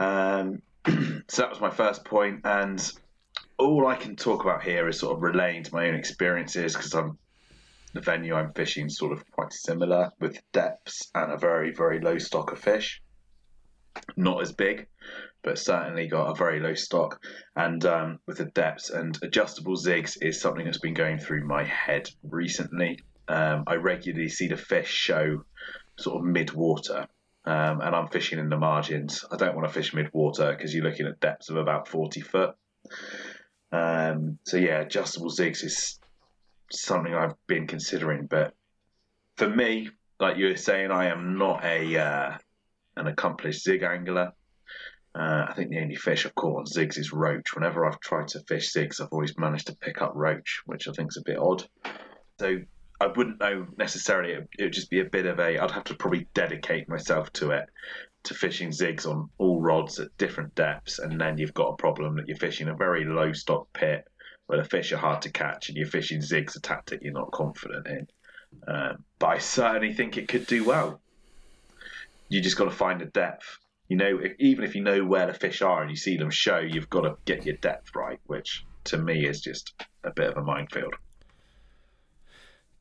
Um, so that was my first point, and all I can talk about here is sort of relaying to my own experiences because I'm the venue I'm fishing is sort of quite similar with depths and a very, very low stock of fish. Not as big, but certainly got a very low stock. And um, with the depths and adjustable zigs is something that's been going through my head recently. Um, I regularly see the fish show sort of mid water. um, and I'm fishing in the margins. I don't want to fish mid water because you're looking at depths of about 40 foot. Um, so yeah, adjustable zigs is something I've been considering, but for me, like you were saying, I am not a uh, an accomplished zig angler. Uh, I think the only fish I've caught on zigs is roach. Whenever I've tried to fish zigs, I've always managed to pick up roach, which I think is a bit odd. So I wouldn't know necessarily. It would just be a bit of a. I'd have to probably dedicate myself to it, to fishing zigs on all rods at different depths, and then you've got a problem that you're fishing a very low stock pit where the fish are hard to catch, and you're fishing zigs, a tactic you're not confident in. Um, but I certainly think it could do well. You just got to find the depth. You know, if, even if you know where the fish are and you see them show, you've got to get your depth right, which to me is just a bit of a minefield.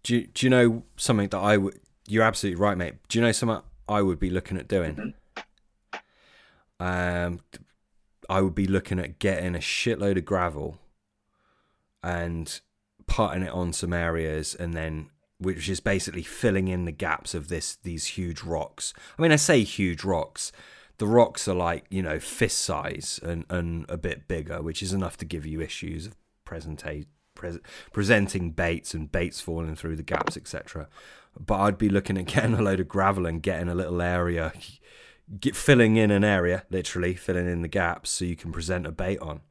Do you, do you know something that I would? You're absolutely right, mate. Do you know something I would be looking at doing? Mm-hmm. Um, I would be looking at getting a shitload of gravel and putting it on some areas, and then which is basically filling in the gaps of this these huge rocks. I mean, I say huge rocks. The rocks are like you know fist size and, and a bit bigger, which is enough to give you issues of presentation pre- presenting baits and baits falling through the gaps, etc. But I'd be looking at getting a load of gravel and getting a little area, get, filling in an area, literally filling in the gaps, so you can present a bait on.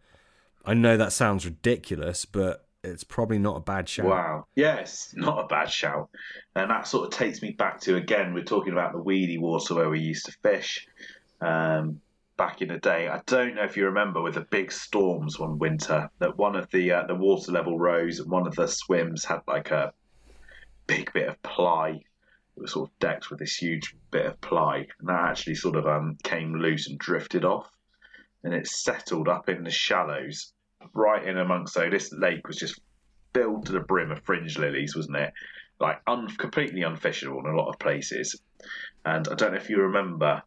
I know that sounds ridiculous, but it's probably not a bad shout. Wow. Yes, not a bad shout. And that sort of takes me back to again, we're talking about the weedy water where we used to fish. Um, back in the day. I don't know if you remember with the big storms one winter that one of the uh, the water level rose and one of the swims had like a big bit of ply. It was sort of decked with this huge bit of ply, and that actually sort of um, came loose and drifted off, and it settled up in the shallows, right in amongst. So this lake was just filled to the brim of fringe lilies, wasn't it? Like un- completely unfishable in a lot of places. And I don't know if you remember,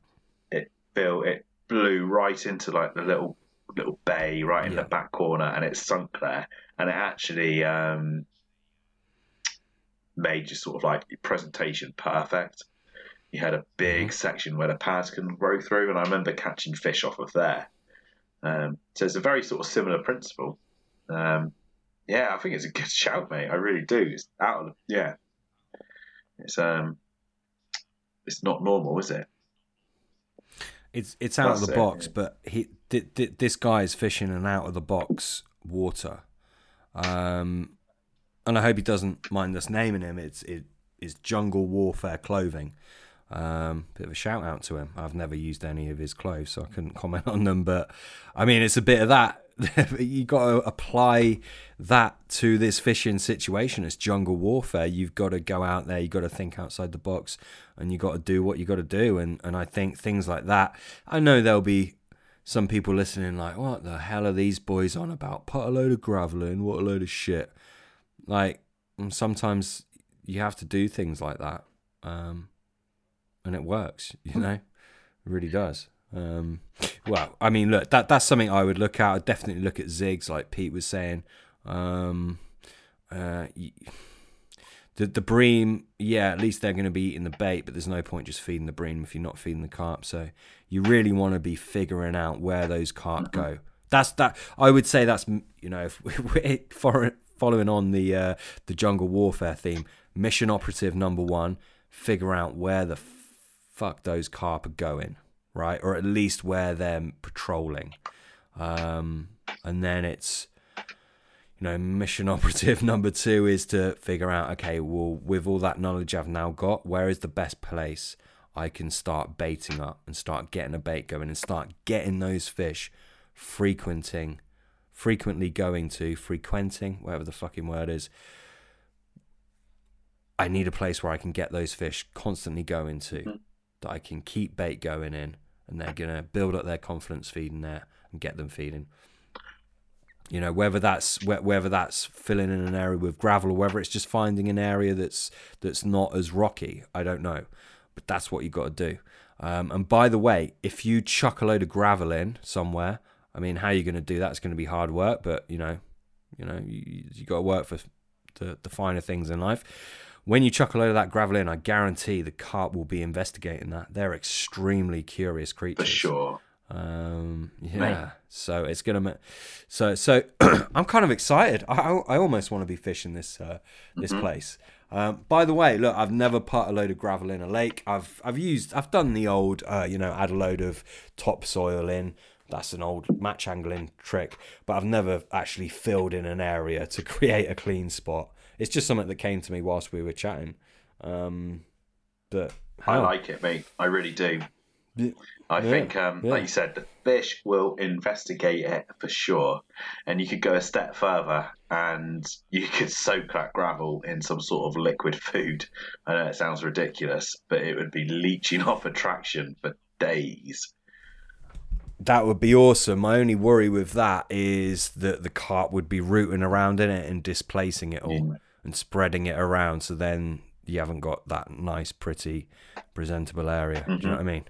it filled it blew right into like the little little bay right in yeah. the back corner, and it sunk there, and it actually um, made just sort of like presentation perfect. You had a big mm-hmm. section where the pads can grow through, and I remember catching fish off of there. Um, so it's a very sort of similar principle. Um, yeah, I think it's a good shout, mate. I really do. It's out of yeah. It's um, it's not normal, is it? It's it's out That's of the it, box, but he th- th- this guy is fishing an out of the box water, um, and I hope he doesn't mind us naming him. It's it is Jungle Warfare Clothing. Um, bit of a shout out to him. I've never used any of his clothes, so I couldn't comment on them. But I mean, it's a bit of that. you got to apply that to this fishing situation. It's jungle warfare. You've got to go out there. You've got to think outside the box, and you've got to do what you got to do. And and I think things like that. I know there'll be some people listening like, what the hell are these boys on about? Put a load of gravel in. What a load of shit. Like sometimes you have to do things like that, um, and it works. You know, it really does. Um, well, I mean, look, that that's something I would look at. I'd definitely look at zigs, like Pete was saying. Um, uh, the the bream, yeah, at least they're going to be eating the bait, but there's no point just feeding the bream if you're not feeding the carp. So you really want to be figuring out where those carp go. That's that. I would say that's you know, if we're following on the uh, the jungle warfare theme, mission operative number one, figure out where the fuck those carp are going right? Or at least where they're patrolling. Um, and then it's, you know, mission operative number two is to figure out, okay, well, with all that knowledge I've now got, where is the best place I can start baiting up and start getting a bait going and start getting those fish frequenting, frequently going to, frequenting, whatever the fucking word is. I need a place where I can get those fish constantly going to, mm-hmm. that I can keep bait going in, and they're going to build up their confidence feeding there and get them feeding. You know, whether that's whether that's filling in an area with gravel or whether it's just finding an area that's that's not as rocky, I don't know, but that's what you've got to do. Um, and by the way, if you chuck a load of gravel in somewhere, I mean, how are you going to do that? It's going to be hard work, but you know, you know, you, you got to work for the, the finer things in life. when you chuck a load of that gravel in, I guarantee the carp will be investigating that. They're extremely curious creatures. For sure. Um, yeah. So it's gonna. Ma- so so I'm kind of excited. I I almost want to be fishing this uh, this Mm-hmm. place. Um, by the way, look, I've never put a load of gravel in a lake. I've I've used I've done the old uh, you know add a load of topsoil in. That's an old match angling trick, but I've never actually filled in an area to create a clean spot. It's just something that came to me whilst we were chatting. Um, but I like it, mate. I really do. I Yeah, think, um, yeah. like you said, the fish will investigate it for sure. And you could go a step further and you could soak that gravel in some sort of liquid food. I know it sounds ridiculous, but it would be leaching off attraction for days. That would be awesome. My only worry with that is that the carp would be rooting around in it and displacing it all Mm. and spreading it around. So then you haven't got that nice, pretty, presentable area. Do you know what I mean?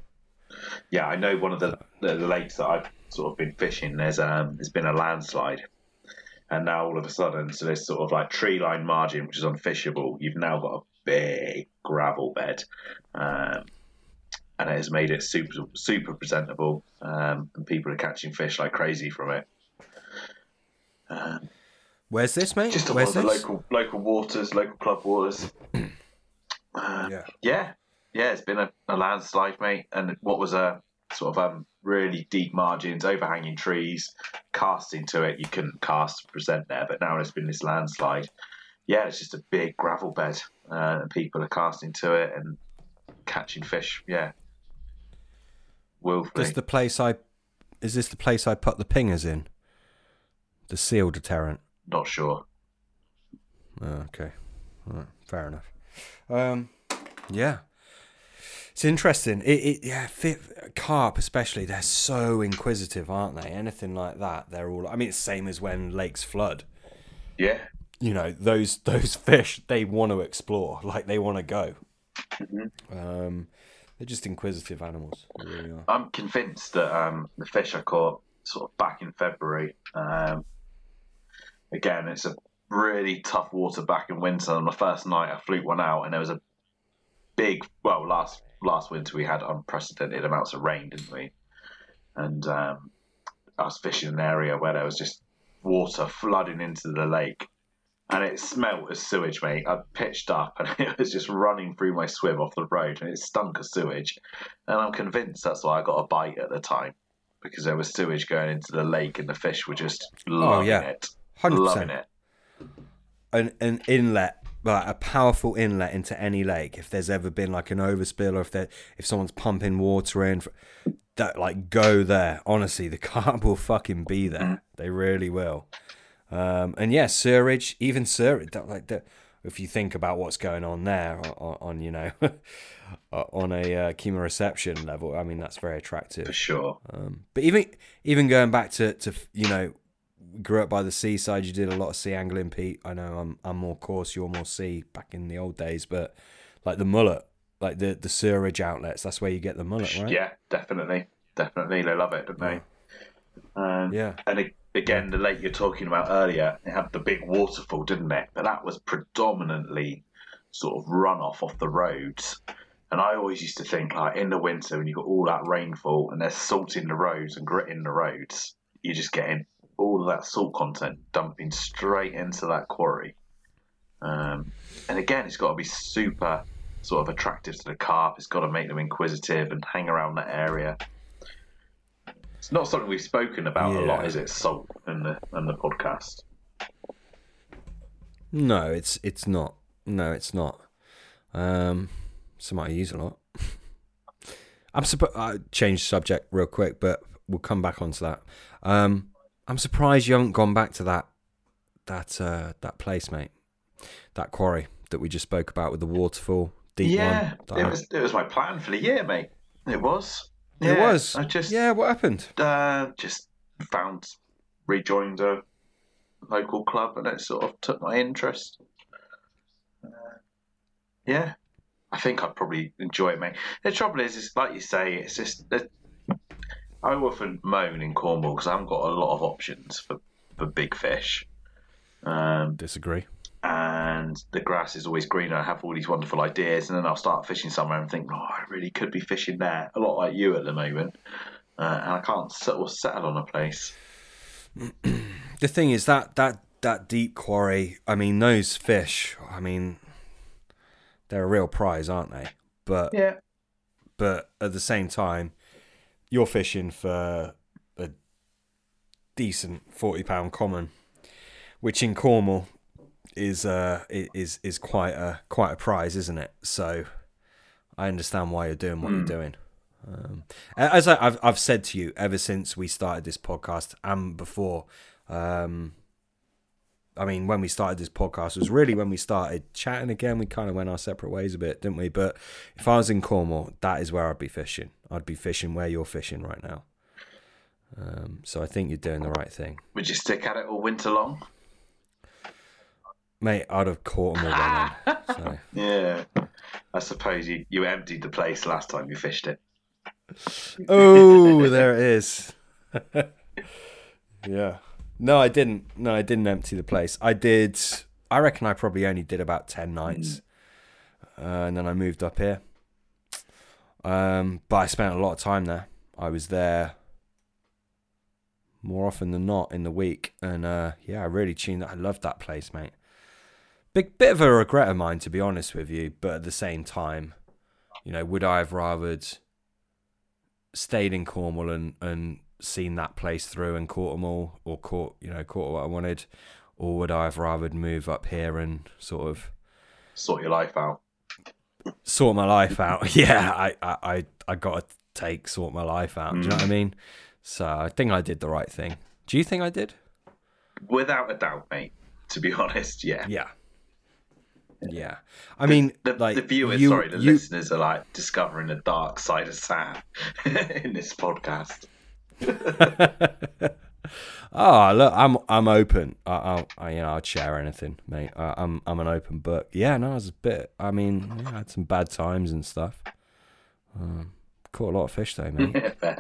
Yeah, I know one of the, the, the lakes that I've sort of been fishing. There's um, there's been a landslide, and now all of a sudden, so this sort of like tree line margin, which is unfishable, you've now got a big gravel bed, um, and it has made it super super presentable, um, and people are catching fish like crazy from it. Um, Where's this, mate? just Where's of the this? local local waters, local club waters. Um, Yeah. yeah, yeah, it's been a, a landslide, mate. And what was a sort of um, really deep margins, overhanging trees, casting to it. You couldn't cast present there, but now it's been this landslide. Yeah, it's just a big gravel bed, uh, and people are casting to it and catching fish. Yeah, willfully. This the place I. Is this the place I put the pingers in? The seal deterrent. Not sure. Oh, okay. All right. Fair enough. Um, yeah. It's interesting. It, it yeah, fit, carp especially. They're so inquisitive, aren't they? Anything like that, they're all. I mean, it's same as when lakes flood. Yeah, You know, those those fish they want to explore, like they want to go. Um, they're just inquisitive animals. Really. I'm convinced that um, the fish I caught sort of back in February. Um, again, it's a really tough water back in winter. On the first night, I fluked one out, and there was a big. Well, last last winter we had unprecedented amounts of rain, didn't we? And um, I was fishing in an area where there was just water flooding into the lake. And it smelt as sewage, mate. I pitched up and it was just running through my swim off the road and it stunk of sewage. And I'm convinced that's why I got a bite at the time because there was sewage going into the lake and the fish were just oh, loving yeah. it. Hundred Loving percent. it. An an inlet, like a powerful inlet into any lake. If there's ever been like an overspill, or if there if someone's pumping water in, that like go there. Honestly, the carp will fucking be there. Mm. They really will. Um, and yeah, sewerage, even sewerage, that, like the, if you think about what's going on there on, on you know on a uh, chemoreception level, I mean that's very attractive. For sure. Um, but even even going back to, to you know, grew up by the seaside. You did a lot of sea angling, Pete. I know I'm I'm more coarse, you're more sea back in the old days, but like the mullet, like the the sewerage outlets, that's where you get the mullet, right? Yeah, definitely. Definitely. They love it, don't they? Um, Yeah. And again, the lake you're talking about earlier, it had the big waterfall, didn't it? But that was predominantly sort of runoff off the roads. And I always used to think, like, in the winter, when you've got all that rainfall and there's salt in the roads and grit in the roads, you're just getting all of that salt content dumping straight into that quarry. Um, and again, it's got to be super sort of attractive to the carp. It's got to make them inquisitive and hang around that area. It's not something we've spoken about a lot, is it? Salt and the in the podcast. No, it's it's not. No, it's not. Um, something I use a lot. I'm surprised. I changed subject real quick, but we'll come back onto that. Um, I'm surprised you haven't gone back to that that uh, that place, mate. That quarry that we just spoke about with the waterfall, deep yeah, one. it was it was my plan for the year, mate. It was. It was. I just yeah. What happened? uh, just found rejoined a local club, and it sort of took my interest. Uh, yeah, I think I'd probably enjoy it, mate. The trouble is, is like you say, it's just that I often moan in Cornwall because I haven't got a lot of options for for big fish. Um, Disagree. And the grass is always greener. I have all these wonderful ideas, and then I'll start fishing somewhere and think, oh, I really could be fishing there. A lot like you at the moment, uh, and I can't of settle on a place. the thing is that that that deep quarry. I mean, those fish. I mean, they're a real prize, aren't they? But Yeah, but at the same time, you're fishing for a decent forty pound common, which in Cornwall is uh is is quite a quite a prize, isn't it? So I understand why you're doing what you're doing. Um, as I, I've I've said to you ever since we started this podcast and before, um, I mean, when we started this podcast was really when we started chatting again. We kind of went our separate ways a bit, didn't we? But if I was in Cornwall, that is where I'd be fishing. I'd be fishing where you're fishing right now. Um, so I think you're doing the right thing, would you stick at it all winter long? Mate. I'd have caught them all by then. So. Yeah, I suppose you, you emptied the place last time you fished it. Oh, there it is. yeah. No, I didn't. No, I didn't empty the place. I did. I reckon I probably only did about ten nights, uh, and then I moved up here. Um, but I spent a lot of time there. I was there more often than not in the week, and uh, yeah, I really tuned. I loved that place, mate. Big bit of a regret of mine, to be honest with you, but at the same time, you know, would I have rather stayed in Cornwall and, and seen that place through and caught them all, or caught you know caught what I wanted, or would I have rather move up here and sort of Sort your life out. sort my life out? yeah, I I I, got to take sort my life out. Do you know what I mm. mean? So I think I did the right thing. Do you think I did? Without a doubt, mate. To be honest, yeah. Yeah. Yeah. I mean, The, like the viewers, you- sorry, the you- listeners are like discovering the dark side of Sam in this podcast. oh, look, I'm I'm open. I, I'll I, you know I'd share anything, mate. I, I'm I'm an open book. Yeah, no, I was a bit. I mean, yeah, I had some bad times and stuff. Um, caught a lot of fish though, mate.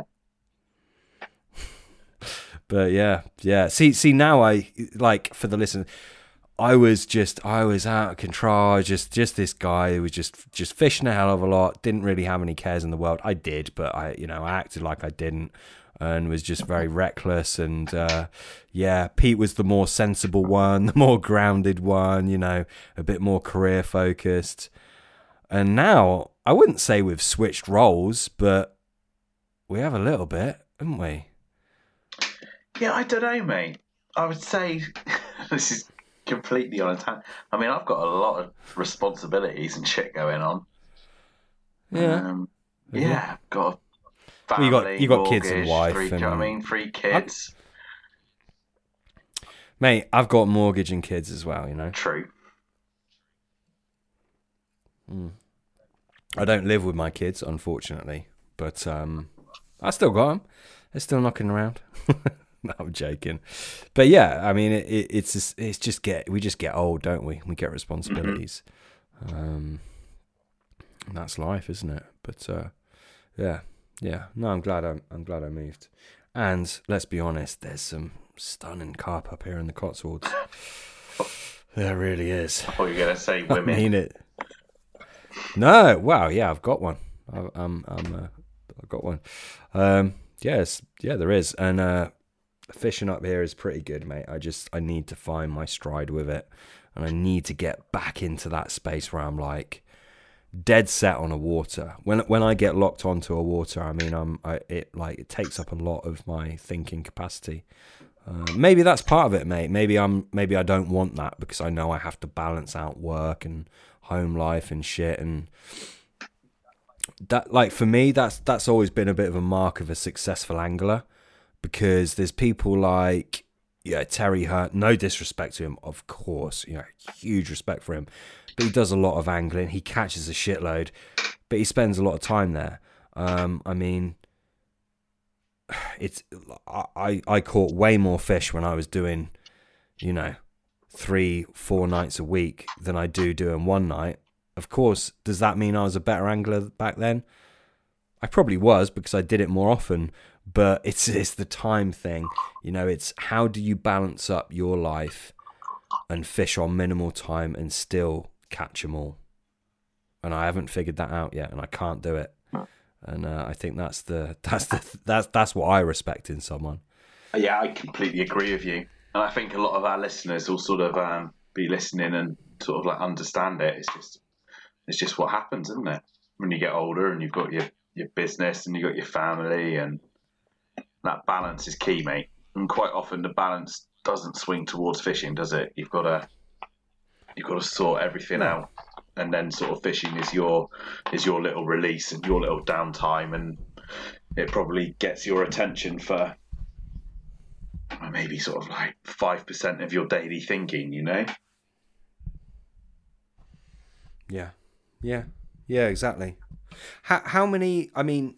But yeah, yeah. See, see now I like for the listen. I was just I was out of control. Just just this guy who was just just fishing a hell of a lot. Didn't really have any cares in the world. I did, but I you know I acted like I didn't and was just very reckless. And uh, yeah, Pete was the more sensible one, the more grounded one. You know, a bit more career focused. And now I wouldn't say we've switched roles, but we have a little bit, haven't we? Yeah, I don't know, mate. I would say this is completely on a tangent. I mean, I've got a lot of responsibilities and shit going on. Yeah. Um, yeah, I've got a Well, family, you got- you got kids and mortgage, wife Three, do you know what and- I mean? Three kids. Mate, I've got mortgage and kids as well, you know. True. I don't live with my kids, unfortunately, but um, I still got them. They're still knocking around. I'm joking. But yeah, I mean, it, it, it's just, it's just get we just get old, don't we? We get responsibilities. Um, that's life, isn't it? But uh, yeah, yeah. No, I'm glad I'm, I'm glad I moved. And let's be honest, there's some stunning carp up here in the Cotswolds. there really is. Oh, you're to say I women. mean it. No, wow, yeah, I've got one. I, I'm, I'm, uh, I've got one. Um, yes, yeah, there is, and uh, fishing up here is pretty good, mate. I just, I need to find my stride with it, and I need to get back into that space where I'm like dead set on a water. When when I get locked onto a water, I mean, I'm, I, it like it takes up a lot of my thinking capacity. Uh, maybe that's part of it, mate. Maybe I'm maybe I don't want that because I know I have to balance out work and home life and shit and that like for me that's that's always been a bit of a mark of a successful angler because there's people like yeah Terry Hearn no disrespect to him of course you know huge respect for him but he does a lot of angling. He catches a shitload but he spends a lot of time there. Um I mean it's I I caught way more fish when I was doing you know three four nights a week than I do doing one night. Of course does that mean I was a better angler back then? I probably was because I did it more often but it's it's the time thing you know it's how do you balance up your life and fish on minimal time and still catch them all. And I haven't figured that out yet, and I can't do it. And uh, I think that's the that's the that's that's what I respect in someone. Yeah, I completely agree with you, and I think a lot of our listeners will sort of um, be listening and sort of like understand it. It's just it's just what happens, isn't it? When you get older and you've got your your business and you've got your family, and that balance is key, mate. And quite often the balance doesn't swing towards fishing, does it? You've got to you've got to sort everything out, and then sort of fishing is your is your little release and your little downtime, and it probably gets your attention for maybe sort of like five percent of your daily thinking. You know? Yeah, yeah, yeah, exactly. How how many? I mean,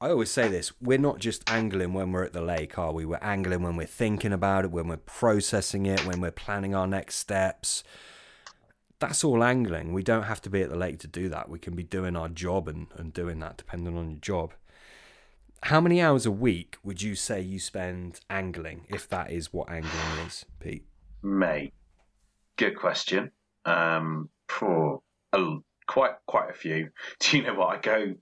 I always say this: we're not just angling when we're at the lake, are we? We're angling when we're thinking about it, when we're processing it, when we're planning our next steps. That's all angling. We don't have to be at the lake to do that. We can be doing our job and, and doing that depending on your job. How many hours a week would you say you spend angling, if that is what angling is, Pete? Mate, good question. Um, for a, quite quite a few. Do you know what I go?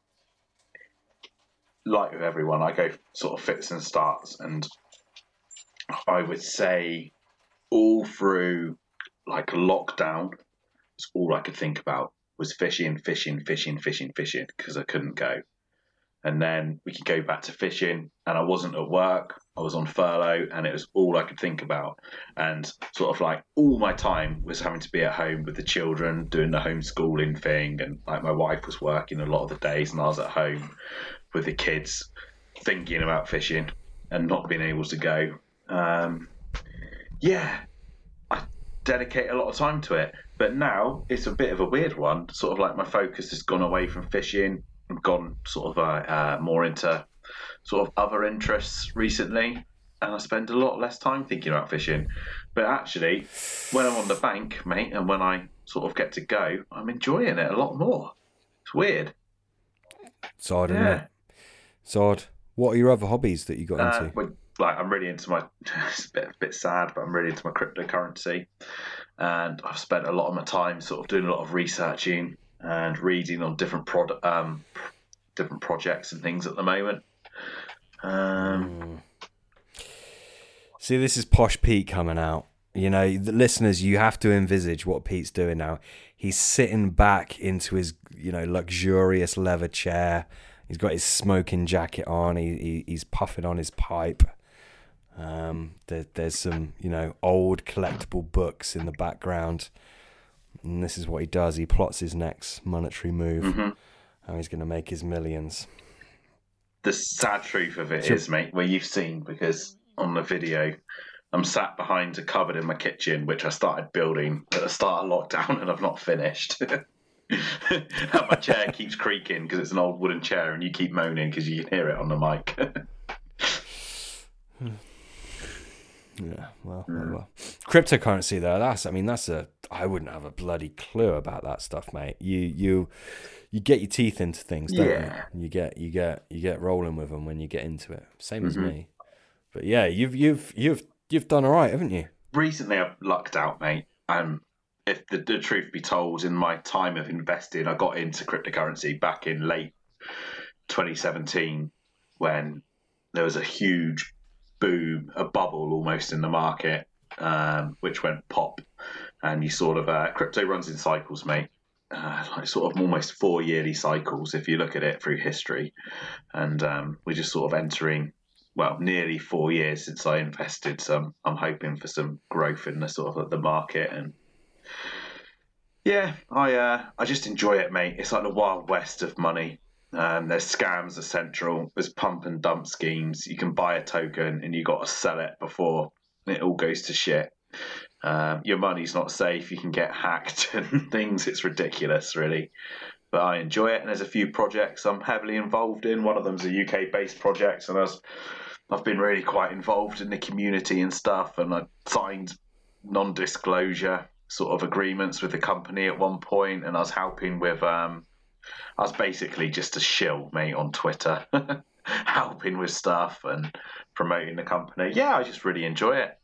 Like with everyone, I go sort of fits and starts, and I would say all through like lockdown, it's all I could think about was fishing, fishing, fishing, fishing, fishing because I couldn't go. And then we could go back to fishing, and I wasn't at work. I was on furlough, and it was all I could think about. And sort of like all my time was having to be at home with the children, doing the homeschooling thing, and like my wife was working a lot of the days, and I was at home with the kids, thinking about fishing and not being able to go. Um, yeah, I dedicate a lot of time to it. But now it's a bit of a weird one. Sort of like my focus has gone away from fishing and gone sort of uh, uh, more into sort of other interests recently. And I spend a lot less time thinking about fishing. But actually, when I'm on the bank, mate, and when I sort of get to go, I'm enjoying it a lot more. It's weird. It's odd, isn't it? It's odd. What are your other hobbies that you got Uh, into? well, like I'm really into my. It's a bit, a bit sad, but I'm really into my cryptocurrency, and I've spent a lot of my time sort of doing a lot of researching and reading on different product, um, different projects and things at the moment. Um, See, this is Posh Pete coming out. You know, the listeners, you have to envisage what Pete's doing now. He's sitting back into his, you know, luxurious leather chair. He's got his smoking jacket on. He, he he's puffing on his pipe. Um, there, there's some, you know, old collectible books in the background. And this is what he does. He plots his next monetary move. mhm. How he's going to make his millions. The sad truth of it Sure. is, mate, where you've seen because on the video, I'm sat behind a cupboard in my kitchen, which I started building at the start of lockdown, and I've not finished. and my chair keeps creaking because it's an old wooden chair, and you keep moaning because you can hear it on the mic. Hmm. Yeah, well, well, hmm. well. Cryptocurrency though, that's I mean that's a I wouldn't have a bloody clue about that stuff, mate. You you you get your teeth into things, don't Yeah. you? You get you get you get rolling with them when you get into it. Same as Mhm. me. But yeah, you've you've you've you've done all right, haven't you? Recently, I've lucked out, mate. Um, if the, the truth be told, in my time of investing, I got into cryptocurrency back in late 2017 when there was a huge boom, a bubble almost in the market, um, which went pop. And you sort of, uh, crypto runs in cycles, mate. Uh, like sort of almost four yearly cycles if you look at it through history. And um, we're just sort of entering well, nearly four years since I invested. So I'm, I'm hoping for some growth in the sort of the market and yeah, I uh, I just enjoy it, mate. It's like the wild west of money. Um, there's scams are central. There's pump and dump schemes. You can buy a token and you got to sell it before it all goes to shit. Um, your money's not safe. You can get hacked and things. It's ridiculous, really. But I enjoy it, and there's a few projects I'm heavily involved in. One of them's a UK-based project, and I've been really quite involved in the community and stuff, and I signed non-disclosure sort of agreements with the company at one point, and I was helping with. Um, I was basically just a shill, mate, on Twitter, helping with stuff and promoting the company. Yeah, I just really enjoy it.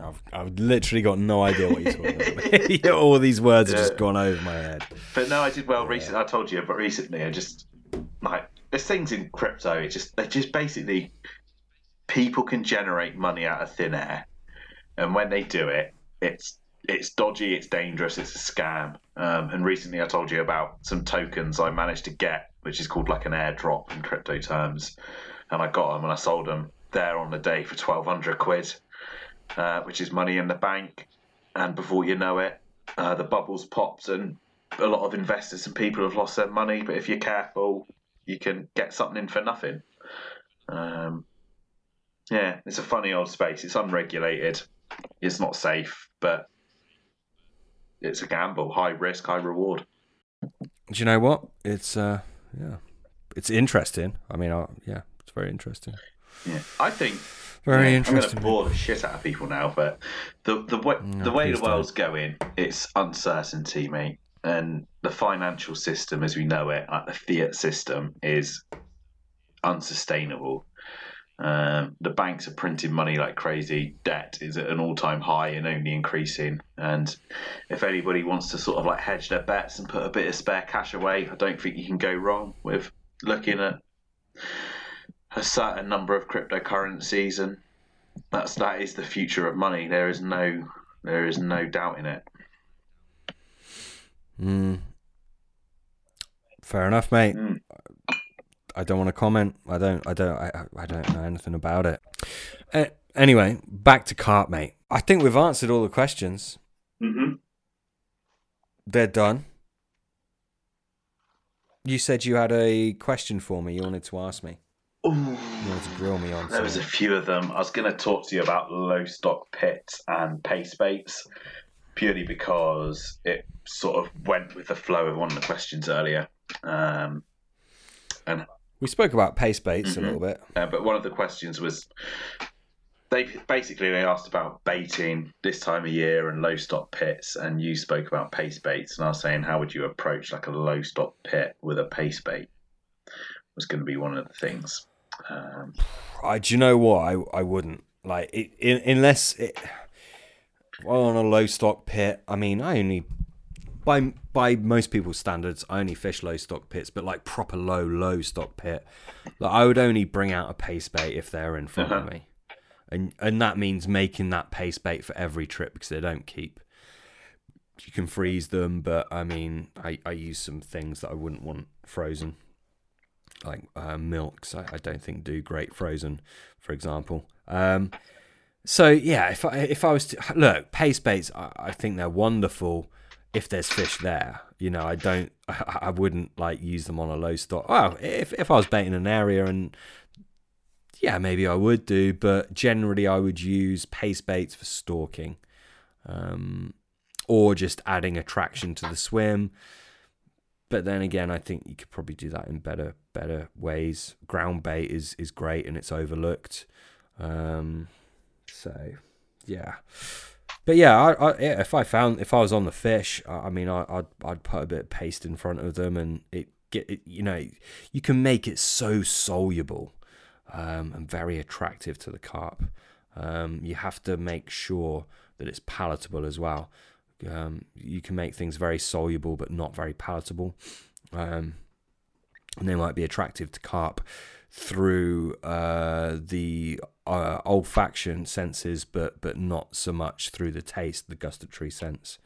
I've, I've literally got no idea what you're talking about. All these words have just gone over my head. But no, I did well recently. I told you, but recently I just like there's things in crypto. It just they just basically people can generate money out of thin air, and when they do it, it's it's dodgy, it's dangerous, it's a scam. Um, and recently I told you about some tokens I managed to get, which is called like an airdrop in crypto terms, and I got them and I sold them there on the day for twelve hundred quid uh, which is money in the bank. And before you know it, uh, the bubbles popped, and a lot of investors and people have lost their money. But if you're careful, you can get something in for nothing. Um, yeah, it's a funny old space. It's unregulated. It's not safe, but it's a gamble. High risk, high reward. Do you know what? It's uh, yeah, it's interesting. I mean, uh, yeah, it's very interesting. Yeah, I think very yeah, interesting. I'm going to bore the shit out of people now, but the the way No, the way the world's going, it's uncertainty, mate. And the financial system, as we know it, like the fiat system, is unsustainable. Um, the banks are printing money like crazy. Debt is at an all-time high and only increasing. And if anybody wants to sort of like hedge their bets and put a bit of spare cash away, I don't think you can go wrong with looking at a certain number of cryptocurrencies, and that's that is the future of money. There is no there is no doubt in it. Mm. Fair enough, mate. Mm. I don't want to comment. I don't. I don't. I, I don't know anything about it. Uh, anyway, back to carp, mate. I think we've answered all the questions. Mm-hmm. They're done. You said you had a question for me. You wanted to ask me. To grill me on. There was a few of them. I was going to talk to you about low stock pits and paste baits, purely because it sort of went with the flow of one of the questions earlier. Um, and We spoke about paste baits Mhm. a little bit. Uh, but one of the questions was they basically they asked about baiting this time of year and low stock pits, and you spoke about paste baits, and I was saying how would you approach like a low stock pit with a paste bait was going to be one of the things. Um, I, do you know what? I I wouldn't like it in, unless it. Well, on a low stock pit, I mean, I only by by most people's standards, I only fish low stock pits, but like proper low low stock pit, like I would only bring out a paste bait if they're in front of Uh-huh. me, and and that means making that paste bait for every trip because they don't keep. You can freeze them, but I mean, I, I use some things that I wouldn't want frozen like uh, milks. I, I don't think do great frozen, for example. Um, so yeah, if I if I was to look paste baits, I, I think they're wonderful if there's fish there. You know, I don't, I, I wouldn't like use them on a low stock. Well, if if I was baiting an area and yeah, maybe I would do, but generally I would use paste baits for stalking, um, or just adding attraction to the swim but then again, I think you could probably do that in better better ways. Ground bait is is great and it's overlooked. Um, so yeah, but yeah, I, I if I found if I was on the fish, I, I mean, I, I'd I'd put a bit of paste in front of them and it get it, you know you can make it so soluble um, and very attractive to the carp. Um, you have to make sure that it's palatable as well. Um, you can make things very soluble but not very palatable. Um, and they might be attractive to carp through uh, the uh, olfaction senses, but but not so much through the taste, the gustatory sense.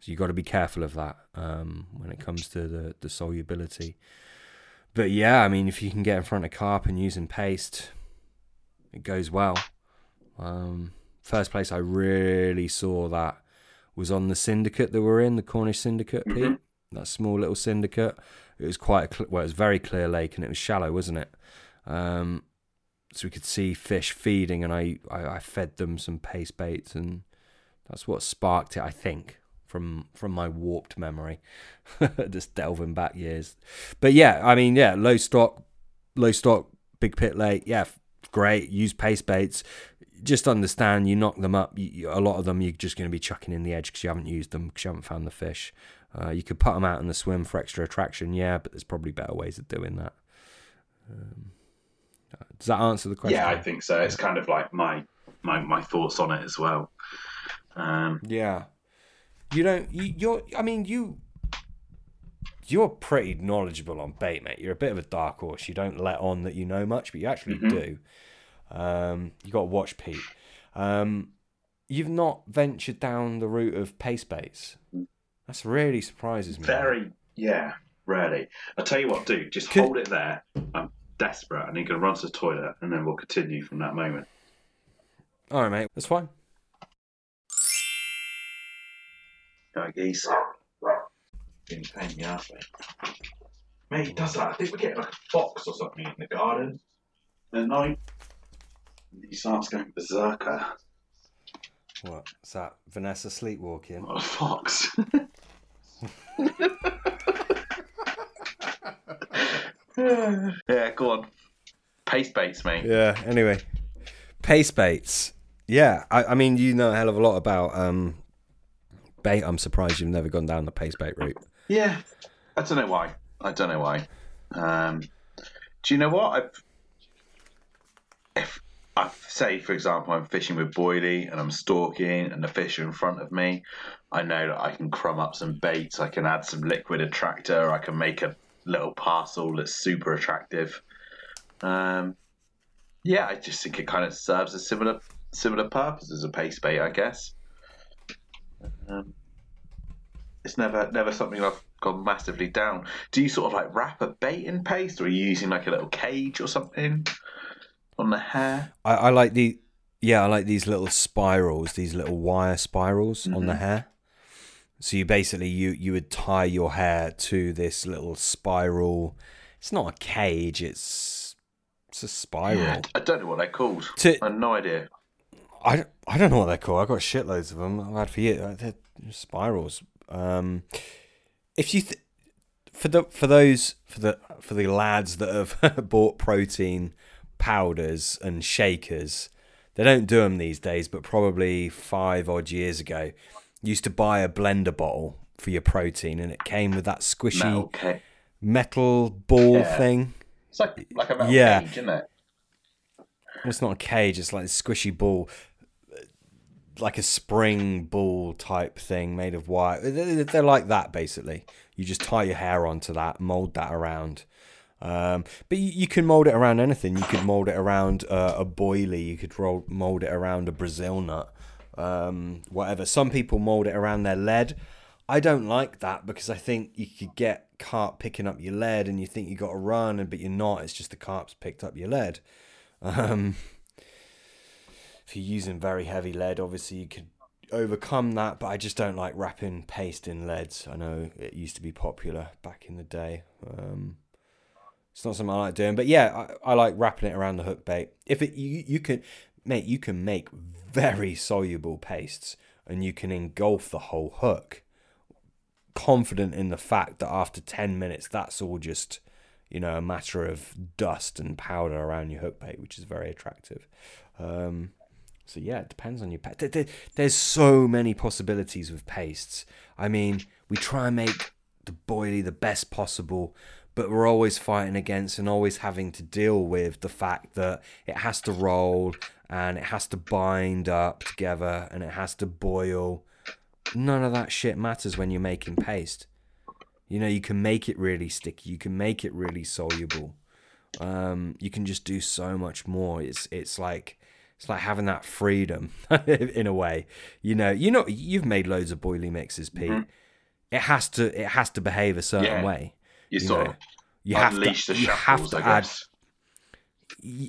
So you've got to be careful of that um, when it comes to the, the solubility. But yeah, I mean, if you can get in front of carp and using paste, it goes well. Um, first place I really saw that was on the syndicate that we're in, the Cornish Syndicate, Pete. Mhm. That small little syndicate. It was quite a cl- well, it was very clear lake and it was shallow, wasn't it? Um, so we could see fish feeding, and I, I, I fed them some paste baits, and that's what sparked it, I think, from from my warped memory, just delving back years. But yeah, I mean, yeah, low stock, low stock, big pit lake, yeah, great. Use paste baits. Just understand, you knock them up. You, you- a lot of them you're just going to be chucking in the edge because you haven't used them because you haven't found the fish. Uh, you could put them out in the swim for extra attraction, yeah, but there's probably better ways of doing that. Um, does that answer the question? yeah, I think so. It's kind of like my my, my thoughts on it as well. Um, Yeah. You don't. You, you're. I mean, you. You're pretty knowledgeable on bait, mate. You're a bit of a dark horse. You don't let on that you know much, but you actually do. Um, you got to watch Pete. Um, you've not ventured down the route of paste baits. That's really surprises me. very, yeah, rarely. I'll tell you what, dude, just Could- hold it there. I'm desperate. I need to run to the toilet, and then we'll continue from that moment. All right, mate. That's fine. Go geese. Been paying me mate. Mate, he does that. I think we get like a fox or something in the garden at night. He starts going berserker. What? Is that Vanessa sleepwalking? What a fox. yeah, go on. Paste baits, mate. Yeah. Anyway, Paste baits. Yeah, I, I mean, you know a hell of a lot about um, bait. I'm surprised you've never gone down the paste bait route. Yeah, I don't know why. I don't know why. Um, do you know what? I've, if I say, for example, I'm fishing with boilie and I'm stalking, and the fish are in front of me, I know that I can crumb up some baits. I can add some liquid attractor. I can make a little parcel that's super attractive. Um, yeah, I just think it kind of serves a similar similar purpose as a paste bait, I guess. Um, it's never never something I've gone massively down. Do you sort of like wrap a bait in paste, or are you using like a little cage or something on the hair? I, I like the yeah, I like these little spirals, these little wire spirals on the hair. So you basically you you would tie your hair to this little spiral. It's not a cage. It's it's a spiral. I don't know what they're called. To- I have no idea. I, I don't know what they're called. I've got shitloads of them. I've had for years. They're spirals. Um, if you th- for the for those for the for the lads that have bought protein powders and shakers, they don't do them these days. But probably five odd years ago, used to buy a blender bottle for your protein, and it came with that squishy Metal ca- metal ball Yeah. thing. It's like like a metal Yeah. cage, isn't it? It's not a cage. It's like a squishy ball, like a spring ball type thing made of wire. They're like that basically. You just tie your hair onto that, mold that around. Um, but you, you can mold it around anything. You could mold it around uh, a boilie. You could roll, mold it around a Brazil nut. Um, whatever. Some people mold it around their lead. I don't like that because I think you could get carp picking up your lead and you think you got to run, but you're not. It's just the carp's picked up your lead. Um, if you're using very heavy lead, obviously you could overcome that, but I just don't like wrapping paste in leads. I know it used to be popular back in the day. Um, it's not something I like doing, but yeah, I, I like wrapping it around the hook bait. If it you you can, mate, you can make very soluble pastes, and you can engulf the whole hook. Confident in the fact that after ten minutes, that's all just you know, a matter of dust and powder around your hook bait, which is very attractive. Um, so yeah, it depends on your there- There's so many possibilities with pastes. I mean, we try and make the boilie the best possible, but we're always fighting against and always having to deal with the fact that it has to roll and it has to bind up together and it has to boil. None of that shit matters when you're making paste. You know, you can make it really sticky. You can make it really soluble. Um, you can just do so much more. It's it's like it's like having that freedom in a way. You know, you know, you've made loads of boilie mixes, Pete. It has to it has to behave a certain Yeah. way. You, You sort know, of You have unleash to the you shackles, have to I add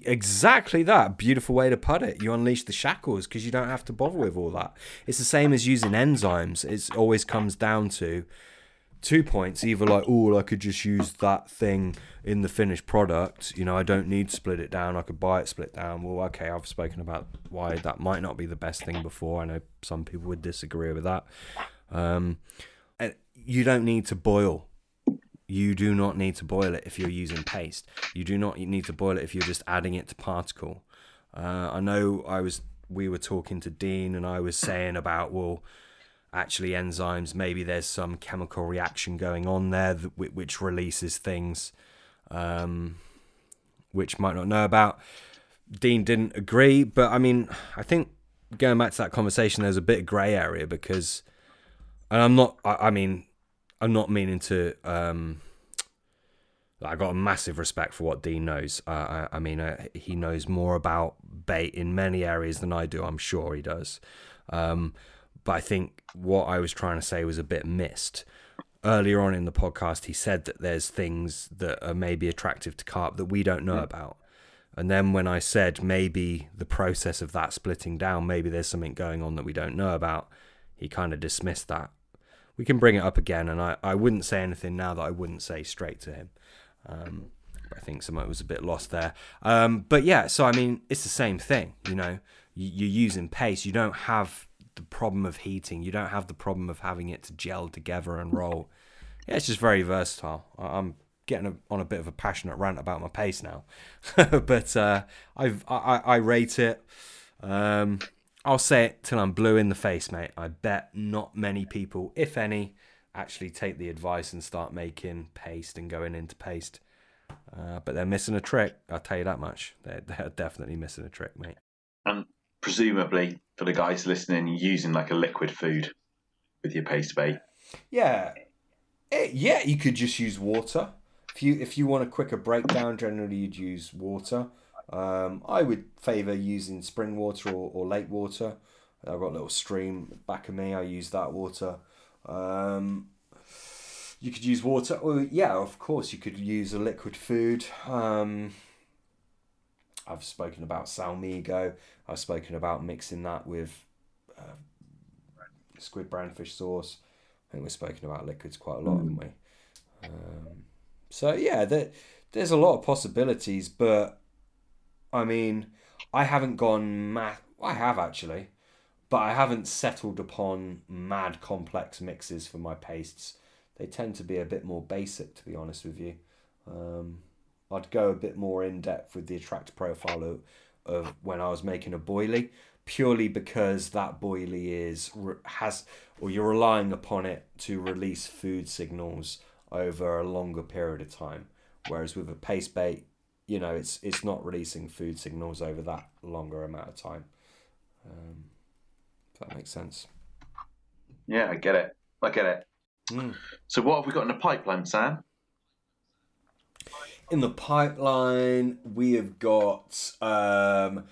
exactly that. Beautiful way to put it. You unleash the shackles because you don't have to bother with all that. It's the same as using enzymes. It always comes down to two points. Either like oh i could just use that thing in the finished product. You know i don't need to split it down. I could buy it split down. Well okay i've spoken about why that might not be the best thing before. I know some people would disagree with that. Um, you don't need to boil you do not need to boil it if you're using paste. You do not need to boil it if you're just adding it to particle. Uh, I know I was we were talking to Dean and I was saying about well, actually enzymes maybe there's some chemical reaction going on there that, which releases things um, which might not know about. Dean didn't agree, but I mean I think going back to that conversation, there's a bit of grey area because, and I'm not. I, I mean, I'm not meaning to. Um, I got a massive respect for what Dean knows. Uh, I, I, mean, uh, he knows more about bait in many areas than I do. I'm sure he does. Um, but I think what I was trying to say was a bit missed. Earlier on in the podcast, he said that there's things that are maybe attractive to carp that we don't know yeah. about. And then when I said maybe the process of that splitting down, maybe there's something going on that we don't know about, he kind of dismissed that. We can bring it up again, and I, I wouldn't say anything now that I wouldn't say straight to him. Um, I think someone was a bit lost there. Um, but yeah, so I mean, it's the same thing. You know, you're using paste. You don't have the problem of heating. You don't have the problem of having it to gel together and roll. Yeah, it's just very versatile. I'm getting a, on a bit of a passionate rant about my paste now, but uh, I've I, I rate it. Um, I'll say it till I'm blue in the face, mate. I bet not many people, if any, actually take the advice and start making paste and going into paste. Uh, but they're missing a trick. I'll tell you that much. They're, they're definitely missing a trick, mate. And presumably, for the guys listening, using like a liquid food with your paste bait. Yeah, it, eh, yeah. You could just use water. If you if you want a quicker breakdown, generally you'd use water. Um, I would favour using spring water or, or lake water. I've got a little stream back of me. I use that water. Um, you could use water. Well, yeah, of course, you could use a liquid food. Um, I've spoken about salmigo. I've spoken about mixing that with uh, squid brandfish sauce. I think we've spoken about liquids quite a lot, haven't we? Um, so yeah, there, there's a lot of possibilities, but I mean, I haven't gone mad. I have actually but I haven't settled upon mad complex mixes for my pastes. They tend to be a bit more basic, to be honest with you. Um, I'd go a bit more in depth with the attract profile of, of when I was making a boilie, purely because that boilie is has or you're relying upon it to release food signals over a longer period of time. Whereas with a paste bait, you know, it's it's not releasing food signals over that longer amount of time. Um, if that makes sense. Yeah, I get it. I get it. Mm. So, what have we got in the pipeline, Sam? In the pipeline, we have got um,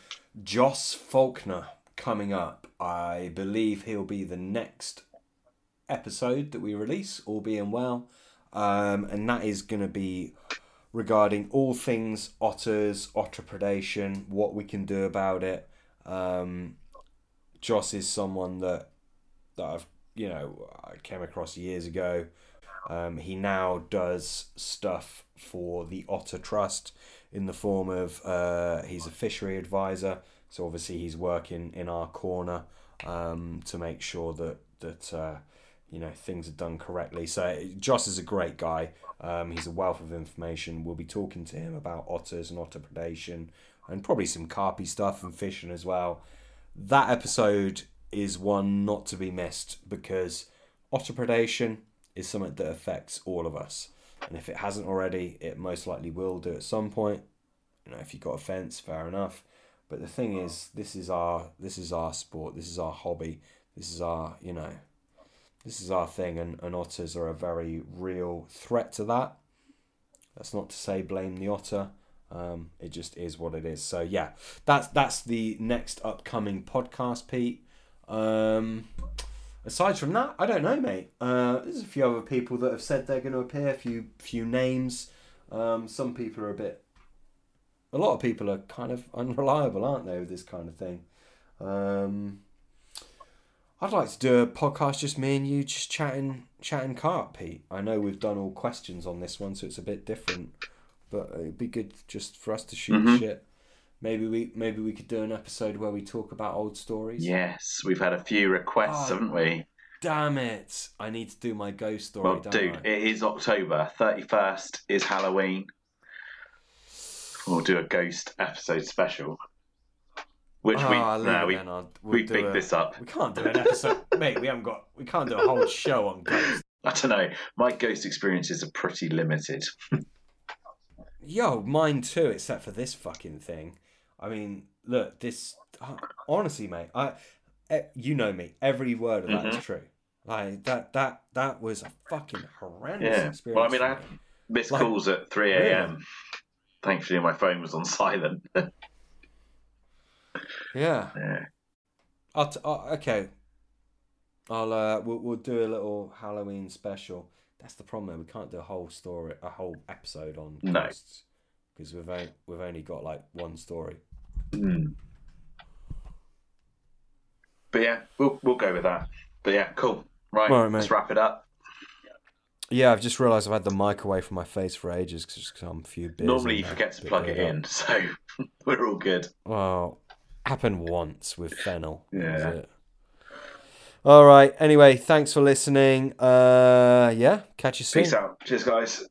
Joss Faulkner coming up. I believe he'll be the next episode that we release, all being well. Um, and that is going to be regarding all things otters, otter predation, what we can do about it, um, Joss is someone that that I've you know I came across years ago. Um, he now does stuff for the Otter Trust in the form of uh, he's a fishery advisor. So obviously he's working in our corner um, to make sure that that uh, you know things are done correctly. So Joss is a great guy. Um, he's a wealth of information. We'll be talking to him about otters and otter predation and probably some carpy stuff and fishing as well that episode is one not to be missed because otter predation is something that affects all of us. And if it hasn't already, it most likely will do at some point. You know, if you've got a fence, fair enough. But the thing is, this is our this is our sport, this is our hobby, this is our you know, this is our thing, and, and otters are a very real threat to that. That's not to say blame the otter. Um, it just is what it is. So yeah, that's that's the next upcoming podcast, Pete. Um, aside from that, I don't know, mate. Uh, there's a few other people that have said they're going to appear. A few few names. Um, some people are a bit. A lot of people are kind of unreliable, aren't they, with this kind of thing? Um, I'd like to do a podcast just me and you, just chatting, chatting carp, Pete. I know we've done all questions on this one, so it's a bit different but it'd be good just for us to shoot mm-hmm. shit. Maybe we maybe we could do an episode where we talk about old stories. Yes, we've had a few requests, oh, haven't we? Damn it! I need to do my ghost story. Well, dude, I? it is October. Thirty first is Halloween. We'll do a ghost episode special. Which oh, we no, we we'll we picked this up. We can't do an episode, mate. We haven't got. We can't do a whole show on ghosts. I don't know. My ghost experiences are pretty limited. Yo, mine too, except for this fucking thing. I mean, look, this uh, honestly, mate. I, eh, you know me. Every word of that is Mhm. true. Like that, that, that was a fucking horrendous Yeah. experience. Well, I mean, I me. missed Like, calls at 3 really? a.m. Thankfully, my phone was on silent. Yeah. yeah. I'll t- uh, okay. I'll uh, we'll we'll do a little Halloween special. That's the problem. though, We can't do a whole story, a whole episode on No. ghosts because we've only, we've only got like one story. Mm. But yeah, we'll we'll go with that. But yeah, cool. Right, right, let's wrap it up. Yeah, I've just realised I've had the mic away from my face for ages because I'm a few beers. Normally, you forget to plug it up. in, so we're all good. Well, happened once with fennel. Yeah. All right. Anyway, thanks for listening. Uh, yeah. Catch you soon. Peace out. Cheers, guys.